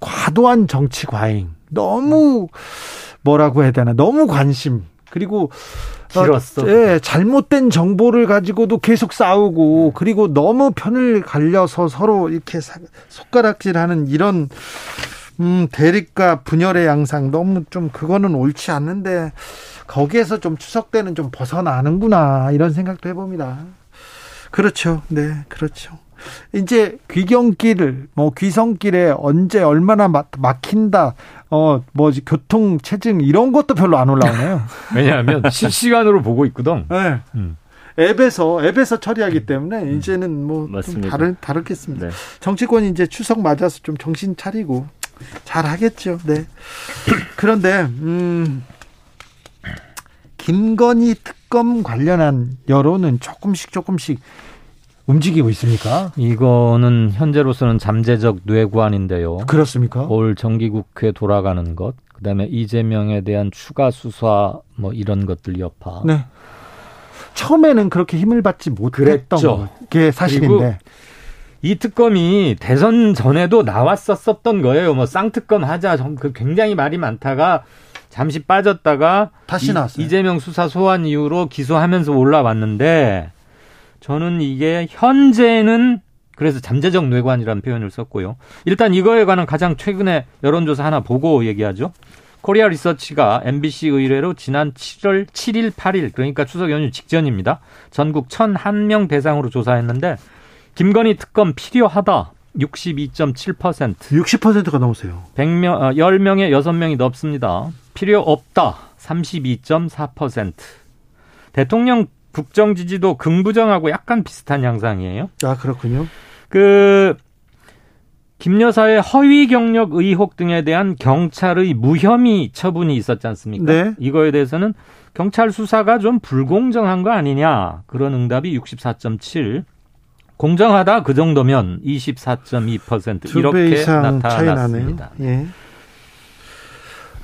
과도한 정치 과잉 너무 뭐라고 해야 되나 너무 관심 그리고 길었어. 어, 예, 잘못된 정보를 가지고도 계속 싸우고 그리고 너무 편을 갈려서 서로 이렇게 사- 손가락질하는 이런 음, 대립과 분열의 양상 너무 좀 그거는 옳지 않는데 거기에서 좀 추석 때는 좀 벗어나는구나 이런 생각도 해봅니다. 그렇죠. 네, 그렇죠. 이제 귀경길, 뭐 귀성길에 언제 얼마나 막, 막힌다, 어, 뭐지 교통 체증 이런 것도 별로 안 올라오네요. 왜냐하면 실시간으로 보고 있거든. 네. 음. 앱에서 앱에서 처리하기 때문에 이제는 뭐 다른 다르겠습니다. 네. 정치권이 이제 추석 맞아서 좀 정신 차리고 잘 하겠죠. 네. 그런데 음 김건희 특검 관련한 여론은 조금씩 조금씩 움직이고 있습니까? 이거는 현재로서는 잠재적 뇌관인데요. 그렇습니까? 올 정기국회 돌아가는 것, 그다음에 이재명에 대한 추가 수사 뭐 이런 것들 여파. 네. 처음에는 그렇게 힘을 받지 못했던 게 사실인데 이 특검이 대선 전에도 나왔었었던 거예요. 뭐 쌍특검 하자 그 굉장히 말이 많다가 잠시 빠졌다가 다시 나왔어요. 이재명 수사 소환 이후로 기소하면서 올라왔는데 저는 이게 현재는 그래서 잠재적 뇌관이라는 표현을 썼고요. 일단 이거에 관한 가장 최근에 여론조사 하나 보고 얘기하죠. 코리아 리서치가 MBC 의뢰로 지난 7월 7일, 8일 그러니까 추석 연휴 직전입니다. 전국 1,001명 대상으로 조사했는데 김건희 특검 필요하다. 62.7%. 60%가 넘으세요. 100명, 어, 10명에 6명이 넘습니다. 필요 없다. 32.4%. 대통령 국정 지지도 긍부정하고 약간 비슷한 양상이에요. 아, 그렇군요. 그, 김 여사의 허위 경력 의혹 등에 대한 경찰의 무혐의 처분이 있었지 않습니까? 네. 이거에 대해서는 경찰 수사가 좀 불공정한 거 아니냐. 그런 응답이 64.7. 공정하다 그 정도면 24.2% 이렇게 나타났습니다. 예.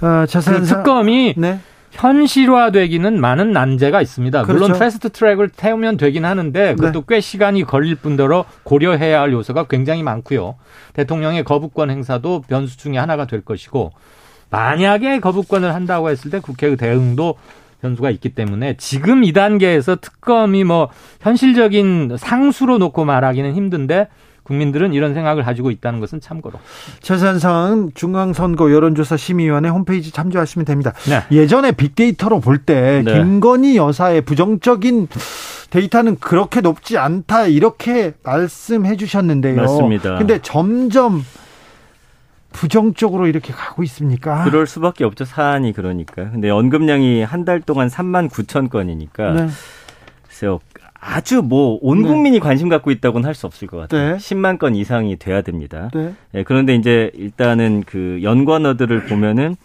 어, 그 특검이 네. 현실화되기는 많은 난제가 있습니다. 그렇죠. 물론 패스트 트랙을 태우면 되긴 하는데 그것도 네. 꽤 시간이 걸릴 뿐더러 고려해야 할 요소가 굉장히 많고요. 대통령의 거부권 행사도 변수 중에 하나가 될 것이고 만약에 거부권을 한다고 했을 때 국회의 대응도 변수가 있기 때문에 지금 이 단계에서 특검이 뭐 현실적인 상수로 놓고 말하기는 힘든데 국민들은 이런 생각을 가지고 있다는 것은 참고로. 최선상 중앙선거 여론조사 심의위원회 홈페이지 참조하시면 됩니다. 네. 예전에 빅데이터로 볼때 네. 김건희 여사의 부정적인 데이터는 그렇게 높지 않다 이렇게 말씀해 주셨는데요. 맞습니다. 근데 점점 부정적으로 이렇게 가고 있습니까? 그럴 수밖에 없죠. 사안이 그러니까. 근데 언급량이 한 달 동안 3만 9천 건이니까 네. 글쎄요. 아주 뭐 온 국민이 네. 관심 갖고 있다고는 할 수 없을 것 같아요. 네. 10만 건 이상이 돼야 됩니다. 네. 네. 그런데 이제 일단은 그 연관어들을 보면은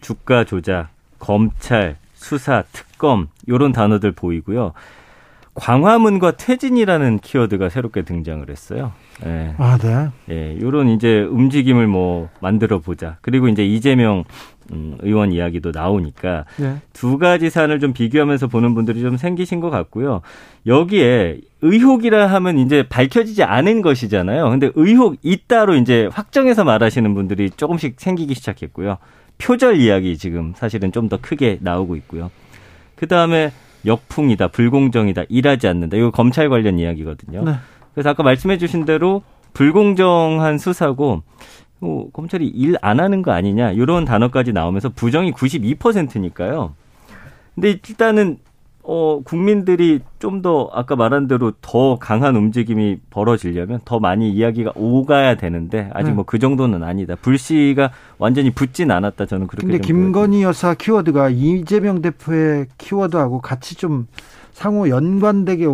주가 조작, 검찰, 수사, 특검 요런 단어들 보이고요. 광화문과 퇴진이라는 키워드가 새롭게 등장을 했어요. 예. 아, 네. 예, 요런 이제 움직임을 뭐 만들어 보자. 그리고 이제 이재명 음, 의원 이야기도 나오니까 네. 두 가지 사안을 좀 비교하면서 보는 분들이 좀 생기신 것 같고요. 여기에 의혹이라 하면 이제 밝혀지지 않은 것이잖아요. 근데 의혹 있다로 이제 확정해서 말하시는 분들이 조금씩 생기기 시작했고요. 표절 이야기 지금 사실은 좀 더 크게 나오고 있고요. 그 다음에 역풍이다, 불공정이다, 일하지 않는다. 이거 검찰 관련 이야기거든요. 네. 그래서 아까 말씀해 주신 대로 불공정한 수사고 뭐 검찰이 일 안 하는 거 아니냐 이런 단어까지 나오면서 부정이 92%니까요. 근데 일단은 어 국민들이 좀 더 아까 말한 대로 더 강한 움직임이 벌어지려면 더 많이 이야기가 오가야 되는데 아직 네. 뭐그 정도는 아니다. 불씨가 완전히 붙진 않았다 저는 그렇게. 근데 김건희 여사 키워드가 이재명 대표의 키워드하고 같이 좀 상호 연관되게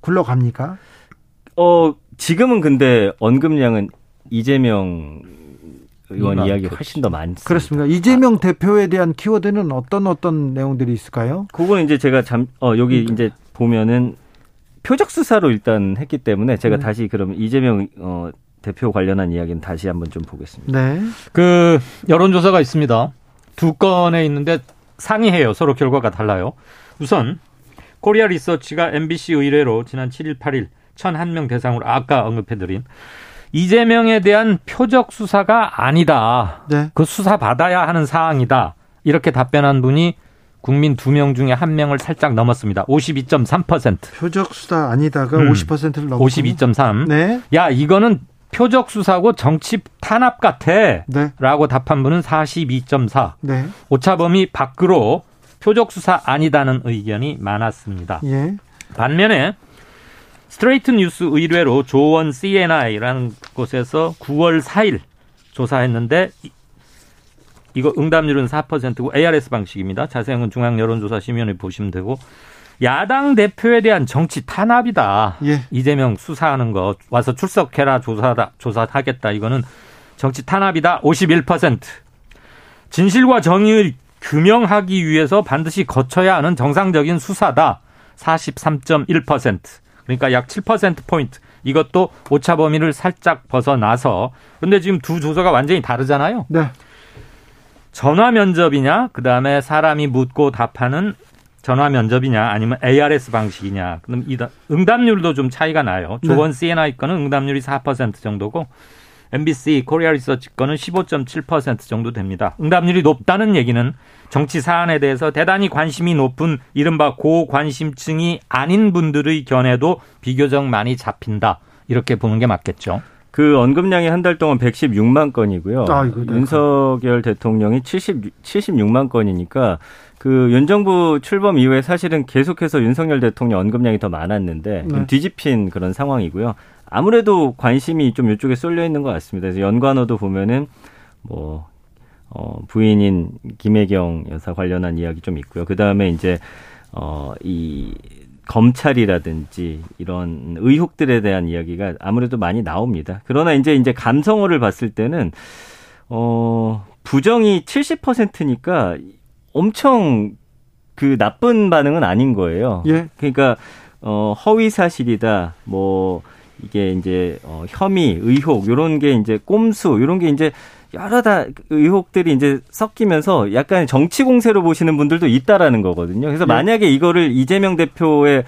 굴러갑니까? 어 지금은 근데 언급량은 이재명 의원 이야기 훨씬 더 많습니다. 그렇습니다. 이재명 아. 대표에 대한 키워드는 어떤 어떤 내용들이 있을까요? 그거는 이제 제가 잠, 어, 여기 음. 이제 보면은 표적 수사로 일단 했기 때문에 제가 음. 다시 그럼 이재명 어, 대표 관련한 이야기는 다시 한번 좀 보겠습니다. 네. 그 여론조사가 있습니다. 두 건에 있는데 상이해요. 서로 결과가 달라요. 우선 코리아 리서치가 MBC 의뢰로 지난 7일, 8일 1,001명 대상으로 아까 언급해드린 이재명에 대한 표적 수사가 아니다. 네. 그 수사 받아야 하는 사항이다. 이렇게 답변한 분이 국민 두 명 중에 한 명을 살짝 넘었습니다. 52.3%. 표적 수사 아니다가 음, 50%를 넘고 52.3. 네. 야, 이거는 표적 수사고 정치 탄압 같아. 네. 라고 답한 분은 42.4. 네. 오차범위 밖으로 표적 수사 아니다는 의견이 많았습니다. 예. 반면에 스트레이트 뉴스 의뢰로 조원 CNI라는 곳에서 9월 4일 조사했는데 이- 이거 응답률은 4%고 ARS 방식입니다. 자세한 중앙 여론조사 심의원회 보시면 되고 야당 대표에 대한 정치 탄압이다. 예. 이재명 수사하는 거 와서 출석해라 조사다 조사하겠다. 이거는 정치 탄압이다. 51%. 진실과 정의를 규명하기 위해서 반드시 거쳐야 하는 정상적인 수사다. 43.1%. 그러니까 약 7%포인트. 이것도 오차 범위를 살짝 벗어나서. 그런데 지금 두 조사가 완전히 다르잖아요. 네. 전화 면접이냐, 그 다음에 사람이 묻고 답하는 전화 면접이냐, 아니면 ARS 방식이냐. 그럼 이 응답률도 좀 차이가 나요. 조원 CNI 거는 응답률이 4% 정도고, MBC 코리아 리서치 거는 15.7% 정도 됩니다. 응답률이 높다는 얘기는 정치 사안에 대해서 대단히 관심이 높은 이른바 고관심층이 아닌 분들의 견해도 비교적 많이 잡힌다. 이렇게 보는 게 맞겠죠. 그 언급량이 한 달 동안 116만 건이고요. 아이고, 네. 윤석열 대통령이 70, 76만 건이니까 그 윤 정부 출범 이후에 사실은 계속해서 윤석열 대통령 언급량이 더 많았는데 좀 네. 뒤집힌 그런 상황이고요. 아무래도 관심이 좀 이쪽에 쏠려 있는 것 같습니다. 그래서 연관어도 보면은 뭐 어, 부인인 김혜경 여사 관련한 이야기 좀 있고요. 그 다음에 이제 어, 이 검찰이라든지 이런 의혹들에 대한 이야기가 아무래도 많이 나옵니다. 그러나 이제 이제 감성어를 봤을 때는 어 부정이 70%니까 엄청 그 나쁜 반응은 아닌 거예요. 예. 그러니까 어 허위 사실이다. 뭐 이게 이제 어 혐의, 의혹 요런 게 이제 꼼수 요런 게 이제 여러 다 의혹들이 이제 섞이면서 약간 정치 공세로 보시는 분들도 있다라는 거거든요. 그래서 예. 만약에 이거를 이재명 대표의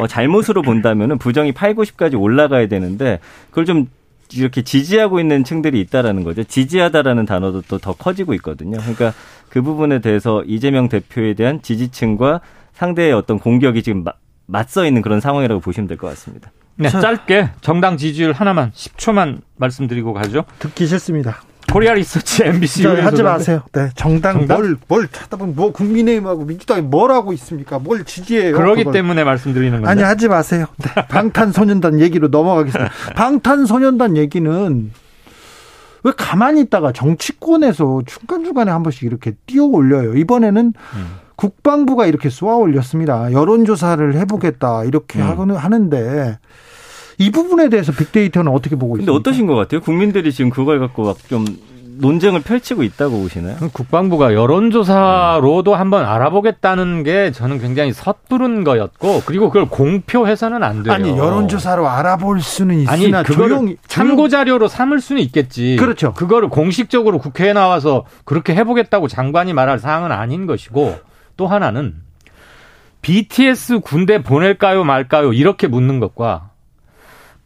어, 잘못으로 본다면은 부정이 8, 90까지 올라가야 되는데 그걸 좀 이렇게 지지하고 있는 층들이 있다라는 거죠. 지지하다라는 단어도 또 더 커지고 있거든요. 그러니까 그 부분에 대해서 이재명 대표에 대한 지지층과 상대의 어떤 공격이 지금 마- 맞서 있는 그런 상황이라고 보시면 될 것 같습니다. 네, 자. 짧게 정당 지지율 하나만 10초만 말씀드리고 가죠. 듣기 싫습니다. 코리아 리서치 MBC 저, 하지 마세요. 네, 정당? 뭘, 뭘 찾아보면 뭐 국민의힘하고 민주당이 뭘 하고 있습니까? 뭘 지지해요? 그러기 그걸. 때문에 말씀드리는 건데. 아니 하지 마세요. 네, 방탄소년단 얘기로 넘어가겠습니다. 방탄소년단 얘기는 왜 가만히 있다가 정치권에서 중간 중간에 한 번씩 이렇게 띄어 올려요. 이번에는 음. 국방부가 이렇게 쏘아 올렸습니다. 여론조사를 해보겠다 이렇게 음. 하고는 하는데 이 부분에 대해서 빅데이터는 어떻게 보고 근데 있습니까? 어떠신 것 같아요? 국민들이 지금 그걸 갖고 막 좀 논쟁을 펼치고 있다고 보시나요? 국방부가 여론조사로도 한번 알아보겠다는 게 저는 굉장히 섣부른 거였고 그리고 그걸 공표해서는 안 돼요. 아니 여론조사로 알아볼 수는 아니 있으나 조용히 참고 자료로 삼을 수는 있겠지. 그렇죠. 그거를 공식적으로 국회에 나와서 그렇게 해보겠다고 장관이 말할 사항은 아닌 것이고 또 하나는 BTS 군대 보낼까요 말까요 이렇게 묻는 것과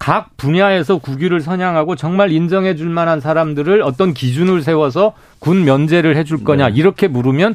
각 분야에서 국위를 선양하고 정말 인정해 줄 만한 사람들을 어떤 기준을 세워서 군 면제를 해줄 거냐 네. 이렇게 물으면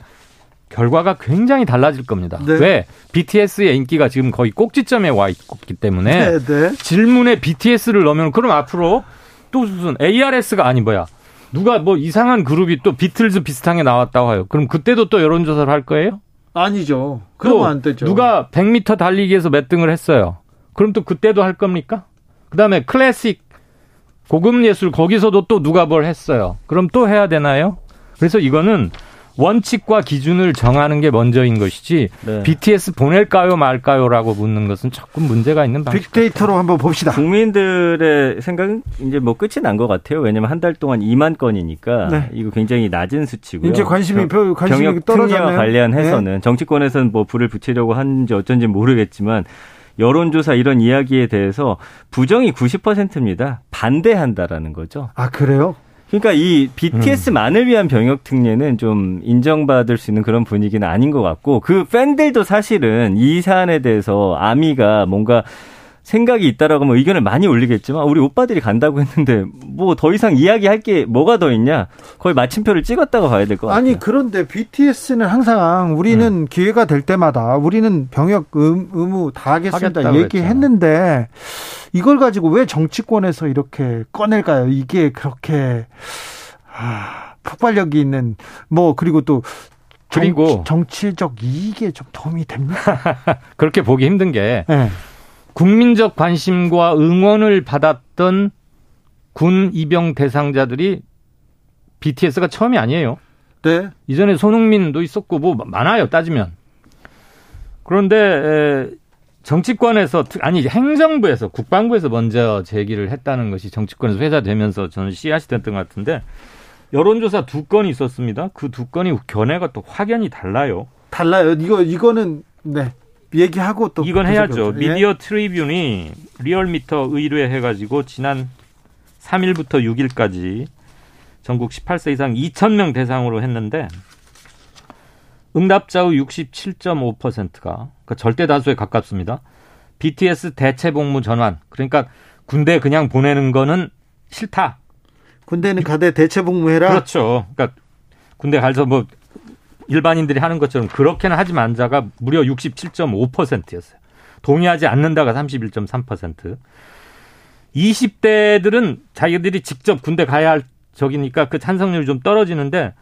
결과가 굉장히 달라질 겁니다. 네. 왜? BTS의 인기가 지금 거의 꼭지점에 와 있기 때문에 네, 네. 질문에 BTS를 넣으면 그럼 앞으로 또 무슨 ARS가 아니 뭐야? 누가 뭐 이상한 그룹이 또 비틀즈 비슷한 게 나왔다고 해요. 그럼 그때도 또 여론조사를 할 거예요? 아니죠. 또 그러면 안 되죠. 누가 100m 달리기에서 몇 등을 했어요. 그럼 또 그때도 할 겁니까? 그다음에 클래식 고급 예술 거기서도 또 누가 뭘 했어요. 그럼 또 해야 되나요? 그래서 이거는 원칙과 기준을 정하는 게 먼저인 것이지 네. BTS 보낼까요 말까요라고 묻는 것은 조금 문제가 있는 방식. 빅데이터로 한번 봅시다. 국민들의 생각은 이제 뭐 끝이 난 것 같아요. 왜냐면 한 달 동안 2만 건이니까 네. 이거 굉장히 낮은 수치고요. 이제 관심이 별- 관심이 떨어졌네요. 관련해서는 정치권에서는 뭐 불을 붙이려고 하는지 어쩐지 모르겠지만 여론조사 이런 이야기에 대해서 부정이 90%입니다. 반대한다라는 거죠. 아 그래요? 그러니까 이 BTS만을 위한 병역 특례는 좀 인정받을 수 있는 그런 분위기는 아닌 것 같고 그 팬들도 사실은 이 사안에 대해서 아미가 뭔가 생각이 있다라고 하면 의견을 많이 올리겠지만 우리 오빠들이 간다고 했는데 뭐 더 이상 이야기할 게 뭐가 더 있냐 거의 마침표를 찍었다고 봐야 될 것 같아요. 아니 그런데 BTS는 항상 우리는 음. 기회가 될 때마다 우리는 병역 의, 의무 다 하겠습니다 얘기했는데 이걸 가지고 왜 정치권에서 이렇게 꺼낼까요? 이게 그렇게 아, 폭발력이 있는 뭐 그리고 또 그리고 정치적 이익에 좀 도움이 됩니다. 그렇게 보기 힘든 게 네. 국민적 관심과 응원을 받았던 군 입영 대상자들이 BTS가 처음이 아니에요. 네. 이전에 손흥민도 있었고 뭐 많아요 따지면. 그런데 정치권에서 아니 행정부에서 국방부에서 먼저 제기를 했다는 것이 정치권에서 회자되면서 저는 씨앗이 됐던 것 같은데 여론조사 두 건이 있었습니다. 그 두 건이 견해가 또 확연히 달라요. 달라요. 이거 이거는 네. 얘기하고 또 이건 해야죠. 예? 미디어 트리뷴이 리얼미터 의뢰 해가지고 지난 3일부터 6일까지 전국 18세 이상 2,000명 대상으로 했는데 응답자의 67.5%가 그러니까 절대 다수에 가깝습니다. BTS 대체 복무 전환 그러니까 군대 그냥 보내는 거는 싫다. 군대는 가대 대체 복무해라. 그렇죠. 그러니까 군대 가서 뭐 일반인들이 하는 것처럼 그렇게는 하지 만자가 무려 67.5%였어요. 동의하지 않는다가 31.3%. 20대들은 자기들이 직접 군대 가야 할 적이니까 그 찬성률이 좀 떨어지는데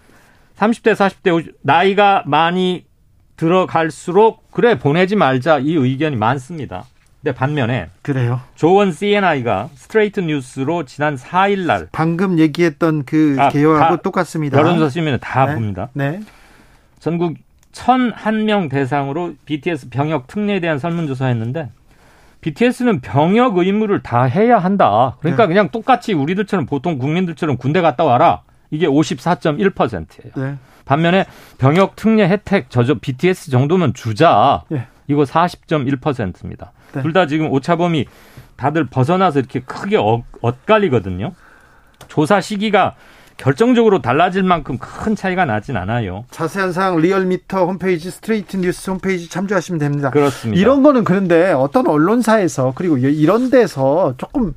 30대, 40대 나이가 많이 들어갈수록 그래 보내지 말자 이 의견이 많습니다. 근데 반면에 그래요. 조원 CNI가 스트레이트 뉴스로 지난 4일 날 방금 얘기했던 그 아, 개요하고 똑같습니다. 여론조사 시면 다 네. 봅니다. 네. 전국 1001명 대상으로 BTS 병역 특례에 대한 설문조사 했는데 BTS는 병역 의무를 다 해야 한다. 그러니까 네. 그냥 똑같이 우리들처럼 보통 국민들처럼 군대 갔다 와라. 이게 54.1%예요. 네. 반면에 병역 특례 혜택 저저 BTS 정도면 주자. 네. 이거 40.1%입니다. 네. 둘다 지금 오차범위 다들 벗어나서 이렇게 크게 엇, 엇갈리거든요. 조사 시기가 결정적으로 달라질 만큼 큰 차이가 나진 않아요. 자세한 사항 리얼미터 홈페이지 스트레이트 뉴스 홈페이지 참조하시면 됩니다. 그렇습니다. 이런 거는 그런데 어떤 언론사에서 그리고 이런 데서 조금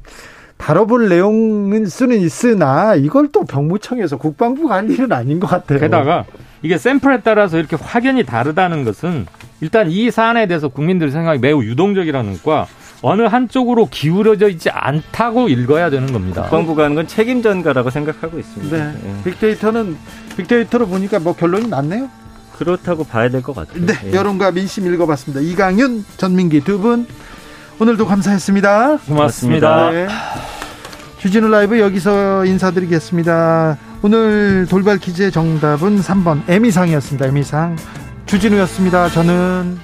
다뤄볼 내용은 수는 있으나 이걸 또 병무청에서 국방부가 할 일은 아닌 것 같아요. 게다가 이게 샘플에 따라서 이렇게 확연히 다르다는 것은 일단 이 사안에 대해서 국민들 생각이 매우 유동적이라는 것과 어느 한쪽으로 기울어져 있지 않다고 읽어야 되는 겁니다. 국방부가 하는 건 책임 전가라고 생각하고 있습니다. 네. 네. 빅데이터는 빅데이터로 보니까 뭐 결론이 났네요. 그렇다고 봐야 될 것 같아요. 네, 예. 여론과 민심 읽어봤습니다. 이강윤, 전민기 두 분 오늘도 감사했습니다. 고맙습니다. 네. 주진우 라이브 여기서 인사드리겠습니다. 오늘 돌발 퀴즈의 정답은 3번 에미상이었습니다. 에미상. 주진우였습니다. 저는